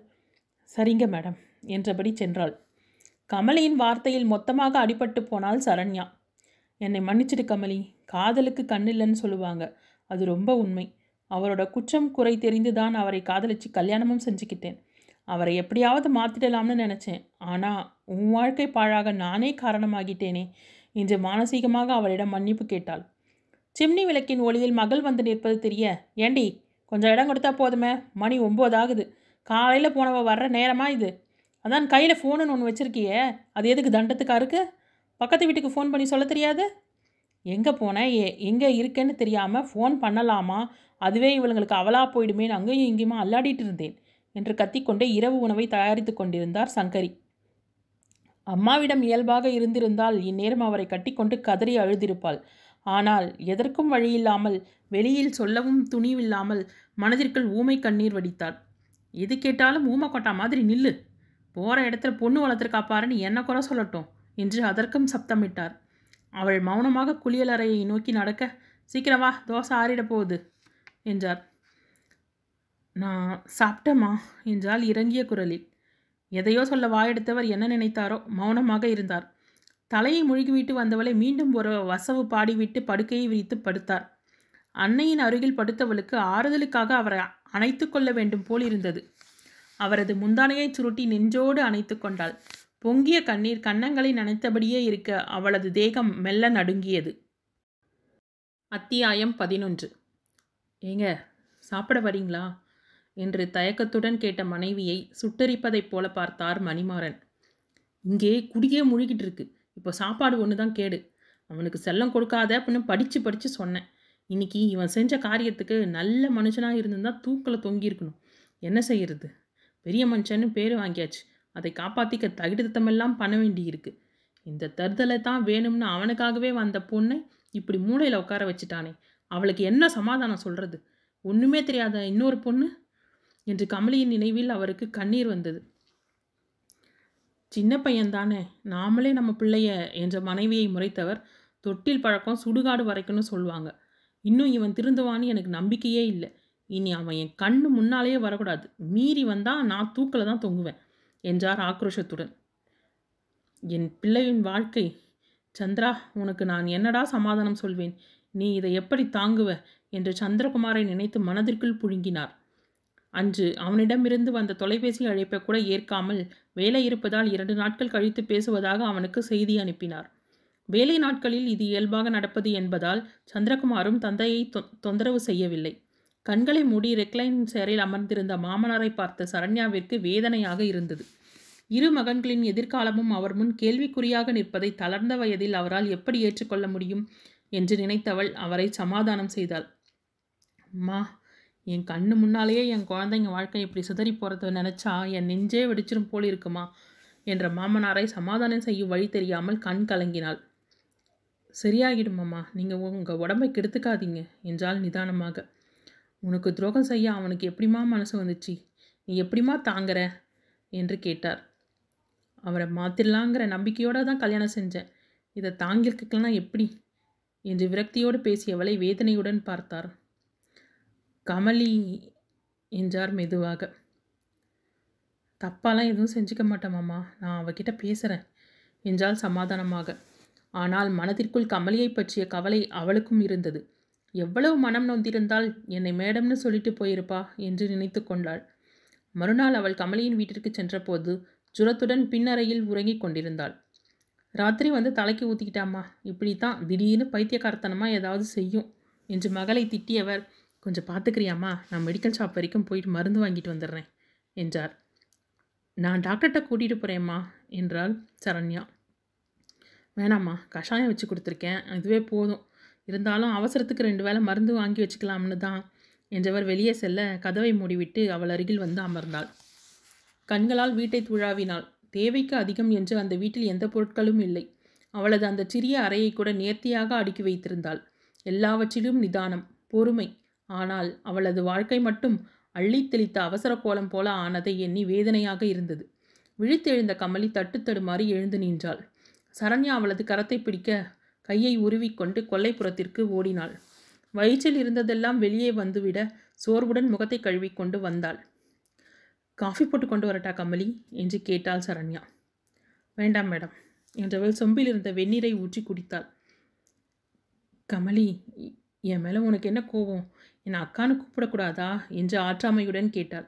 சரிங்க மேடம் என்றபடி சென்றாள். கமலியின் வார்த்தையில் மொத்தமாக அடிபட்டு போனாள் சரண்யா. என்னை மன்னிச்சிடு கமலி காதலுக்கு கண்ணில்லைன்னு சொல்லுவாங்க. அது ரொம்ப உண்மை. அவரோட குற்றம் குறை தெரிந்து தான் அவரை காதலிச்சு கல்யாணமும் செஞ்சுக்கிட்டேன். அவரை எப்படியாவது மாற்றிடலாம்னு நினச்சேன். ஆனால் உன் வாழ்க்கை பாழாக நானே காரணமாகிட்டேனே என்று மானசீகமாக அவளிடம் மன்னிப்பு கேட்டாள். சிம்னி விளக்கின் ஒளியில் மகள் வந்து நிற்பது தெரிய ஏண்டி கொஞ்சம் இடம் கொடுத்தா போதுமே. மணி ஒம்பது ஆகுது. காலையில் போனவ வர்ற நேரமாக இது? அதான் கையில் ஃபோனுன்னு ஒன்று வச்சுருக்கியே. அது எதுக்கு தண்டத்துக்கா இருக்குது பக்கத்து வீட்டுக்கு ஃபோன் பண்ணி சொல்ல தெரியாது? எங்கே போனேன் எ எங்கே இருக்கேன்னு தெரியாமல் ஃபோன் பண்ணலாமா? அதுவே இவளுங்களுக்கு அவலா போயிடுமேன்னு அங்கேயும் இங்கேயுமா அல்லாடிட்டு இருந்தேன் என்று கத்திக்கொண்டே இரவு உணவை தயாரித்து கொண்டிருந்தார் சங்கரி. அம்மாவிடம் இயல்பாக இருந்திருந்தால் இந்நேரம் அவரை கட்டிக்கொண்டு கதறி அழுதிருப்பாள். ஆனால் எதற்கும் வழியில்லாமல் வெளியில் சொல்லவும் துணிவில்லாமல் மனதிற்குள் ஊமை கண்ணீர் வடித்தாள். எது கேட்டாலும் ஊமை கொட்டா மாதிரி நில்லு. போகிற இடத்துல பொண்ணு வளர்த்துருக்கா பாருன்னு என்ன குறை சொல்லட்டும் என்று அதற்கும் சப்தமிட்டார். அவள் மௌனமாக குளியலறையை நோக்கி நடக்க சீக்கிரம் வா தோசை ஆறிட போகுது என்றார். நான் சாப்பிட்டேம்மா என்றால் இறங்கிய குரலில். எதையோ சொல்ல வாயெடுத்தவர் என்ன நினைத்தாரோ மௌனமாக இருந்தார். தலையை முழுகிவிட்டு வந்தவளை மீண்டும் ஒரு வசவு பாடிவிட்டு படுக்கையை விரித்து படுத்தார். அன்னையின் அருகில் படுத்தவளுக்கு ஆறுதலுக்காக அவரை அணைத்து கொள்ள வேண்டும் போல் இருந்தது. அவரது முந்தானையை சுருட்டி நெஞ்சோடு அணைத்து கொண்டாள். பொங்கிய கண்ணீர் கன்னங்களை நனைத்தபடியே இருக்க அவளது தேகம் மெல்ல நடுங்கியது. அத்தியாயம் பதினொன்று. ஏங்க சாப்பிட வரீங்களா? என்று தயக்கத்துடன் கேட்ட மனைவியை சுட்டரிப்பதைப் போல பார்த்தார் மணிமாறன். இங்கே குடியே முழுகிட்டு இருக்கு இப்போ சாப்பாடு ஒன்று தான் கேடு. அவனுக்கு செல்லம் கொடுக்காத அப்படின்னு படித்து படித்து சொன்னேன். இன்னைக்கு இவன் செஞ்ச காரியத்துக்கு நல்ல மனுஷனாக இருந்திருந்தா தூக்கில் தொங்கியிருக்கணும் என்ன செய்யறது? பெரிய மனுஷன்னு பேர் வாங்கியாச்சு. அதை காப்பாற்றிக்க தகுதித்தமெல்லாம் பண்ண வேண்டியிருக்கு இந்த தருதலை தான் வேணும்னு அவனுக்காகவே வந்த பொண்ணை இப்படி மூளையில் உட்கார வச்சுட்டானே. அவளுக்கு என்ன சமாதானம் சொல்கிறது ஒன்றுமே தெரியாத இன்னொரு பொண்ணு? என்று கமலியின் நினைவில் அவருக்கு கண்ணீர் வந்தது. சின்ன பையன்தானே நாமளே நம்ம பிள்ளைய என்ற மனைவியை முறைத்தவர் தொட்டில் பழக்கம் சுடுகாடு வரைக்கும்னு சொல்லுவாங்க. இன்னும் இவன் திருந்துவான்னு எனக்கு நம்பிக்கையே இல்லை. இனி அவன் என் கண்ணு முன்னாலேயே வரக்கூடாது. மீறி வந்தால் நான் தூக்கில் தான் தொங்குவேன் என்றார் ஆக்ரோஷத்துடன். என் பிள்ளையின் வாழ்க்கை. சந்திரா உனக்கு நான் என்னடா சமாதானம் சொல்வேன்? நீ இதை எப்படி தாங்குவ? என்று சந்திரகுமாரை நினைத்து மனதிற்குள் புழுங்கினார். அன்று அவனிடமிருந்து வந்த தொலைபேசி அழைப்பை கூட ஏற்காமல் வேலை இருப்பதால் இரண்டு நாட்கள் கழித்து பேசுவதாக அவனுக்கு செய்தி அனுப்பினார். வேலை நாட்களில் இது இயல்பாக நடப்பது என்பதால் சந்திரகுமாரும் தந்தையை தொந்தரவு செய்யவில்லை. கண்களை மூடி ரெக்லைன் சேரில் அமர்ந்திருந்த மாமனாரை பார்த்த சரண்யாவிற்கு வேதனையாக இருந்தது. இரு மகன்களின் எதிர்காலமும் அவர் முன் கேள்விக்குறியாக நிற்பதை தளர்ந்த வயதில் அவரால் எப்படி ஏற்றுக்கொள்ள முடியும்? என்று நினைத்தவள் அவரை சமாதானம் செய்தாள். மா என் கண்ணு முன்னாலேயே என் குழந்தைங்க வாழ்க்கை இப்படி சிதறி போகிறத நினச்சா என் நெஞ்சே வெடிச்சிரும் போல் இருக்குமா? என்ற மாமனாரை சமாதானம் செய்யும் வழி தெரியாமல் கண் கலங்கினாள். சரியாகிடுமாம்மா நீங்கள் உங்கள் உடம்பை கெடுத்துக்காதீங்க என்றால் நிதானமாக. உனக்கு துரோகம் செய்ய அவனுக்கு எப்படிமா மனசு வந்துச்சு? நீ எப்படிமா தாங்குற? என்று கேட்டார். அவரை மாத்திரலாங்கிற நம்பிக்கையோடு தான் கல்யாணம் செஞ்சேன். இதை தாங்கியிருக்கலாம் எப்படி? என்று விரக்தியோடு பேசியவளை வேதனையுடன் பார்த்தார். கமலி என்றார் மெதுவாக. தப்பாலாம் எதுவும் செஞ்சுக்க மாட்டேமாம்மா நான் அவகிட்ட பேசுகிறேன் என்றால் சமாதானமாக. ஆனால் மனதிற்குள் கமலியை பற்றிய கவலை அவளுக்கும் இருந்தது. எவ்வளவு மனம் நொந்திருந்தால் என்னை மேடம்னு சொல்லிட்டு போயிருப்பா என்று நினைத்து கொண்டாள். மறுநாள் அவள் கமலியின் வீட்டிற்கு சென்றபோது ஜுரத்துடன் பின்னறையில் உறங்கிக் கொண்டிருந்தாள். ராத்திரி வந்து தலைக்கு ஊற்றிக்கிட்டாம்மா இப்படி தான் திடீர்னு பைத்தியக்காரத்தனமாக ஏதாவது செய்யும் என்று மகளை திட்டியவர் கொஞ்சம் பார்த்துக்கிறியாம்மா நான் மெடிக்கல் ஷாப் வரைக்கும் போயிட்டு மருந்து வாங்கிட்டு வந்துடுறேன் என்றார். நான் டாக்டர்கிட்ட கூட்டிகிட்டு போகிறேம்மா என்றாள் சரண்யா. வேணாம்மா கஷாயம் வச்சு கொடுத்துருக்கேன் இதுவே போதும். இருந்தாலும் அவசரத்துக்கு ரெண்டு வேளை மருந்து வாங்கி வச்சுக்கலாம்னு தான் என்றவர் வெளியே செல்ல கதவை மூடிவிட்டு அவள் அருகில் வந்து அமர்ந்தாள். கண்களால் வீட்டை துழாவினாள். தேவைக்கு அதிகம் என்று அந்த வீட்டில் எந்த பொருட்களும் இல்லை. அவளது அந்த சிறிய அறையை கூட நேர்த்தியாக அடுக்கி வைத்திருந்தாள். எல்லாவற்றிலும் நிதானம் பொறுமை ஆனால் அவளது வாழ்க்கை மட்டும் அள்ளி தெளித்த அவசர கோலம் போல ஆனதை எண்ணி வேதனையாக இருந்தது. விழித்தெழுந்த கமலி தட்டு தடுமாறி எழுந்து நின்றாள். சரண்யா அவளது கரத்தை பிடிக்க கையை உருவிக்கொண்டு கொல்லைப்புறத்திற்கு ஓடினாள். வயிற்றில் இருந்ததெல்லாம் வெளியே வந்துவிட சோர்வுடன் முகத்தை கழுவிக்கொண்டு வந்தாள். காஃபி போட்டு கொண்டு வரட்டா கமலி என்று கேட்டாள் சரண்யா. வேண்டாம் மேடம் என்றவள் சொம்பில் இருந்த வெந்நீரை ஊற்றி குடித்தாள். கமலி என் மேலே உனக்கு என்ன கோவம் என் அக்கானு கூப்பிடக்கூடாதா? என்று ஆற்றாமையுடன் கேட்டாள்.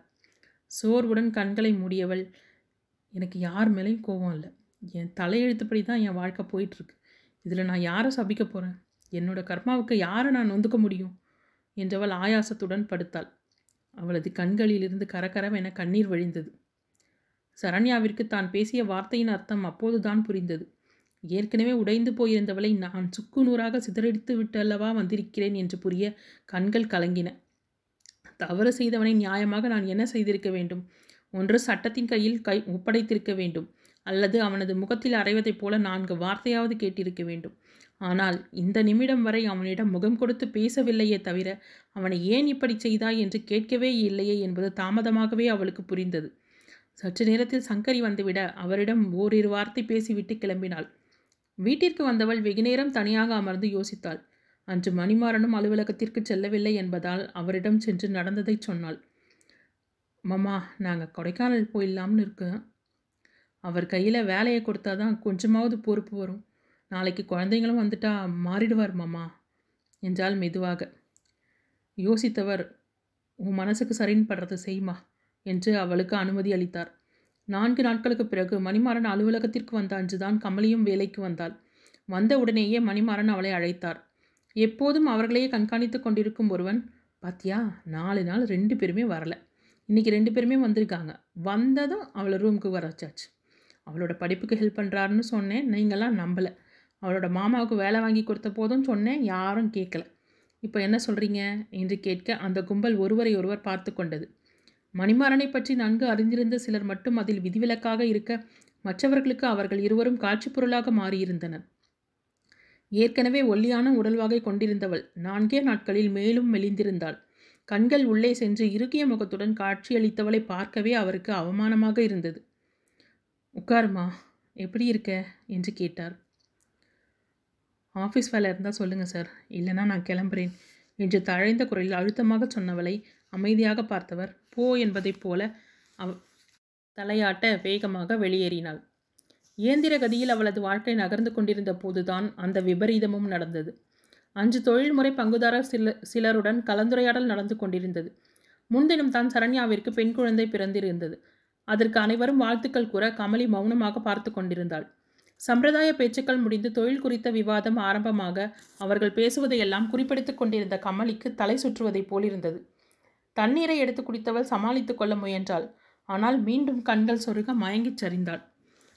சோர்வுடன் கண்களை மூடியவள் எனக்கு யார் மேலேயும் கோபம் இல்லை. என் தலையெழுத்துப்படி தான் என் வாழ்க்கை போயிட்டுருக்கு. இதில் நான் யாரை சபிக்க போகிறேன் என்னோட கர்மாவுக்கு யாரை நான் நொந்துக்க முடியும்? என்றவள் ஆயாசத்துடன் படுத்தாள். அவளது கண்களிலிருந்து கரகரவென கண்ணீர் வழிந்தது. சரண்யாவிற்கு தான் பேசிய வார்த்தையின் அர்த்தம் அப்போதுதான் புரிந்தது. ஏற்கனவே உடைந்து போயிருந்தவளை நான் சுக்கு நூறாக சிதறடித்து விட்டல்லவா வந்திருக்கிறேன் என்று புரிய கண்கள் கலங்கின. தவறு செய்தவனை நியாயமாக நான் என்ன செய்திருக்க வேண்டும்? ஒன்று சட்டத்தின் கையில் கை ஒப்படைத்திருக்க வேண்டும். அல்லது அவனது முகத்தில் அறைவதைப் போல நான்கு வார்த்தையாவது கேட்டிருக்க வேண்டும். ஆனால் இந்த நிமிடம் வரை அவனிடம் முகம் கொடுத்து பேசவில்லையே தவிர அவனை ஏன் இப்படி செய்தாய் என்று கேட்கவே இல்லையே என்பது தாமதமாகவே அவளுக்கு புரிந்தது. சற்று நேரத்தில் சங்கரி வந்துவிட அவரிடம் ஓரிரு வார்த்தை பேசிவிட்டு கிளம்பினாள். வீட்டிற்கு வந்தவள் வெகுநேரம் தனியாக அமர்ந்து யோசித்தாள். அன்று மணிமாறனும் அலுவலகத்திற்கு செல்லவில்லை என்பதால் அவரிடம் சென்று நடந்ததை சொன்னாள். மாமா நாங்கள் கொடைக்கானல் போயிடலாம்னு இருக்கோம் அவர் கையில் வேலையை கொடுத்தா தான் கொஞ்சமாவது பொறுப்பு வரும். நாளைக்கு குழந்தைங்களும் வந்துட்டா மாறிடுவார் மாமா என்றால் மெதுவாக. யோசித்தவர் உன் மனசுக்கு சரின்னு படுறது செய்யுமா என்று அவளுக்கு அனுமதி அளித்தார். நான்கு நாட்களுக்கு பிறகு மணிமாறன் அலுவலகத்திற்கு வந்த அன்றுதான் கமலியும் வேலைக்கு வந்தாள். வந்த உடனேயே மணிமாறன் அவளை அழைத்தார். எப்போதும் அவர்களையே கண்காணித்து கொண்டிருக்கும் ஒருவன் பாத்தியா நாலு நாள் ரெண்டு பேருமே வரல. இன்றைக்கி ரெண்டு பேருமே வந்திருக்காங்க. வந்ததும் அவளை ரூமுக்கு வர வச்சாச்சு. அவளோட படிப்புக்கு ஹெல்ப் பண்ணுறாருன்னு சொன்னேன். நீங்களாம் நம்பலை. அவளோட மாமாவுக்கு வேலை வாங்கி கொடுத்த போதும் சொன்னேன். யாரும் கேட்கல இப்போ என்ன சொல்கிறீங்க என்று கேட்க அந்த கும்பல் ஒருவரை ஒருவர் பார்த்து கொண்டது. மணிமாறனை பற்றி நன்கு அறிந்திருந்த சிலர் மட்டும் அதில் விதிவிலக்காக இருக்க மற்றவர்களுக்கு அவர்கள் இருவரும் காட்சிப் பொருளாக மாறியிருந்தனர். ஏற்கனவே ஒல்லியான உடல்வாகை கொண்டிருந்தவள் நான்கே நாட்களில் மேலும் மெலிந்திருந்தாள். கண்கள் உள்ளே சென்று இறுகிய முகத்துடன் காட்சியளித்தவளை பார்க்கவே அவருக்கு அவமானமாக இருந்தது. உட்காருமா எப்படி இருக்க? என்று கேட்டார். ஆஃபீஸ் வேலை இருந்தால் சொல்லுங்கள் சார் இல்லைனா நான் கிளம்புறேன் என்று தழைந்த குரலில் அழுத்தமாக சொன்னவளை அமைதியாக பார்த்தவர் போ என்பதைப் போல அவ தலையாட்ட வேகமாக வெளியேறினாள். இயந்திர கதியில் அவளது வாழ்க்கை நகர்ந்து கொண்டிருந்த போதுதான் அந்த விபரீதமும் நடந்தது. அஞ்சு தொழில்முறை பங்குதாரர் சில சிலருடன் கலந்துரையாடல் நடந்து கொண்டிருந்தது. முன்தினம் தான் சரண்யாவிற்கு பெண் குழந்தை பிறந்திருந்தது. அதற்கு அனைவரும் வாழ்த்துக்கள் கூற கமலி மௌனமாக பார்த்து கொண்டிருந்தாள். சம்பிரதாய பேச்சுக்கள் முடிந்து தொழில் குறித்த விவாதம் ஆரம்பமாக அவர்கள் பேசுவதையெல்லாம் குறிப்பிடுத்து கொண்டிருந்த கமலிக்கு தலை சுற்றுவதைப் போலிருந்தது. தண்ணீரை எடுத்து குடித்தவள் சமாளித்து கொள்ள முயன்றாள். ஆனால் மீண்டும் கண்கள் சொருக மயங்கிச் சரிந்தாள்.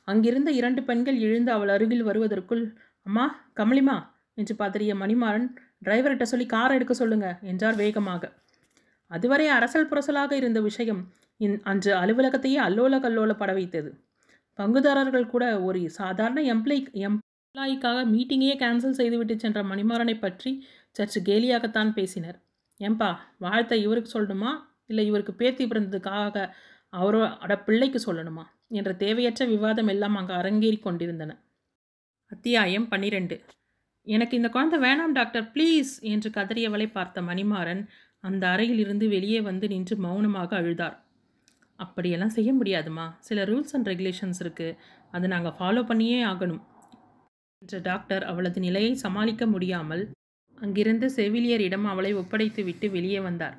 அங்கிருந்த இரண்டு பெண்கள் எழுந்து அவள் அருகில் வருவதற்குள் அம்மா கமலிமா என்று பதறிய மணிமாறன் டிரைவர்கிட்ட சொல்லி கார் எடுக்க சொல்லுங்க என்றார் வேகமாக. அதுவரை அரசல் புரசலாக இருந்த விஷயம் இன் அன்று அலுவலகத்தையே அல்லோல கல்லோல பட வைத்தது. பங்குதாரர்கள் கூட ஒரு சாதாரண எம்ப்ளாய் எம்ப்ளாய்க்காக மீட்டிங்கையே கேன்சல் செய்துவிட்டு சென்ற மணிமாறனை பற்றி சற்று கேலியாகத்தான் பேசினர். ஏம்பா வாழ்த்தை இவருக்கு சொல்லணுமா? இல்லை இவருக்கு பேத்தி பிறந்ததுக்காக அவரோட பிள்ளைக்கு சொல்லணுமா? என்ற தேவையற்ற விவாதம் எல்லாம் அங்கு அரங்கேறி கொண்டிருந்தன. அத்தியாயம் பன்னிரெண்டு. எனக்கு இந்த குழந்தை வேணாம் டாக்டர் ப்ளீஸ்! என்று கதறியவளை பார்த்த மணிமாறன் அந்த அறையில் இருந்து வெளியே வந்து நின்று மௌனமாக அழுதார். அப்படியெல்லாம் செய்ய முடியாதுமா? சில ரூல்ஸ் அண்ட் ரெகுலேஷன்ஸ் இருக்குது அதை நாங்கள் ஃபாலோ பண்ணியே ஆகணும். என்ற டாக்டர் அவளது நிலையை சமாளிக்க முடியாமல் அங்கிருந்து செவிலியரிடம் அவளை ஒப்படைத்து விட்டு வெளியே வந்தார்.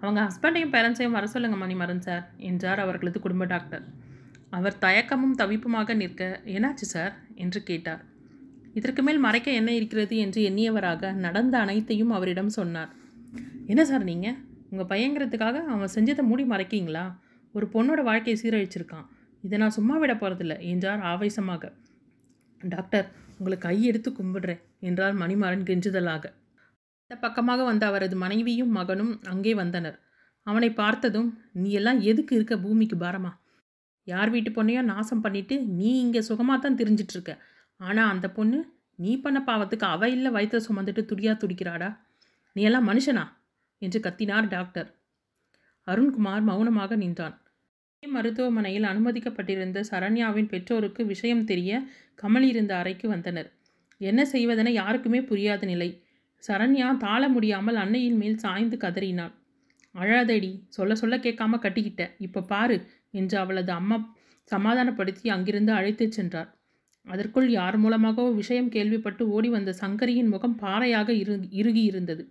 அவங்க ஹஸ்பண்டையும் பேரண்ட்ஸையும் வர சொல்லுங்க மணிமரன் சார் என்றார் அவர்களது குடும்ப டாக்டர் அவர் தயக்கமும் தவிப்புமாக நிற்க என்னாச்சு சார் என்று கேட்டார். இதற்கு மேல் மறைக்க என்ன இருக்கிறது? என்று எண்ணியவராக நடந்த அனைத்தையும் அவரிடம் சொன்னார். என்ன சார் நீங்கள் உங்கள் பையங்கிறதுக்காக அவன் செஞ்சதை மூடி மறைக்கீங்களா? ஒரு பொண்ணோட வாழ்க்கையை சீரழிச்சிருக்கான். இதை நான் சும்மா விட போகிறதில்ல என்றார் ஆவேசமாக. டாக்டர் உங்களை எடுத்து கும்பிடுறேன். என்றார் மணிமாறன் கெஞ்சுதலாக. இந்த பக்கமாக வந்த அவரது மனைவியும் மகனும் அங்கே வந்தனர். அவனை பார்த்ததும் நீ எல்லாம் எதுக்கு இருக்க பூமிக்கு பாரமா? யார் வீட்டு பொண்ணையோ நாசம் பண்ணிட்டு நீ இங்கே சுகமாக தான் தெரிஞ்சிட்ருக்க. ஆனால் அந்த பொண்ணு நீ பண்ண பாவத்துக்கு அவ இல்லை வயிற்ற சுமந்துட்டு துடியா துடிக்கிறாடா? நீ எல்லாம் மனுஷனா? என்று கத்தினார் டாக்டர். அருண்குமார் மௌனமாக நின்றான். மருத்துவமனையில் அனுமதிக்கப்பட்டிருந்த சரண்யாவின் பெற்றோருக்கு விஷயம் தெரிய கமல் இருந்த அறைக்கு வந்தனர். என்ன செய்வதென யாருக்குமே புரியாத நிலை. சரண்யா தாழ முடியாமல் அன்னையின் மேல் சாய்ந்து கதறினாள். அழாதடி சொல்ல சொல்ல கேட்காம கட்டிக்கிட்ட. இப்போ பாரு என்று அவளது அம்மா சமாதானப்படுத்தி அங்கிருந்து அழைத்துச் சென்றார். அதற்குள் யார் மூலமாகவோ விஷயம் கேள்விப்பட்டு ஓடி வந்த சங்கரியின் முகம் பாறையாக இரு இறுகி இருந்தது.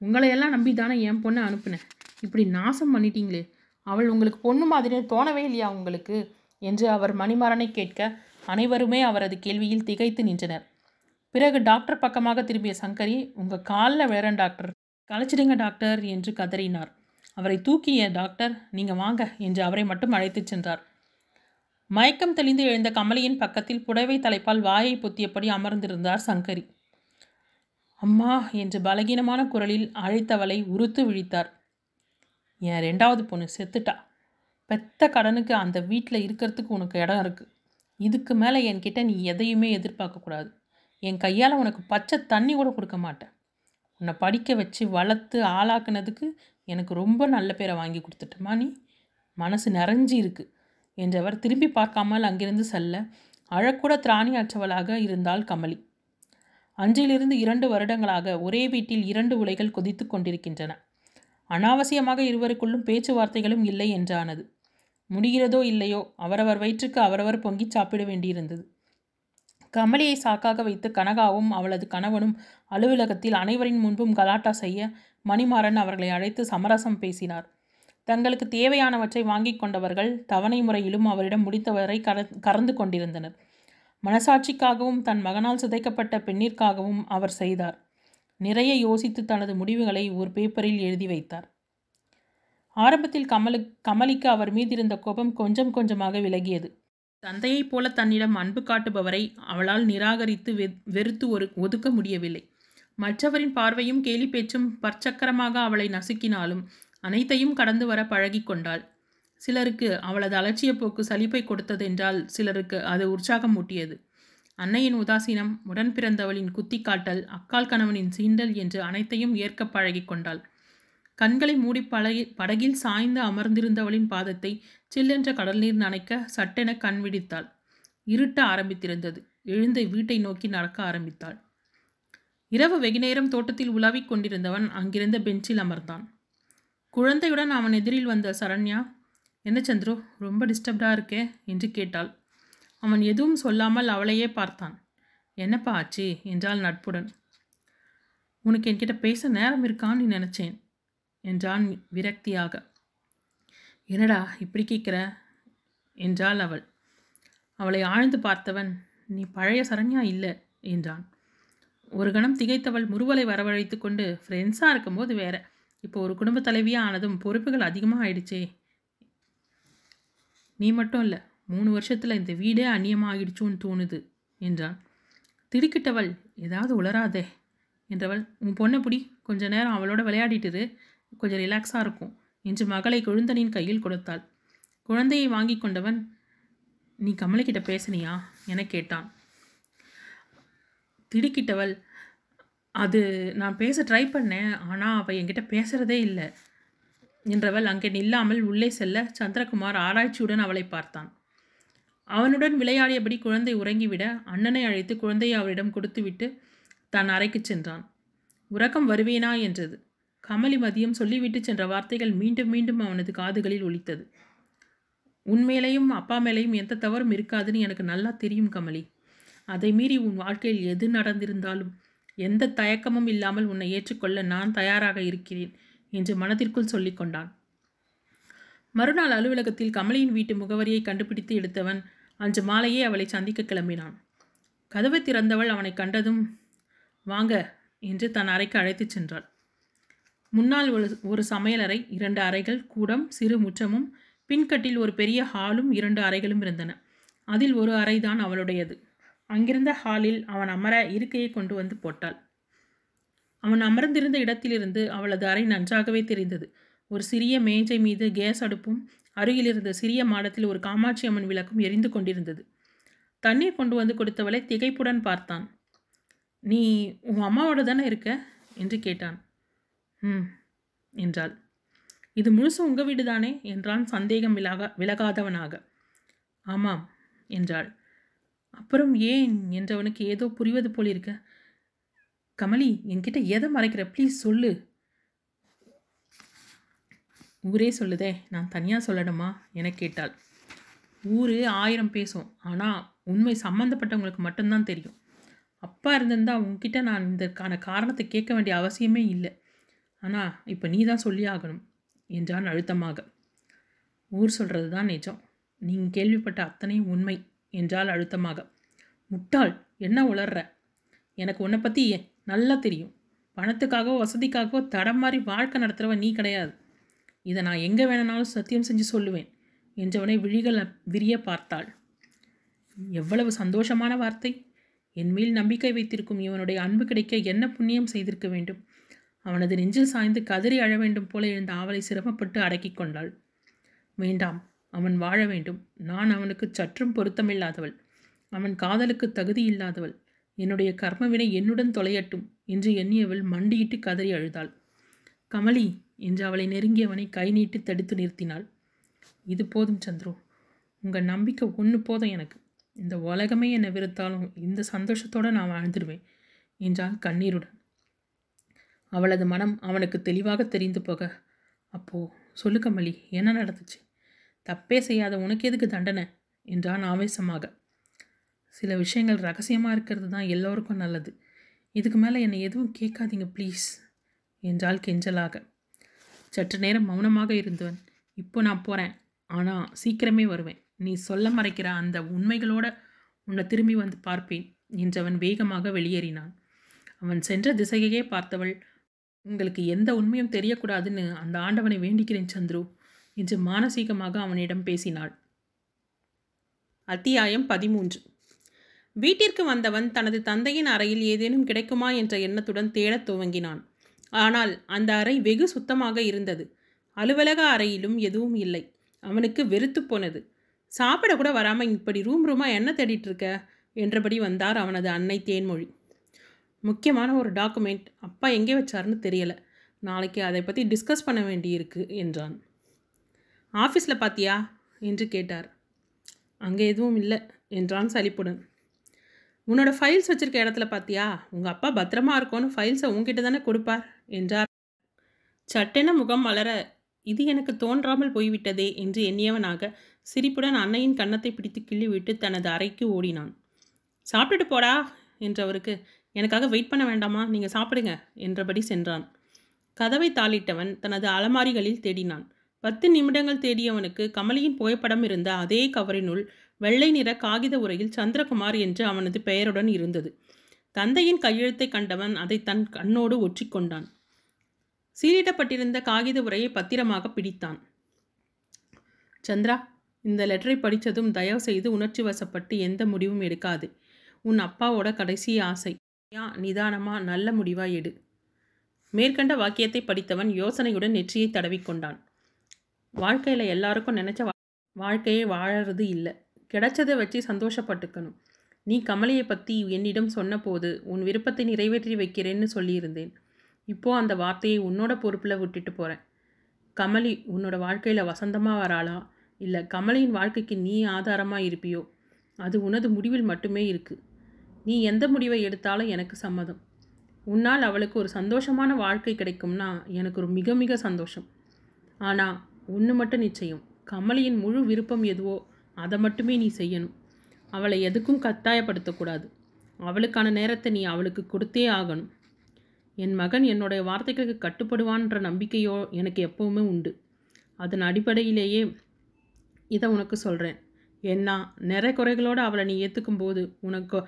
உங்களையெல்லாம் நம்பி தானே என் பொண்ணை அனுப்புனேன் இப்படி நாசம் பண்ணிட்டீங்களே. அவள் உங்களுக்கு பொண்ணு மாதிரி தோணவே இல்லையா உங்களுக்கு? என்று அவர் மணிமாறனை கேட்க அனைவருமே அவரது கேள்வியில் திகைத்து நின்றனர். பிறகு டாக்டர் பக்கமாக திரும்பிய சங்கரி உங்கள் காலில் விழறேன் டாக்டர். கலைச்சிடுங்க டாக்டர் என்று கதறினார். அவரை தூக்கிய டாக்டர் நீங்கள் வாங்க என்று அவரை மட்டும் அழைத்துச் சென்றார். மயக்கம் தெளிந்து எழுந்த கமலியின் பக்கத்தில் புடவை தலைப்பால் வாயை பொத்தியபடி அமர்ந்திருந்தார் சங்கரி. அம்மா என்று பலகீனமான குரலில் அழைத்தவளை உறுத்து விழித்தார். என் ரெண்டாவது பொண்ணு செத்துட்டா. பெத்த கடனுக்கு அந்த வீட்டில் இருக்கிறதுக்கு உனக்கு இடம் இருக்குது இதுக்கு மேலே என்கிட்ட நீ எதையுமே எதிர்பார்க்கக்கூடாது என் கையால் உனக்கு பச்சை தண்ணி கூட கொடுக்க மாட்டேன். உன்னை படிக்க வச்சு வளர்த்து ஆளாக்குனதுக்கு எனக்கு ரொம்ப நல்ல பேரை வாங்கி கொடுத்துட்டமா நீ. மனசு நிறைஞ்சி இருக்கு. என்றவர் திரும்பி பார்க்காமல் அங்கிருந்து செல்ல அழக்கூட திராணி அற்றவளாக இருந்தாள் கமலி. அஞ்சிலிருந்து இரண்டு வருடங்களாக ஒரே வீட்டில் இரண்டு உலைகள் கொதித்து கொண்டிருக்கின்றன. அனாவசியமாக இருவருக்குள்ளும் பேச்சுவார்த்தைகளும் இல்லை என்றானது. முடிகிறதோ இல்லையோ அவரவர் வயிற்றுக்கு அவரவர் பொங்கி சாப்பிட வேண்டியிருந்தது. கமலியை சாக்காக வைத்து கனகாவும் அவளது கணவனும் அலுவலகத்தில் அனைவரின் முன்பும் கலாட்டா செய்ய மணிமாறன் அவர்களை அழைத்து சமரசம் பேசினார். தங்களுக்கு தேவையானவற்றை வாங்கி கொண்டவர்கள் தவணை முறையிலும் அவரிடம் முடித்தவரை கர கறந்து கொண்டிருந்தனர். மனசாட்சிக்காகவும் தன் மகனால் சிதைக்கப்பட்ட பெண்ணிற்காகவும் அவர் செய்தார். நிறைய யோசித்து தனது முடிவுகளை ஒரு பேப்பரில் எழுதி வைத்தார். ஆரம்பத்தில் கமலு கமலிக்கு அவர் மீதிருந்த கோபம் கொஞ்சம் கொஞ்சமாக விலகியது. தந்தையைப் போல தன்னிடம் அன்பு காட்டுபவரை அவளால் நிராகரித்து வெறுத்து ஒரு ஒதுக்க முடியவில்லை. மற்றவரின் பார்வையும் கேலி பேச்சும் பற்சக்கரமாக அவளை நசுக்கினாலும் அனைத்தையும் கடந்து வர பழகி கொண்டாள். சிலருக்கு அவளது அலட்சிய போக்கு சலிப்பை கொடுத்ததென்றால் சிலருக்கு அது உற்சாகம் மூட்டியது அன்னையின் உதாசீனம் உடன் பிறந்தவளின் குத்திக்காட்டல் அக்கால் கணவனின் சீண்டல் என்று அனைத்தையும் ஏற்க பழகி கொண்டாள். கண்களை மூடி பழகி படகில் சாய்ந்து அமர்ந்திருந்தவளின் பாதத்தை சில்லென்ற கடல் நீர் நனைக்க சட்டென கண் விடித்தாள் இருட்ட ஆரம்பித்திருந்தது. எழுந்த வீட்டை நோக்கி நடக்க ஆரம்பித்தாள். இரவு வெகுநேரம் தோட்டத்தில் உலாவிக் கொண்டிருந்தவன் அங்கிருந்த பெஞ்சில் அமர்ந்தான். குழந்தையுடன் அவன் எதிரில் வந்த சரண்யா என்ன சந்துரு ரொம்ப டிஸ்டர்ப்டாக இருக்கே? என்று கேட்டாள். அவன் எதுவும் சொல்லாமல் அவளையே பார்த்தான். என்னப்பா ஆச்சு? என்றாள் நட்புடன். உனக்கு என்கிட்ட பேச நேரம் இருக்கான்னு நினச்சேன் என்றான் விரக்தியாக. என்னடா இப்படி கேட்குற என்றாள் அவள். அவளை ஆழ்ந்து பார்த்தவன் நீ பழைய சரண்யா இல்லை என்றான். ஒரு கணம் திகைத்தவள் முறுவலை வரவழைத்து கொண்டு ஃப்ரெண்ட்ஸாக இருக்கும்போது வேற. இப்போ ஒரு குடும்ப தலைவியாக ஆனதும் பொறுப்புகள் அதிகமாக ஆயிடுச்சே. நீ மட்டும் இல்லை மூணு வருஷத்தில் இந்த வீடே அந்நியமாக ஆகிடுச்சோன்னு தோணுது என்றான். திடுக்கிட்டவள் ஏதாவது உளராதே என்றவள். உன் பொண்ணை பிடி கொஞ்ச நேரம் அவளோட விளையாடிட்டுரு கொஞ்சம் ரிலாக்ஸாக இருக்கும். என்று மகளை குழுந்தனின் கையில் கொடுத்தாள். குழந்தையை வாங்கி கொண்டவன் நீ கமலிக்கிட்ட பேசுனியா? என கேட்டான். திடுக்கிட்டவள். அது நான் பேச ட்ரை பண்ணேன் ஆனால் அவள் என்கிட்ட பேசுகிறதே இல்லை என்றவள் அங்கே நில்லாமல் உள்ளே செல்ல சந்திரகுமார் ஆராய்ச்சியுடன் அவளை பார்த்தான். அவனுடன் விளையாடியபடி குழந்தை உறங்கிவிட அண்ணனை அழைத்து குழந்தையை அவரிடம் கொடுத்துவிட்டு தன் அறைக்கு சென்றான். உறக்கம் வருவேனா? என்றது. கமலி மதியம் சொல்லிவிட்டு சென்ற வார்த்தைகள் மீண்டும் மீண்டும் அவனது காதுகளில் ஒலித்தது. உன் மேலேயும் அப்பா மேலேயும் எந்த தவறும் இருக்காதுன்னு எனக்கு நல்லா தெரியும் கமலி. அதை மீறி உன் வாழ்க்கையில் எது நடந்திருந்தாலும் எந்த தயக்கமும் இல்லாமல் உன்னை ஏற்றுக்கொள்ள நான் தயாராக இருக்கிறேன் என்று மனதிற்குள் சொல்லிக்கொண்டான் மறுநாள் அலுவலகத்தில் கமலியின் வீட்டு முகவரியை கண்டுபிடித்து எடுத்தவன் அன்று மாலையே அவளை சந்திக்க கிளம்பினான். கதவை திறந்தவள் அவனை கண்டதும் வாங்க என்று தன் அறைக்கு அழைத்துச் சென்றாள். முன்னால் ஒரு ஒரு சமையலறை இரண்டு அறைகள் கூடம் சிறு முற்றமும் பின்கட்டில் ஒரு பெரிய ஹாலும் இரண்டு அறைகளும் இருந்தன. அதில் ஒரு அறைதான் அவளுடையது. அங்கிருந்த ஹாலில் அவன் அமர இருக்கையை கொண்டு வந்து போட்டாள். அவன் அமர்ந்திருந்த இடத்திலிருந்து அவளது அறை நன்றாகவே தெரிந்தது. ஒரு சிறிய மேஜை மீது கேஸ் அடுப்பும் அருகில் இருந்த சிறிய மாடத்தில் ஒரு காமாட்சி அம்மன் விளக்கும் எரிந்து கொண்டிருந்தது. தண்ணீர் கொண்டு வந்து கொடுத்தவளை திகைப்புடன் பார்த்தான். நீ உன் அம்மாவோட தானே இருக்க? என்று கேட்டான். ம் என்றாள். இது முழுசும் உங்கள் வீடு தானே என்றான் சந்தேகம் விலகா விலகாதவனாக. ஆமாம் என்றாள். அப்புறம் ஏன்? என்றவனுக்கு ஏதோ புரிவது போல் இருக்க கமலி என்கிட்ட எதை மறைக்கிற? ப்ளீஸ் சொல்லு. ஊரே சொல்லுதே நான் தனியாக சொல்லணுமா? என கேட்டாள். ஊர் ஆயிரம் பேசும் ஆனால் உண்மை சம்மந்தப்பட்டவங்களுக்கு மட்டும்தான் தெரியும். அப்பா இருந்திருந்தால் உங்ககிட்ட நான் இதற்கான காரணத்தை கேட்க வேண்டிய அவசியமே இல்லை. ஆனால் இப்போ நீ தான் சொல்லி ஆகணும் என்றான் அழுத்தமாக. ஊர் சொல்கிறது தான் நிஜம். நீங்கள் கேள்விப்பட்ட அத்தனையும் உண்மை என்றால் அழுத்தமாக. முட்டாள் என்ன உளர்ற? எனக்கு உன்னை பற்றி நல்லா தெரியும். பணத்துக்காகவோ வசதிக்காகவோ தடம் மாதிரி வாழ்க்கை நடத்துகிறவ நீ கிடையாது. இதை நான் எங்கே வேணும்னாலும் சத்தியம் செஞ்சு சொல்லுவேன் என்றவனை விழிகள் விரிய பார்த்தாள். எவ்வளவு சந்தோஷமான வார்த்தை. என் மேல் நம்பிக்கை வைத்திருக்கும் இவனுடைய அன்பு கிடைக்க என்ன புண்ணியம் செய்திருக்க வேண்டும்? அவனது நெஞ்சில் சாய்ந்து கதறி அழ வேண்டும் போல எழுந்த ஆவலை சிரமப்பட்டு அடக்கிக் கொண்டாள். வேண்டாம் அவன் வாழ வேண்டும். நான் அவனுக்கு சற்றும் பொருத்தமில்லாதவள். அவன் காதலுக்கு தகுதி இல்லாதவள். என்னுடைய கர்மவினை என்னுடன் தொலையட்டும் என்று எண்ணியவள் மண்டியிட்டு கதறி அழுதாள். கமலி என்று அவளை நெருங்கியவனை கை நீட்டு தடுத்து நிறுத்தினாள். இது போதும் சந்துரு. உங்கள் நம்பிக்கை ஒன்று போதும் எனக்கு. இந்த உலகமே என்னை வெறுத்தாலும் இந்த சந்தோஷத்தோடு நான் வாழ்ந்துடுவேன் என்றாள் கண்ணீருடன். அவளது மனம் அவனுக்கு தெளிவாக தெரிந்து போக அப்போ சொல்லு கமலி என்ன நடந்துச்சு? தப்பே செய்யாத உனக்கு எதுக்கு தண்டனை? என்றான் ஆவேசமாக. சில விஷயங்கள் ரகசியமாக இருக்கிறது தான் எல்லோருக்கும் நல்லது. இதுக்கு மேலே என்னை எதுவும் கேட்காதீங்க ப்ளீஸ் என்றால் கெஞ்சலாக. சற்று நேரம் மௌனமாக இருந்தவன். இப்போ நான் போகிறேன் ஆனால் சீக்கிரமே வருவேன். நீ சொல்ல மறைக்கிற அந்த உண்மைகளோட உன்னை திரும்பி வந்து பார்ப்பேன் என்றவன் வேகமாக வெளியேறினான். அவன் சென்ற திசையையே பார்த்தவள் உங்களுக்கு எந்த உண்மையும் தெரியக்கூடாதுன்னு அந்த ஆண்டவனை வேண்டிக்கிறேன் சந்துரு என்று மானசீகமாக அவனிடம் பேசினாள். அத்தியாயம் பதிமூன்று. வீட்டிற்கு வந்தவன் தனது தந்தையின் அறையில் ஏதேனும் கிடைக்குமா என்ற எண்ணத்துடன் தேடத் துவங்கினான். ஆனால் அந்த அறை வெகு சுத்தமாக இருந்தது. அலுவலக அறையிலும் எதுவும் இல்லை. அவனுக்கு வெறுத்து போனது. சாப்பிட கூட வராமல் இப்படி ரூம் ரூமாக என்ன தேடிட்டு இருக்க? என்றபடி வந்தார் அவனது அன்னை தேன்மொழி. முக்கியமான ஒரு டாக்குமெண்ட். அப்பா எங்கே வச்சாருன்னு தெரியல. நாளைக்கு அதை பற்றி டிஸ்கஸ் பண்ண வேண்டியிருக்கு என்றான். ஆஃபீஸில் பார்த்தியா என்று கேட்டார். அங்கே எதுவும் இல்லை என்றான் சலிப்புடன். உன்னோட ஃபைல்ஸ் வச்சிருக்க இடத்துல பார்த்தியா உங்கள் அப்பா பத்திரமா இருக்கோன்னு ஃபைல்ஸை உங்ககிட்ட தானே கொடுப்பார் என்றார். சட்டென முகம் வளர இது எனக்கு தோன்றாமல் போய்விட்டதே என்று எண்ணியவனாக சிரிப்புடன் அன்னையின் கன்னத்தை பிடித்து கிள்ளிவிட்டு தனது அறைக்கு ஓடினான். சாப்பிட்டுட்டு போடா என்றவருக்கு எனக்காக வெயிட் பண்ண வேண்டாமா? நீங்கள் சாப்பிடுங்க என்றபடி சென்றான். கதவை தாளிட்டவன் தனது அலமாரிகளில் தேடினான். பத்து நிமிடங்கள் தேடியவனுக்கு கமலியின் புகைப்படம் இருந்த அதே கவரினுள் வெள்ளை நிற காகித உரையில் சந்திரகுமார் என்று அவனது பெயருடன் இருந்தது. தந்தையின் கையெழுத்தை கண்டவன் அதை தன் கண்ணோடு ஒற்றிக்கொண்டான். சீலிடப்பட்டிருந்த காகித உரையை பத்திரமாக பிடித்தான். சந்திரா இந்த லெட்டரை படித்ததும் தயவு செய்து உணர்ச்சி வசப்பட்டு எந்த முடிவும் எடுக்காது. உன் அப்பாவோட கடைசி ஆசை. யா நிதானமா நல்ல முடிவா எடு. மேற்கண்ட வாக்கியத்தை படித்தவன் யோசனையுடன் நெற்றியை தடவிக்கொண்டான். வாழ்க்கையில் எல்லாருக்கும் நினச்ச வா வாழ்க்கையை வாழறது இல்லை. கிடைச்சதை வச்சு சந்தோஷப்பட்டுக்கணும். நீ கமலையை பற்றி என்னிடம் சொன்னபோது உன் விருப்பத்தை நிறைவேற்றி வைக்கிறேன்னு சொல்லியிருந்தேன். இப்போ அந்த வார்த்தையை உன்னோட பொறுப்பில் விட்டுட்டு போகிறேன் கமலி உன்னோட வாழ்க்கையில் வசந்தமாக வராளா? இல்லை கமலியின் வாழ்க்கைக்கு நீ ஆதாரமாக இருப்பியோ? அது உனது முடிவில் மட்டுமே இருக்குது நீ எந்த முடிவை எடுத்தாலும் எனக்கு சம்மதம். உன்னால் அவளுக்கு ஒரு சந்தோஷமான வாழ்க்கை கிடைக்கும்னா எனக்கு ஒரு மிக மிக சந்தோஷம். ஆனால் ஒன்று மட்டும் நிச்சயம். கமலியின் முழு விருப்பம் எதுவோ அதை மட்டுமே நீ செய்யணும். அவளை எதுக்கும் கட்டாயப்படுத்தக்கூடாது அவளுக்கான நேரத்தை நீ அவளுக்கு கொடுத்தே ஆகணும். என் மகன் என்னுடைய வார்த்தைகளுக்கு கட்டுப்படுவான்ற நம்பிக்கையோ எனக்கு எப்போவுமே உண்டு. அதன் அடிப்படையிலேயே இதை உனக்கு சொல்கிறேன் ஏன்னா நிறை குறைகளோடு அவளை நீ ஏற்றுக்கும் போது உனக்கு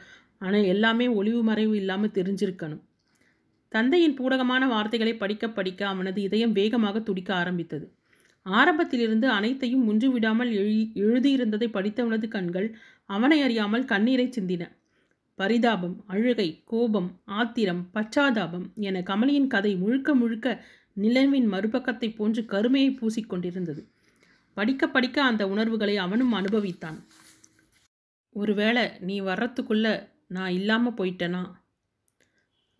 ஆனால் எல்லாமே ஒளிவு மறைவு இல்லாமல் தெரிஞ்சிருக்கணும். தந்தையின் பூடகமான வார்த்தைகளை படிக்க படிக்க அவனது இதயம் வேகமாக துடிக்க ஆரம்பித்தது. ஆரம்பத்திலிருந்து அனைத்தையும் முன்று விடாமல் எழு எழுதியிருந்ததை படித்தவனது கண்கள் அவனை அறியாமல் கண்ணீரை சிந்தின. பரிதாபம் அழுகை கோபம் ஆத்திரம் பச்சாதாபம் என கமலியின் கதை முழுக்க முழுக்க நிலவின் மறுபக்கத்தை போன்று கருமையை பூசிக்கொண்டிருந்தது படிக்க படிக்க அந்த உணர்வுகளை அவனும் அனுபவித்தான். ஒருவேளை நீ வர்றதுக்குள்ள நான் இல்லாமல் போயிட்டேனா?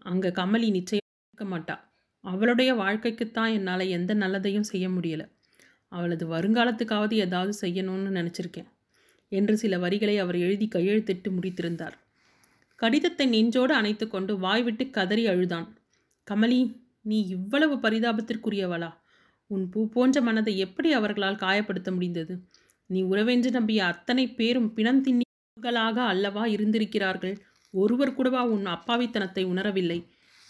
அங்கே கமலி நிச்சயம் இருக்க மாட்டா. அவளுடைய வாழ்க்கைக்குத்தான் என்னால் எந்த நல்லதையும் செய்ய முடியலை. அவளது வருங்காலத்துக்காவது ஏதாவது செய்யணும்னு நினச்சிருக்கேன் என்று சில வரிகளை அவர் எழுதி கையெழுத்திட்டு முடித்திருந்தார். கடிதத்தை நெஞ்சோடு அணைத்து கொண்டு வாய்விட்டு கதறி அழுதான். கமலி நீ இவ்வளவு பரிதாபத்திற்குரியவளா? உன் பூ போன்ற மனதை எப்படி அவர்களால் காயப்படுத்த முடிந்தது? நீ உறவென்று நம்பிய அத்தனை பேரும் பிணம் தின்னி மகளாக அல்லவா இருந்திருக்கிறார்கள்? ஒருவர் கூடவா உன் அப்பாவித்தனத்தை உணரவில்லை?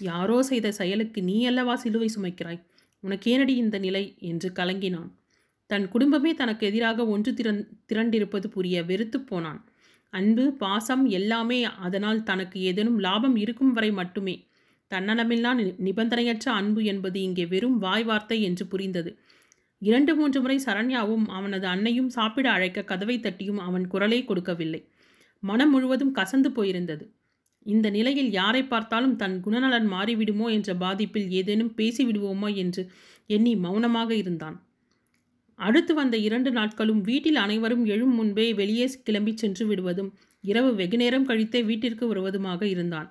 யாரோ செய்த செயலுக்கு நீ அல்லவா சிலுவை சுமைக்கிறாய்? உனக்கேனடி இந்த நிலை? என்று கலங்கினான். தன் குடும்பமே தனக்கு எதிராக ஒன்று திறன் திரண்டிருப்பது புரிய வெறுத்து போனான். அன்பு பாசம் எல்லாமே அதனால் தனக்கு ஏதேனும் லாபம் இருக்கும் வரை மட்டுமே. தன்னலமில்லா நிபந்தனையற்ற அன்பு என்பது இங்கே வெறும் வாய் வார்த்தை என்று புரிந்தது. இரண்டு மூன்று முறை சரண்யாவும் அவனது அன்னையும் சாப்பிட அழைக்க கதவை தட்டியும் அவன் குரலை கொடுக்கவில்லை. மனம் முழுவதும் கசந்து போயிருந்தது. இந்த நிலையில் யாரை பார்த்தாலும் தன் குணநலன் மாறிவிடுமோ என்ற பாதிப்பில் ஏதேனும் பேசிவிடுவோமோ என்று எண்ணி மௌனமாக இருந்தான். அடுத்து வந்த இரண்டு நாட்களும் வீட்டில் அனைவரும் எழும் முன்பே வெளியே கிளம்பி சென்று விடுவதும் இரவு வெகுநேரம் கழித்தே வீட்டிற்கு வருவதுமாக இருந்தான்.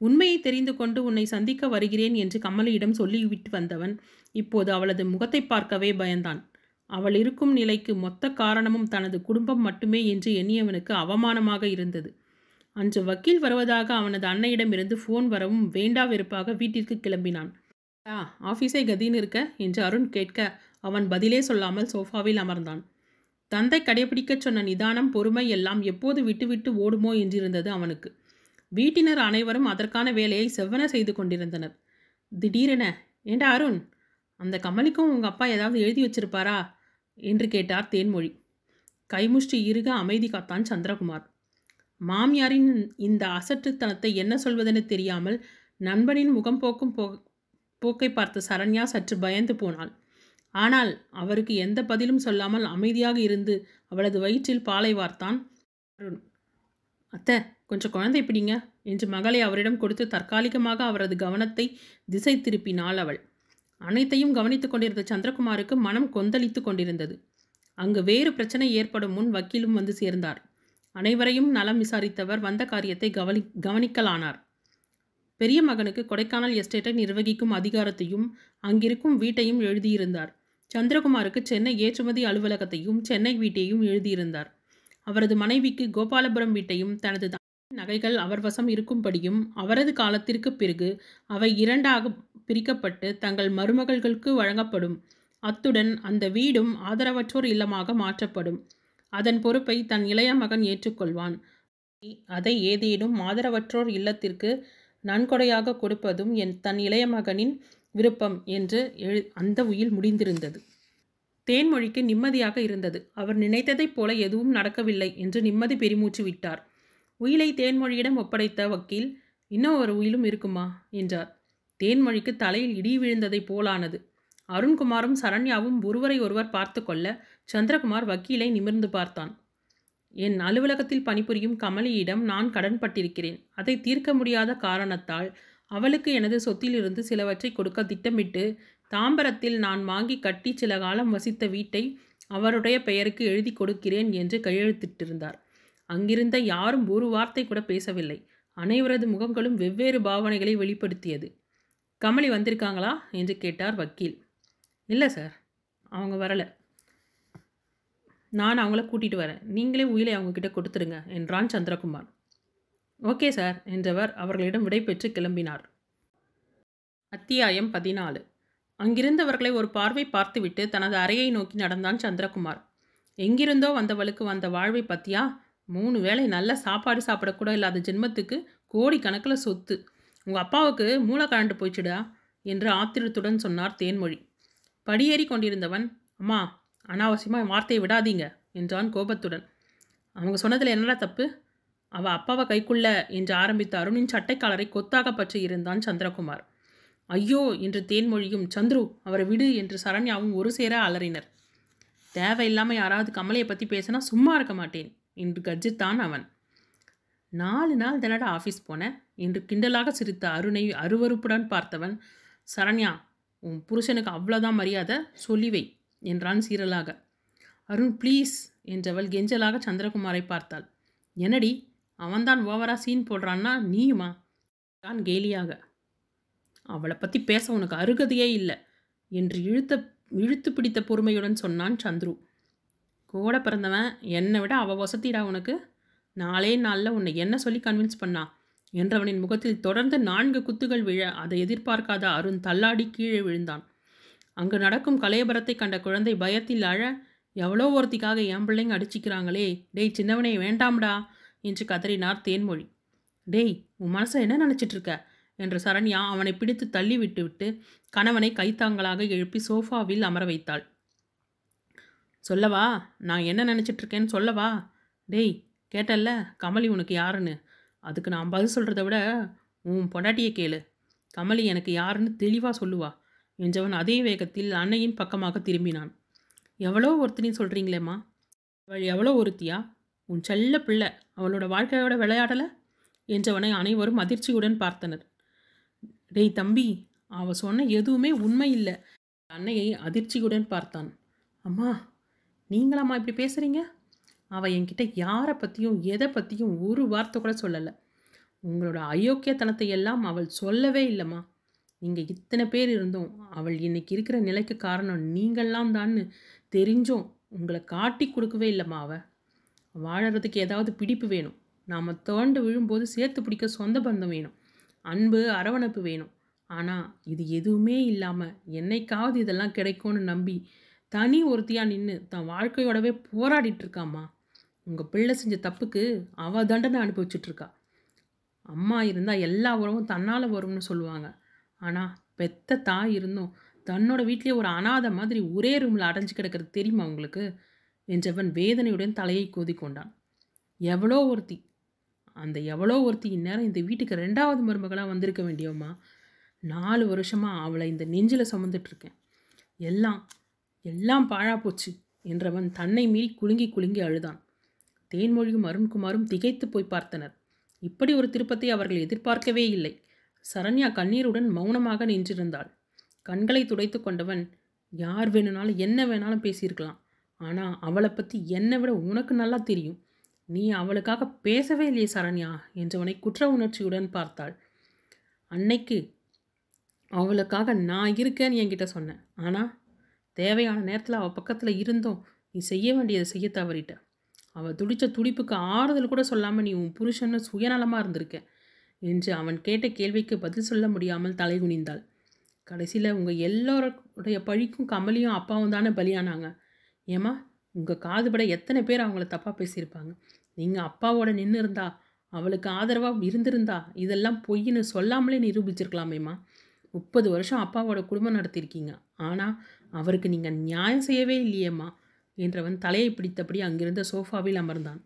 உண்மையை தெரிந்து கொண்டு உன்னை சந்திக்க வருகிறேன் என்று கமலியிடம் சொல்லிவிட்டு வந்தவன் இப்போது அவளது முகத்தை பார்க்கவே பயந்தான். அவள் இருக்கும் நிலைக்கு மொத்த காரணமும் தனது குடும்பம் மட்டுமே என்று எண்ணியவனுக்கு அவமானமாக இருந்தது. அன்று வக்கீல் வருவதாக அவனது அன்னையிடமிருந்து ஃபோன் வரவும் வேண்டா வெறுப்பாக வீட்டிற்கு கிளம்பினான். ஆ ஆஃபீஸை கதின்னு இருக்க? என்று அருண் கேட்க அவன் பதிலே சொல்லாமல் சோஃபாவில் அமர்ந்தான். தந்தை கடைபிடிக்கச் சொன்ன நிதானம் பொறுமை எல்லாம் எப்போது விட்டு விட்டு ஓடுமோ? என்றிருந்தது அவனுக்கு. வீட்டினர் அனைவரும் அதற்கான வேலையை செவ்வன செய்து கொண்டிருந்தனர். திடீரென? ஏண்டா அருண்? அந்த கமலிக்கும் உங்கள் அப்பா ஏதாவது எழுதி வச்சிருப்பாரா? என்று கேட்டார் தேன்மொழி. கைமுஷ்டி இருக அமைதி காத்தான் சந்திரகுமார். மாமியாரின் இந்த அசற்றுத்தனத்தை என்ன சொல்வதென தெரியாமல் நண்பனின் முகம் போக்கும் போ போக்கை பார்த்த சரண்யா சற்று பயந்து போனாள். ஆனால் அவருக்கு எந்த பதிலும் சொல்லாமல் அமைதியாக இருந்து அவளது வயிற்றில் பாலை வார்த்தான். அருண் அத்தை கொஞ்சம் குழந்தை பிடிங்க என்று மகளை அவரிடம் கொடுத்து தற்காலிகமாக அவரது கவனத்தை திசை திருப்பினாள் அவள். அனைத்தையும் கவனித்துக் கொண்டிருந்த சந்திரகுமாருக்கு மனம் கொந்தளித்து கொண்டிருந்தது. அங்கு வேறு பிரச்சனை ஏற்படும் முன் வக்கீலும் வந்து சேர்ந்தார். அனைவரையும் நலம் விசாரித்தவர் வந்த காரியத்தை கவனி கவனிக்கலானார். பெரிய மகனுக்கு கொடைக்கானல் எஸ்டேட்டை நிர்வகிக்கும் அதிகாரத்தையும் அங்கிருக்கும் வீட்டையும் எழுதியிருந்தார். சந்திரகுமாருக்கு சென்னை ஏற்றுமதி அலுவலகத்தையும் சென்னை வீட்டையும் எழுதியிருந்தார். அவரது மனைவிக்கு கோபாலபுரம் வீட்டையும் தனது நகைகள் அவர் வசம் இருக்கும்படியும் அவரது காலத்திற்கு பிறகு அவை இரண்டாக பிரிக்கப்பட்டு தங்கள் மருமகள்களுக்கு வழங்கப்படும். அத்துடன் அந்த வீடும் ஆதரவற்றோர் இல்லமாக மாற்றப்படும். அதன் பொறுப்பை தன் இளைய மகன் ஏற்றுக்கொள்வான். அதை ஏதேனும் ஆதரவற்றோர் இல்லத்திற்கு நன்கொடையாக கொடுப்பதும் என் தன் இளைய மகனின் விருப்பம் என்று எழு அந்த உயில் முடிந்திருந்தது. தேன்மொழிக்கு நிம்மதியாக இருந்தது. அவர் நினைத்ததைப் போல எதுவும் நடக்கவில்லை என்று நிம்மதி பெருமூச்சு விட்டார். உயிலை தேன்மொழியிடம் ஒப்படைத்த வக்கீல் இன்னும் ஒரு உயிலும் இருக்குமா? என்றார். தேன்மொழிக்கு தலையில் இடி விழுந்ததைப் போலானது. அருண்குமாரும் சரண்யாவும் ஒருவரை ஒருவர் பார்த்து கொள்ள சந்திரகுமார் வக்கீலை நிமிர்ந்து பார்த்தான். என் அலுவலகத்தில் பணிபுரியும் கமலியிடம் நான் கடன்பட்டிருக்கிறேன் அதை தீர்க்க முடியாத காரணத்தால் அவளுக்கு எனது சொத்திலிருந்து சிலவற்றை கொடுக்க திட்டமிட்டு தாம்பரத்தில் நான் வாங்கி கட்டி சில காலம் வசித்த வீட்டை அவருடைய பெயருக்கு எழுதி கொடுக்கிறேன் என்று கையெழுத்திட்டிருந்தார். அங்கிருந்த யாரும் ஒரு வார்த்தை கூட பேசவில்லை. அனைவரது முகங்களும் வெவ்வேறு பாவனைகளை வெளிப்படுத்தியது. கமலி வந்திருக்காங்களா? என்று கேட்டார் வக்கீல். இல்லை சார் அவங்க வரலை. நான் அவங்கள கூட்டிகிட்டு வரேன். நீங்களே உயிலை அவங்கக்கிட்ட கொடுத்துருங்க என்றான் சந்திரகுமார். ஓகே சார் என்றவர் அவர்களிடம் விடைபெற்று கிளம்பினார். அத்தியாயம் பதினாலு. அங்கிருந்தவர்களை ஒரு பார்வை பார்த்துவிட்டு தனது அறையை நோக்கி நடந்தான் சந்திரகுமார். எங்கிருந்தோ வந்தவளுக்கு வந்த வாழ்வை பற்றியா மூணு வேளை நல்ல சாப்பாடு சாப்பிடக்கூட இல்லாத ஜென்மத்துக்கு கோடி கணக்கில் சொத்து. உங்கள் அப்பாவுக்கு மூளை கழண்டு போயிடுடா என்று ஆத்திரத்துடன் சொன்னார் தேன்மொழி. படியேறி கொண்டிருந்தவன் அம்மா அனாவசியமாக வார்த்தையை விடாதீங்க என்றான் கோபத்துடன். அவங்க சொன்னதில் என்னடா தப்பு? அவள் அப்பாவை கைக்குள்ள என்று ஆரம்பித்த அருணின் சட்டைக்காலரை கொத்தாக பற்றி இருந்தான் சந்திரகுமார். ஐயோ என்று தேன்மொழியும் சந்துரு அவரை விடு என்று சரண்யாவும் ஒரு சேர அலறினர். தேவையில்லாமல் யாராவது கமலையை பற்றி பேசினா சும்மா இருக்க மாட்டேன் என்று கர்ஜித்தான் அவன். நாலு நாள் தினடா ஆஃபீஸ் போனேன். என்று கிண்டலாக சிரித்த அருணை அருவறுப்புடன் பார்த்தவன் சரண்யா உன் புருஷனுக்கு அவ்வளோதான் மரியாதை சொல்லிவை என்றான் சீரலாக. அருண் ப்ளீஸ் என்றவள் கெஞ்சலாக சந்திரகுமாரை பார்த்தாள். என்னடி அவன்தான் ஓவரா சீன் போடுறான்னா நீயுமா? தான் கேலியாக. அவளை பற்றி பேச உனக்கு அருகதையே இல்லை என்று இழுத்த இழுத்து பிடித்த பொறுமையுடன் சொன்னான் சந்துரு. கூட பிறந்தவன் என்னை விட அவ வசத்திடா உனக்கு? நாளே நாளில் உன்னை என்ன சொல்லி கன்வின்ஸ் பண்ணா? என்றவனின் முகத்தில் தொடர்ந்து நான்கு குத்துகள் விழ அதை எதிர்பார்க்காத அருண் தள்ளாடி கீழே விழுந்தான். அங்கு நடக்கும் கலையபரத்தை கண்ட குழந்தை பயத்தில் அழ எவ்வளோ ஒருத்திக்காக என் பிள்ளைங்க அடிச்சிக்கிறாங்களே? டேய் சின்னவனே வேண்டாம்டா என்று கதறினார் தேன்மொழி. டேய் உன் மனசை என்ன நினச்சிட்டு இருக்க என்று சரண்யா அவனை பிடித்து தள்ளி விட்டுவிட்டு கணவனை கைத்தாங்களாக எழுப்பி சோஃபாவில் அமர வைத்தாள். சொல்லவா நான் என்ன நினச்சிட்ருக்கேன்னு சொல்லவா? டேய் கேட்டல்ல கமலி உனக்கு யாருன்னு? அதுக்கு நான் பதில் சொல்கிறத விட உன் பொண்டாட்டியை கேளு. கமலி எனக்கு யாருன்னு தெளிவாக சொல்லுவா. என்றவன் அதே வேகத்தில் அன்னையின் பக்கமாக திரும்பினான். எவ்வளோ ஒருத்தனையும் சொல்கிறீங்களேம்மா அவள் எவ்வளோ ஒருத்தியா? உன் செல்ல பிள்ளை அவளோட வாழ்க்கையோட விளையாடலை? என்றவனை அனைவரும் அதிர்ச்சியுடன் பார்த்தனர். டேய் தம்பி அவ சொன்ன எதுவுமே உண்மை இல்லை. அன்னையை அதிர்ச்சியுடன் பார்த்தான். அம்மா நீங்களாம்மா இப்படி பேசுகிறீங்க அவள் என்கிட்ட யாரை பற்றியும் எதை பற்றியும் ஒரு வார்த்தை கூட சொல்லலை. உங்களோட அயோக்கியத்தனத்தை எல்லாம் அவள் சொல்லவே இல்லைம்மா. நீங்கள் இத்தனை பேர் இருந்தோம் அவள் இன்னைக்கு இருக்கிற நிலைக்கு காரணம் நீங்கள்லாம் தான்னு தெரிஞ்சும் உங்களை காட்டி கொடுக்கவே இல்லைம்மா அவள் வாழறதுக்கு ஏதாவது பிடிப்பு வேணும். நாம் தோண்டு விழும்போது சேர்த்து பிடிக்க சொந்த பந்தம் வேணும். அன்பு அரவணைப்பு வேணும். ஆனால் இது எதுவுமே இல்லாமல் என்னைக்காவது இதெல்லாம் கிடைக்கும்னு நம்பி தனி ஒருத்தியாக நின்று தன் வாழ்க்கையோடவே போராடிட்டு இருக்காம்மா. உங்கள் பிள்ளை செஞ்ச தப்புக்கு அவள் தண்டனை அனுபவிச்சுட்ருக்கா. அம்மா இருந்தால் எல்லா உறவும் தன்னால் வரும்னு சொல்லுவாங்க. ஆனால் பெத்த தாய் இருந்தும் தன்னோட வீட்டிலே ஒரு அனாதை மாதிரி ஒரே ரூமில் அடைஞ்சு கிடக்கிறது தெரியுமா உங்களுக்கு? என்றவன் வேதனையுடன் தலையை கோதி கொண்டான். எவ்வளோ ஒருத்தி? அந்த எவ்வளோ ஒருத்தி இந்நேரம் இந்த வீட்டுக்கு ரெண்டாவது மருமகளாக வந்திருக்க வேண்டியவம்மா? நாலு வருஷமாக அவளை இந்த நெஞ்சில் சுமந்துட்டுருக்கேன் எல்லாம் எல்லாம் பாழா போச்சு என்றவன் தன்னை மீறி குலுங்கி குலுங்கி அழுதான். தேன்மொழியும் அருண்குமாரும் திகைத்து போய் பார்த்தனர். இப்படி ஒரு திருப்பத்தை அவர்கள் எதிர்பார்க்கவே இல்லை. சரண்யா கண்ணீருடன் மௌனமாக நின்றிருந்தாள். கண்களை துடைத்து கொண்டவன் யார் வேணும்னாலும் என்ன வேணாலும் பேசியிருக்கலாம். ஆனால் அவளை பற்றி என்னை விட உனக்கு நல்லா தெரியும். நீ அவளுக்காக பேசவே இல்லையே சரண்யா என்றவனை குற்ற உணர்ச்சியுடன் பார்த்தாள். அன்னைக்கு அவளுக்காக நான் இருக்கேன்னு என்கிட்ட சொன்னேன் ஆனால் தேவையான நேரத்தில் அவள் பக்கத்தில் இருந்தோம் நீ செய்ய வேண்டியதை செய்ய தவறிட்ட. அவள் துடித்த துடிப்புக்கு ஆறுதல் கூட சொல்லாமல் நீ உன் புருஷன்னு சுயநலமாக இருந்திருக்க என்று அவன் கேட்ட கேள்விக்கு பதில் சொல்ல முடியாமல் தலை குனிந்தாள். கடைசியில் உங்கள் எல்லோருடைய பழிக்கும் கமலியும் அப்பாவும் தானே பலியானாங்க. ஏமா உங்கள் காதுபட எத்தனை பேர் அவங்கள தப்பாக பேசியிருப்பாங்க? நீங்கள் அப்பாவோட நின்று இருந்தா அவளுக்கு ஆதரவாக இருந்திருந்தா இதெல்லாம் பொய்ன்னு சொல்லாமலே நிரூபிச்சிருக்கலாமேம்மா. முப்பது வருஷம் அப்பாவோட குடும்பம் நடத்தியிருக்கீங்க. ஆனால் அவருக்கு நீங்கள் நியாயம் செய்யவே இல்லையேம்மா. என்றவன் தலையை பிடித்தபடி அங்கிருந்த சோஃபாவில் அமர்ந்தான்.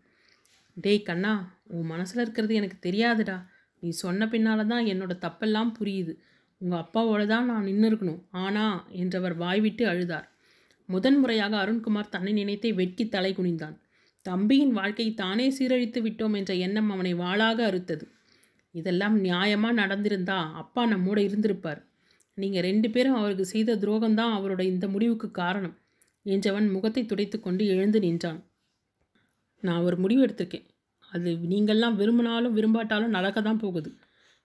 டேய் கண்ணா உன் மனசில் இருக்கிறது எனக்கு தெரியாதுடா. நீ சொன்ன பின்னால் தான் என்னோட தப்பெல்லாம் புரியுது. உங்கள் அப்பாவோட தான் நான் நின்று இருக்கணும் ஆனா என்றவர் வாய்விட்டு அழுதார். முதன்முறையாக அருண்குமார் தன்னை நினைத்தே வெட்கி தலை குனிந்தான். தம்பியின் வாழ்க்கை தானே சீரழித்து விட்டோம் என்ற எண்ணம் அவனை வாளாக அறுத்தது. இதெல்லாம் நியாயமாக நடந்திருந்தா அப்பா நம்மோட இருந்திருப்பார். நீங்கள் ரெண்டு பேரும் அவருக்கு செய்த துரோகம்தான் அவரோட இந்த முடிவுக்கு காரணம். என்றவன் முகத்தை துடைத்து கொண்டு எழுந்து நின்றான். நான் ஒரு முடிவு எடுத்திருக்கேன். அது நீங்கள்லாம் விரும்பினாலும் விரும்பாட்டாலும் நடக்க தான் போகுது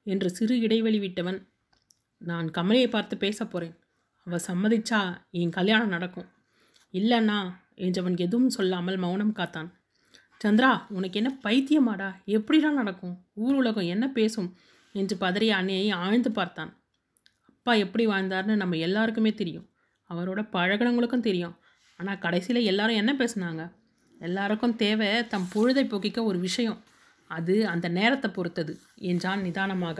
என்று சிறு இடைவெளி விட்டவன் நான் கமலையை பார்த்து பேச போகிறேன் அவள் சம்மதிச்சா என் கல்யாணம் நடக்கும். இல்லைண்ணா என்றவன் எதுவும் சொல்லாமல் மௌனம் காத்தான். சந்திரா உனக்கு என்ன பைத்தியமாடா? எப்படிலாம் நடக்கும்? ஊர் உலகம் என்ன பேசும்? என்று பதறிய அன்னையை ஆழ்ந்து பார்த்தான். அப்பா எப்படி வாழ்ந்தார்னு நம்ம எல்லாருக்குமே தெரியும். அவரோட பழகினவங்களுக்கும் தெரியும். ஆனால் கடைசியில் எல்லாரும் என்ன பேசுனாங்க? எல்லாருக்கும் தேவை தம் பொழுதை போக்கிக்க ஒரு விஷயம். அது அந்த நேரத்தை பொறுத்தது என்றான் நிதானமாக.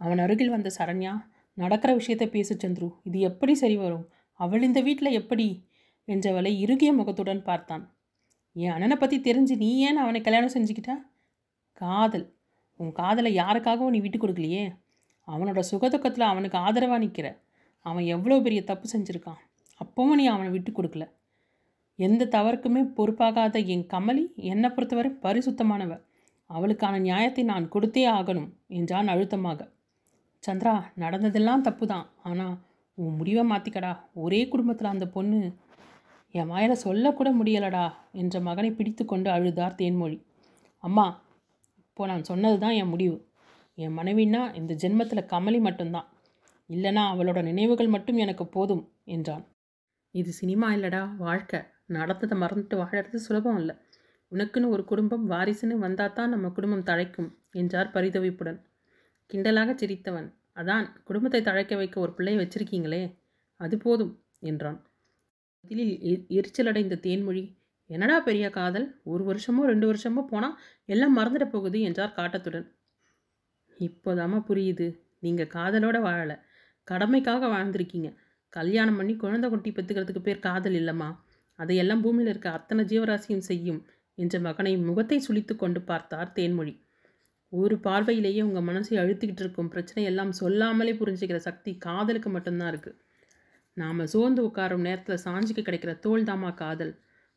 அவன் அருகில் வந்த சரண்யா நடக்கிற விஷயத்தை பேசு சந்துரு இது எப்படி சரி வரும்? அவள் இந்த வீட்டில் எப்படி? என்றவளை இறுகிய முகத்துடன் பார்த்தான். என் அண்ணனை பற்றி தெரிஞ்சு நீ ஏன் அவனை கல்யாணம் செஞ்சுக்கிட்ட? காதல். உன் காதலை யாருக்காகவும் நீ விட்டு கொடுக்கலையே? அவனோட சுகதுக்கத்தில் அவனுக்கு ஆதரவாக நிற்கிற அவன் எவ்வளோ பெரிய தப்பு செஞ்சுருக்கான்? அப்பவும் நீ அவனை விட்டு கொடுக்கல. எந்த தவறுக்குமே பொறுப்பாகாத என் கமலி என்னை பொறுத்தவரை பரிசுத்தமானவ. அவளுக்கான நியாயத்தை நான் கொடுத்தே ஆகணும் என்றான் அழுத்தமாக. சந்திரா நடந்ததெல்லாம் தப்பு தான் ஆனால் உன் முடிவை மாற்றிக்கடா ஒரே குடும்பத்தில் அந்த பொண்ணு என் வாயில் சொல்லக்கூட முடியலடா என்ற மகனை பிடித்து கொண்டு அழுதார் தேன்மொழி. அம்மா இப்போ நான் சொன்னது தான் என் முடிவு. என் மனைவின்னா இந்த ஜென்மத்தில் கமலி மட்டும்தான். இல்லைனா அவளோட நினைவுகள் மட்டும் எனக்கு போதும் என்றான். இது சினிமா இல்லைடா வாழ்க்கை. நடந்ததை மறந்துட்டு வாழறது சுலபம் இல்லை. உனக்குன்னு ஒரு குடும்பம் வாரிசுன்னு வந்தால் தான் நம்ம குடும்பம் தழைக்கும் என்றார் பரிதவிப்புடன். கிண்டலாக சிரித்தவன். அதான் குடும்பத்தை தழைக்க வைக்க ஒரு பிள்ளையை வச்சிருக்கீங்களே அது போதும் என்றான். பதிலில் எரிச்சலடைந்த தேன்மொழி என்னடா பெரிய காதல்? ஒரு வருஷமோ ரெண்டு வருஷமோ போனால் எல்லாம் மறந்துட போகுது என்றார் காட்டத்துடன். இப்போதாம்மா புரியுது. நீங்கள் காதலோட வாழலை. கடமைக்காக வாழ்ந்திருக்கீங்க. கல்யாணம் பண்ணி குழந்தை குட்டி பெற்றுக்கிறதுக்கு பேர் காதல் இல்லைம்மா. அதையெல்லாம் பூமியில் இருக்க அத்தனை ஜீவராசியும் செய்யும் என்ற மகனை முகத்தை சுளித்து கொண்டு பார்த்தார் தேன்மொழி. ஒரு பார்வையிலேயே உங்கள் மனசை அழுத்திக்கிட்டு இருக்கும் பிரச்சனை எல்லாம் சொல்லாமலே புரிஞ்சுக்கிற சக்தி காதலுக்கு மட்டும்தான் இருக்குது நாம் சோர்ந்து உட்காரும் நேரத்தில் சாஞ்சிக்கு கிடைக்கிற தோல் தாமா காதல்.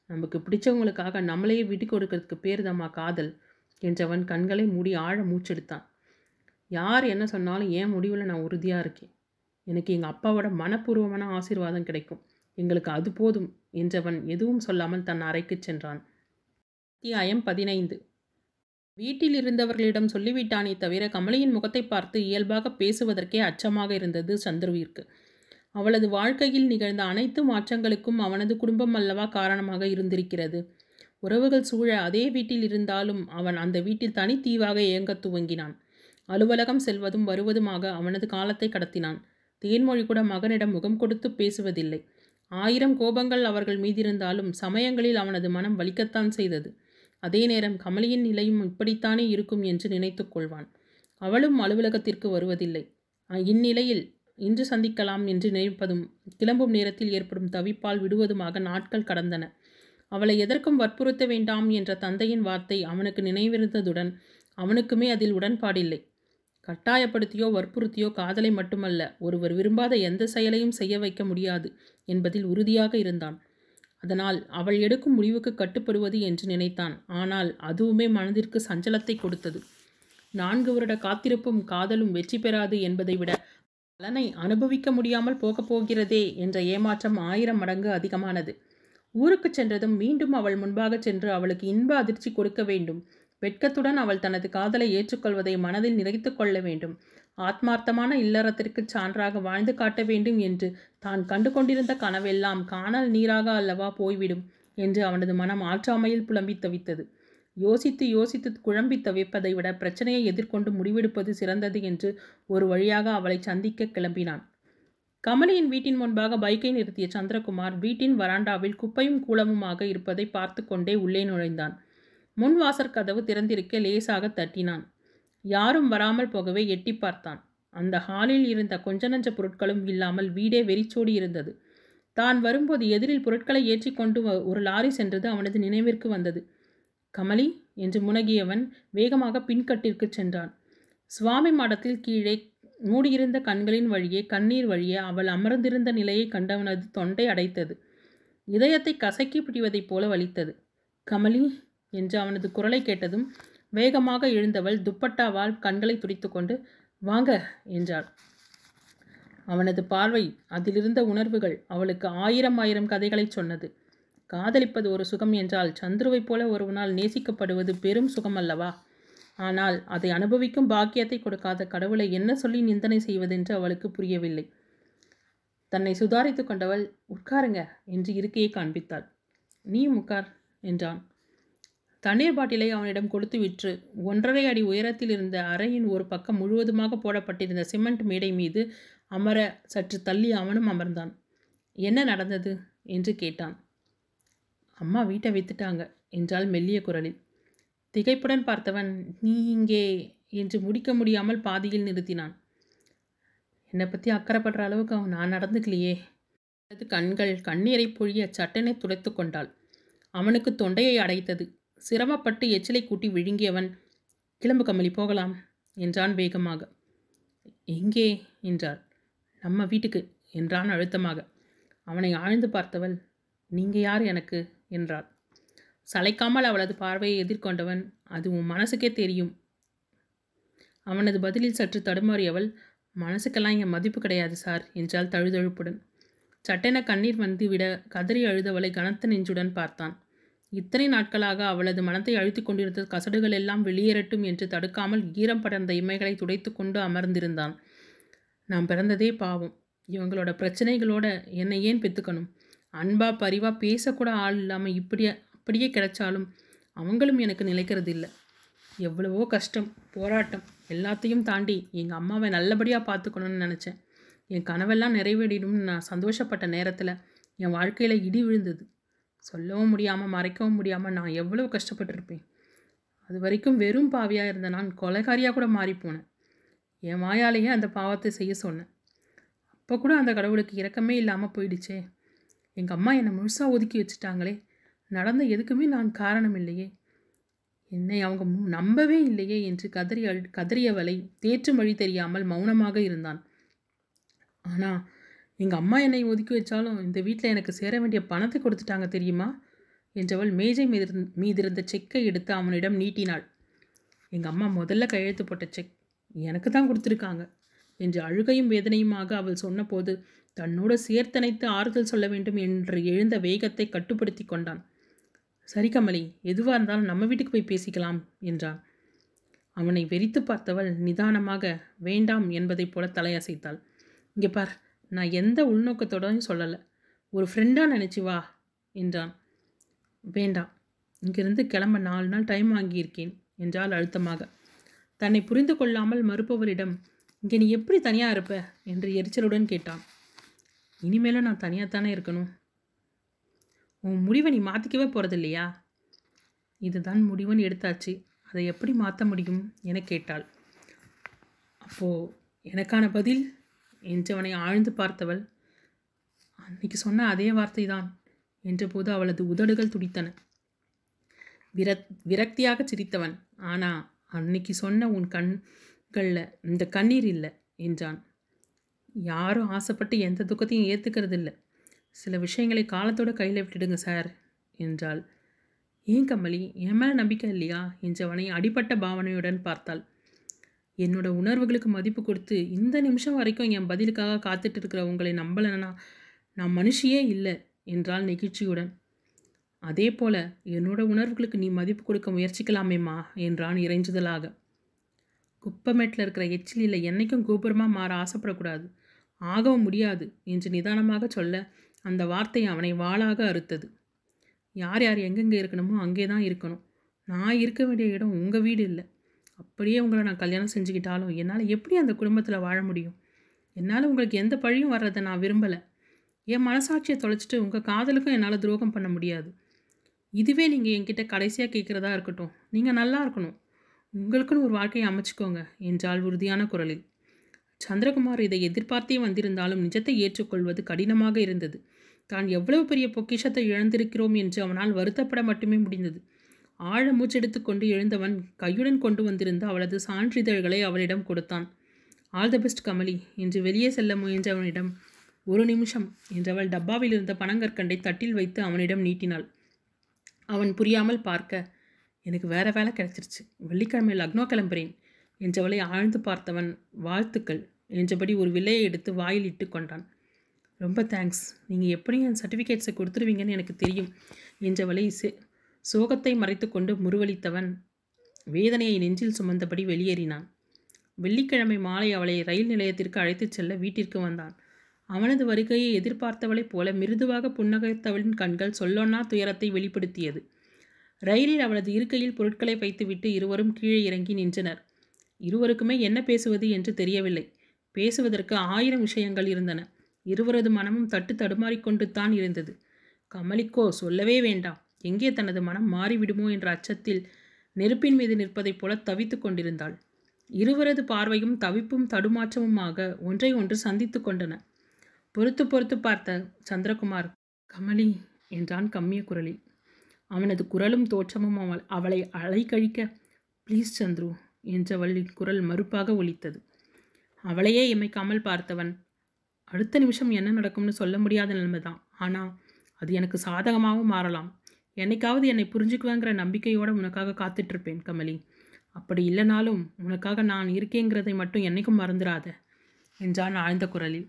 நமக்கு பிடிச்சவங்களுக்காக நம்மளையே விட்டு கொடுக்கறதுக்கு பேர் தாமா காதல் என்றவன் கண்களை மூடி ஆழ மூச்செடுத்தான். யார் என்ன சொன்னாலும் என் முடிவில் நான் உறுதியாக இருக்கேன். எனக்கு எங்கள் அப்பாவோட மனப்பூர்வமான ஆசீர்வாதம் கிடைக்கும். எங்களுக்கு அது போதும் என்றவன் எதுவும் சொல்லாமல் தன் அறைக்குச் சென்றான். அத்தியாயம் பதினைந்து. வீட்டில் இருந்தவர்களிடம் சொல்லிவிட்டானே தவிர கமலியின் முகத்தை பார்த்து இயல்பாக பேசுவதற்கே அச்சமாக இருந்தது சந்துருவிற்கு. அவளது வாழ்க்கையில் நிகழ்ந்த அனைத்து மாற்றங்களுக்கும் அவனது குடும்பம் அல்லவா காரணமாக இருந்திருக்கிறது. உறவுகள் சூழ அதே வீட்டில் இருந்தாலும் அவன் அந்த வீட்டில் தனித்தீவாக இயங்கத் துவங்கினான். அலுவலகம் செல்வதும் வருவதுமாக அவனது காலத்தை கடத்தினான். தேன்மொழி கூட மகனிடம் முகம் கொடுத்து பேசுவதில்லை. ஆயிரம் கோபங்கள் அவர்கள் மீதிருந்தாலும் சமயங்களில் அவனது மனம் வலிக்கத்தான் செய்தது. அதே நேரம் கமலியின் நிலையும் இப்படித்தானே இருக்கும் என்று நினைத்து கொள்வான். அவளும் அலுவலகத்திற்கு வருவதில்லை. இந்நிலையில் இன்று சந்திக்கலாம் என்று நினைப்பதும் கிளம்பும் நேரத்தில் ஏற்படும் தவிப்பால் விடுவதுமாக நாட்கள் கடந்தன. அவளை எதற்கும் வற்புறுத்த வேண்டாம் என்ற தந்தையின் வார்த்தை அவனுக்கு நினைவிருந்ததுடன் அவனுக்குமே அதில் உடன்பாடில்லை. கட்டாயப்படுத்தியோ வற்புறுத்தியோ காதலை மட்டுமல்ல ஒருவர் விரும்பாத எந்த செயலையும் செய்ய வைக்க முடியாது என்பதில் உறுதியாக இருந்தான். அதனால் அவள் எடுக்கும் முடிவுக்கு கட்டுப்படுவது என்று நினைத்தான். ஆனால் அதுவுமே மனதிற்கு சஞ்சலத்தை கொடுத்தது. நான்கு வருட காத்திருப்பும் காதலும் வெற்றி பெறாது என்பதை விட பலனை அனுபவிக்க முடியாமல் போகப் போகிறதே என்ற ஏமாற்றம் ஆயிரம் மடங்கு அதிகமானது. ஊருக்கு சென்றதும் மீண்டும் அவள் முன்பாக சென்று அவளுக்கு இன்ப அதிர்ச்சி கொடுக்க வேண்டும். வெட்கத்துடன் அவள் தனது காதலை ஏற்றுக்கொள்வதை மனதில் நிறைத்து கொள்ள வேண்டும். ஆத்மார்த்தமான இல்லறத்திற்கு சான்றாக வாழ்ந்து காட்ட வேண்டும் என்று தான் கண்டு கொண்டிருந்த கனவெல்லாம் காணல் நீராக அல்லவா போய்விடும் என்று அவனது மனம் ஆற்றாமையில் புலம்பி தவித்தது. யோசித்து யோசித்து குழம்பி தவிப்பதை விட பிரச்சனையை எதிர்கொண்டு முடிவெடுப்பது சிறந்தது என்று ஒரு வழியாக அவளை சந்திக்க கிளம்பினான். கமலியின் வீட்டின் முன்பாக பைக்கை நிறுத்திய சந்திரகுமார் வீட்டின் வராண்டாவில் குப்பையும் கூலமுமாக இருப்பதை பார்த்து கொண்டே உள்ளே நுழைந்தான். முன் வாசற்கதவு திறந்திருக்க லேசாக தட்டினான். யாரும் வராமல் போகவே எட்டி பார்த்தான். அந்த ஹாலில் இருந்த கொஞ்ச நஞ்ச பொருட்களும் இல்லாமல் வீடே வெறிச்சோடி இருந்தது. தான் வரும்போது எதிரில் பொருட்களை ஏற்றிக்கொண்டு ஒரு லாரி சென்றது அவனது நினைவிற்கு வந்தது. கமலி என்று முனகியவன் வேகமாக பின்கட்டிற்கு சென்றான். சுவாமி மாடத்தில் கீழே மூடியிருந்த கண்களின் வழியே கண்ணீர் வழியே அவள் அமர்ந்திருந்த நிலையை கண்டவனது தொண்டை அடைத்தது. இதயத்தை கசக்கி பிடிவதைப் போல வலித்தது. கமலி என்று அவனது குரலை கேட்டதும் வேகமாக எழுந்தவள் துப்பட்டாவால் கண்களை துடித்துக்கொண்டு வாங்க என்றாள். அவனது பார்வை அதிலிருந்த உணர்வுகள் அவளுக்கு ஆயிரம் ஆயிரம் கதைகளை சொன்னது. காதலிப்பது ஒரு சுகம் என்றால் சந்துருவைப் போல ஒருவனால் நேசிக்கப்படுவது பெரும் சுகம் அல்லவா? ஆனால் அதை அனுபவிக்கும் பாக்கியத்தை கொடுக்காத கடவுளை என்ன சொல்லி நிந்தனை செய்வதென்று அவளுக்கு புரியவில்லை. தன்னை சுதாரித்து கொண்டவள் உட்காருங்க என்று இருக்கையை காண்பித்தாள். நீ உட்கார் என்றான். தண்ணீர் பாட்டிலை அவனிடம் கொடுத்து விற்று ஒன்றரை அடி உயரத்தில் இருந்த அறையின் ஒரு பக்கம் முழுவதுமாக போடப்பட்டிருந்த சிமெண்ட் மேடை மீது அமர சற்று தள்ளி அவனும் அமர்ந்தான். என்ன நடந்தது? என்று கேட்டான். அம்மா வீட்டை வித்துட்டாங்க என்றால் மெல்லிய குரலில். திகைப்புடன் பார்த்தவன் நீ இங்கே என்று முடிக்க முடியாமல் பாதியில் நிறுத்தினான். என்னை பற்றி அக்கறைப்படுற அளவுக்கு அவன் நான் நடந்துக்கலையே அது கண்கள் கண்ணீரை பொழிய சட்டனை துடைத்து கொண்டாள். அவனுக்கு தொண்டையை அடைத்தது. சிரமப்பட்டு எச்சிலை கூட்டி விழுங்கியவன் கிளம்பு கமலி போகலாம் என்றான் வேகமாக. எங்கே? என்றாள். நம்ம வீட்டுக்கு என்றான் அழுத்தமாக. அவனை ஆழ்ந்து பார்த்தவள் நீங்கள் யார் எனக்கு? என்றாள். சளைக்காமல் அவளது பார்வையை எதிர்கொண்டவன் அது உன் மனசுக்கே தெரியும். அவனது பதிலில் சற்று தடுமாறியவள் மனசுக்கெல்லாம் என் மதிப்பு கிடையாது சார் என்றால் தழுதழுப்புடன். சட்டென கண்ணீர் வந்து விட கதறி அழுதவளை கனத்த நெஞ்சுடன் பார்த்தான். இத்தனை நாட்களாக அவளது மனத்தை அழுத்தி கொண்டிருந்த கசடுகள் எல்லாம் வெளியேறட்டும் என்று தடுக்காமல் ஈரம் படர்ந்த இமைகளை துடைத்து கொண்டு அமர்ந்திருந்தான். நான் பிறந்ததே பாவம். இவங்களோட பிரச்சனைகளோட என்னை ஏன் பெற்றுக்கணும் அன்பா பரிவா பேசக்கூட ஆள் இல்லாமல் இப்படியே அப்படியே கிடைச்சாலும் அவங்களும் எனக்கு நிலைக்கிறது இல்லை எவ்வளவோ கஷ்டம் போராட்டம் எல்லாத்தையும் தாண்டி எங்கள் அம்மாவை நல்லபடியாக பார்த்துக்கணும்னு நினச்சேன். என் கனவெல்லாம் நிறைவேறிடும்னு நான் சந்தோஷப்பட்ட நேரத்தில் என் வாழ்க்கையில் இடி விழுந்தது. சொல்லவும் முடியாமல் மறைக்கவும் முடியாமல் நான் எவ்வளோ கஷ்டப்பட்டிருப்பேன். அது வரைக்கும் வெறும் பாவியாக இருந்த நான் கொலைகாரியாக கூட மாறிப்போனேன் என் வாயாலேயே அந்த பாவத்தை செய்ய சொன்னேன். அப்போ கூட அந்த கடவுளுக்கு இறக்கமே இல்லாமல் போயிடுச்சே. எங்கள் அம்மா என்னை முழுசாக ஒதுக்கி வச்சுட்டாங்களே. நடந்த எதுக்குமே நான் காரணம் இல்லையே. என்னை அவங்க நம்பவே இல்லையே என்று கதறி கதறியவளை தேற்று மொழி தெரியாமல் மௌனமாக இருந்தான். ஆனால் எங்கள் அம்மா என்னை ஒதுக்கி வச்சாலும் இந்த வீட்டில் எனக்கு சேர வேண்டிய பணத்தை கொடுத்துட்டாங்க தெரியுமா? என்றவள் மேஜை மீதிருந் மீதிருந்த செக்கை எடுத்து அவனிடம் நீட்டினாள். எங்கள் அம்மா முதல்ல கையெழுத்து போட்ட செக் எனக்கு தான் கொடுத்துருக்காங்க என்று அழுகையும் வேதனையுமாக அவள் சொன்னபோது தன்னோடு சேர்த்தனைத்து ஆறுதல் சொல்ல வேண்டும் என்று எழுந்த வேகத்தை கட்டுப்படுத்தி கொண்டான். சரி கமலி எதுவாக இருந்தாலும் நம்ம வீட்டுக்கு போய் பேசிக்கலாம் என்றான். அவனை வெறித்து பார்த்தவள் நிதானமாக வேண்டாம் என்பதைப் போல தலையசைத்தாள். இங்கே பார் நான் எந்த உள்நோக்கத்தோடையும் சொல்லலை. ஒரு ஃப்ரெண்டாக நினச்சி வா என்றான். வேண்டாம் இங்கிருந்து கிளம்ப நாலு நாள் டைம் வாங்கியிருக்கேன் என்றால் அழுத்தமாக. தன்னை புரிந்து கொள்ளாமல் மறுப்பவரிடம் இங்கே நீ எப்படி தனியாக இருப்ப? என்று எரிச்சலுடன் கேட்டான். இனிமேலும் நான் தனியாக தானே இருக்கணும்? உன் முடிவை நீ மாற்றிக்கவே போகிறது இல்லையா இதுதான் முடிவுன்னு எடுத்தாச்சு. அதை எப்படி மாற்ற முடியும்? என கேட்டாள். அப்போது எனக்கான பதில்? என்றவனை ஆழ்ந்து பார்த்தவள் அன்னைக்கு சொன்ன அதே வார்த்தை தான் என்றபோது அவளது உதடுகள் துடித்தன. விரக் விரக்தியாக சிரித்தவன் ஆனா அன்னைக்கு சொன்ன உன் கண்களில் இந்த கண்ணீர் இல்லை என்றான். யாரும் ஆசைப்பட்டு எந்த துக்கத்தையும் ஏற்றுக்கிறது இல்லை சில விஷயங்களை காலத்தோட கையில் விட்டுடுங்க சார் என்றாள். ஏன் கமலி? என் மேலே நம்பிக்கை இல்லையா? என்றவனை அடிப்பட்ட பாவனையுடன் பார்த்தாள். என்னோட உணர்வுகளுக்கு மதிப்பு கொடுத்து இந்த நிமிஷம் வரைக்கும் என் பதிலுக்காக காத்துட்டு இருக்கிற உங்களை நம்பலைன்னா நான் மனுஷியே இல்லை என்றால் நெகிழ்ச்சியுடன். அதே போல என்னோட உணர்வுகளுக்கு நீ மதிப்பு கொடுக்க முயற்சிக்கலாமேம்மா என்றான் இறைஞ்சுதலாக. குப்பமேட்டில் இருக்கிற எச்சிலில் என்னைக்கும் கோபுரமாக மாற ஆசைப்படக்கூடாது. ஆகவும் முடியாது என்று நிதானமாக சொல்ல அந்த வார்த்தை அவனை வாளாக அறுத்தது. யார் யார் எங்கெங்கே இருக்கணுமோ அங்கே தான் இருக்கணும். நான் இருக்க வேண்டிய இடம் உங்கள் வீடு இல்லை. அப்படியே உங்களை நான் கல்யாணம் செஞ்சுக்கிட்டாலும் என்னால் எப்படி அந்த குடும்பத்தில் வாழ முடியும்? என்னால் உங்களுக்கு எந்த பழியும் வர்றதை நான் விரும்பலை. என் மனசாட்சியை தொலைச்சிட்டு உங்கள் காதலுக்கும் என்னால் துரோகம் பண்ண முடியாது. இதுவே நீங்கள் என்கிட்ட கடைசியாக கேட்குறதா இருக்கட்டும். நீங்கள் நல்லா இருக்கணும். உங்களுக்குன்னு ஒரு வாழ்க்கையை அமைச்சுக்கோங்க என்றால் உறுதியான குரலில். சந்திரகுமார் இதை எதிர்பார்த்தே வந்திருந்தாலும் நிஜத்தை ஏற்றுக்கொள்வது கடினமாக இருந்தது. தான் எவ்வளவு பெரிய பொக்கிஷத்தை இழந்திருக்கிறோம் என்று அவனால் வருத்தப்பட மட்டுமே முடிந்தது. ஆழ மூச்செடுத்து கொண்டு எழுந்தவன் கையுடன் கொண்டு வந்திருந்த அவளது சான்றிதழ்களை அவளிடம் கொடுத்தான். All the best Kamali. என்று வெளியே செல்ல முயன்றவனிடம் ஒரு நிமிஷம் என்றவள் டப்பாவில் இருந்த பனங்கற்கண்டை தட்டில் வைத்து அவனிடம் நீட்டினாள். அவன் புரியாமல் பார்க்க. எனக்கு வேற வேலை கிடைச்சிருச்சு. வெள்ளிக்கிழமை லக்னோ கிளம்புறேன் என்றவளை ஆழ்ந்து பார்த்தவன் வாழ்த்துக்கள் என்றபடி ஒரு விலையை எடுத்து வாயில் இட்டு கொண்டான். ரொம்ப தேங்க்ஸ் நீங்கள் எப்படியும் என் சர்டிஃபிகேட்ஸை கொடுத்துருவீங்கன்னு எனக்கு தெரியும் என்றவளை சோகத்தை மறைத்துக்கொண்டு முருவளித்தவன் வேதனையை நெஞ்சில் சுமந்தபடி வெளியேறினான். வெள்ளிக்கிழமை மாலை அவளை ரயில் நிலையத்திற்கு அழைத்துச் செல்ல வீட்டிற்கு வந்தான். அவனது வருகையை எதிர்பார்த்தவளைப் போல மிருதுவாக புன்னகைத்தவளின் கண்கள் சொல்லொன்னா துயரத்தை வெளிப்படுத்தியது. ரயிலில் அவளது இருக்கையில் பொருட்களை வைத்துவிட்டு இருவரும் கீழே இறங்கி நின்றனர். இருவருக்குமே என்ன பேசுவது என்று தெரியவில்லை. பேசுவதற்கு ஆயிரம் விஷயங்கள் இருந்தன. இருவரது மனமும் தட்டு தடுமாறிக்கொண்டு தான் இருந்தது. கமலிக்கோ சொல்லவே வேண்டாம். எங்கே தனது மனம் மாறிவிடுமோ என்ற அச்சத்தில் நெருப்பின் மீது நிற்பதைப் போல தவித்து கொண்டிருந்தாள். இருவரது பார்வையும் தவிப்பும் தடுமாற்றமுமாக ஒன்றை ஒன்று சந்தித்து கொண்டன. பொறுத்து பொறுத்து பார்த்த சந்திரகுமார் கமலி என்றான் கம்மிய குரலில். அவனது குரலும் தோற்றமும் அவள் அவளை அலைக்கழிக்க ப்ளீஸ் சந்துரு என்றவளின் குரல் மறுப்பாக ஒலித்தது. அவளையே இமைக்காமல் பார்த்தவன் அடுத்த நிமிஷம் என்ன நடக்கும்னு சொல்ல முடியாத நிலைமைதான். ஆனால் அது எனக்கு சாதகமாகவும் மாறலாம். என்னைக்காவது என்னை புரிஞ்சுக்குவேங்கிற நம்பிக்கையோடு உனக்காக காத்துட்ருப்பேன் கமலி. அப்படி இல்லைனாலும் உனக்காக நான் இருக்கேங்கிறதை மட்டும் என்னைக்கும் மறந்துடாத என்றான் ஆழ்ந்த குரலில்.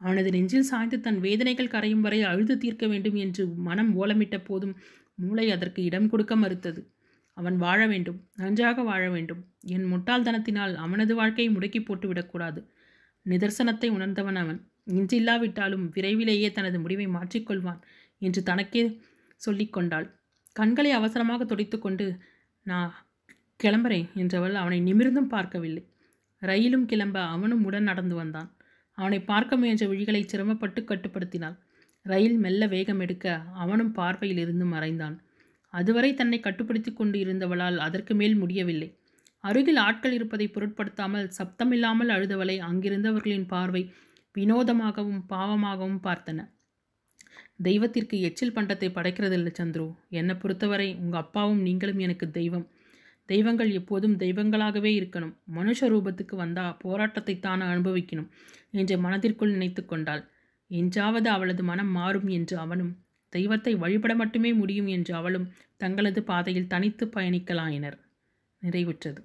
அவனது நெஞ்சில் சாய்ந்து தன் வேதனைகள் கரையும் வரை அழுது தீர்க்க வேண்டும் என்று மனம் ஓலமிட்ட போதும் மூளை அதற்கு இடம் கொடுக்க மறுத்தது. அவன் வாழ வேண்டும் நன்றாக வாழ வேண்டும். என் முட்டாள்தனத்தினால் அவனது வாழ்க்கையை முடக்கி போட்டு விடக்கூடாது நிதர்சனத்தை உணர்ந்தவன் அவன். இன்றில்லாவிட்டாலும் விரைவிலேயே தனது முடிவை மாற்றிக்கொள்வான் என்று தனக்கே சொல்லிக்கொண்டாள் கண்களை அவசரமாக துடைத்து கொண்டு நான் கிளம்புறேன் என்றவள் அவனை நிமிர்ந்தும் பார்க்கவில்லை. ரயிலும் கிளம்ப அவனும் உடன் நடந்து வந்தான். அவனை பார்க்க முயன்ற விழிகளை சிரமப்பட்டு கட்டுப்படுத்தினாள். ரயில் மெல்ல வேகம் எடுக்க அவனும் பார்வையில் இருந்து மறைந்தான். அதுவரை தன்னை கட்டுப்படுத்தி கொண்டு இருந்தவளால் அதற்கு மேல் முடியவில்லை. அருகில் ஆட்கள் இருப்பதை பொருட்படுத்தாமல் சப்தமில்லாமல் அழுதவளை அங்கிருந்தவர்களின் பார்வை வினோதமாகவும் பாவமாகவும் பார்த்தன. தெய்வத்திற்கு எச்சில் பண்டத்தை படைக்கிறதில்லை சந்துரு. என்னை பொறுத்தவரை உங்கள் அப்பாவும் நீங்களும் எனக்கு தெய்வம். தெய்வங்கள் எப்போதும் தெய்வங்களாகவே இருக்கணும். மனுஷ ரூபத்துக்கு வந்தா போராட்டத்தை தான் அனுபவிக்கணும் என்று மனதிற்குள் நினைத்து கொண்டாள். என்றாவது அவளது மனம் மாறும் என்று அவனும் தெய்வத்தை வழிபட மட்டுமே முடியும் என்று அவளும் தங்களது பாதையில் தனித்து பயணிக்கலாயினர். நிறைவுற்றது.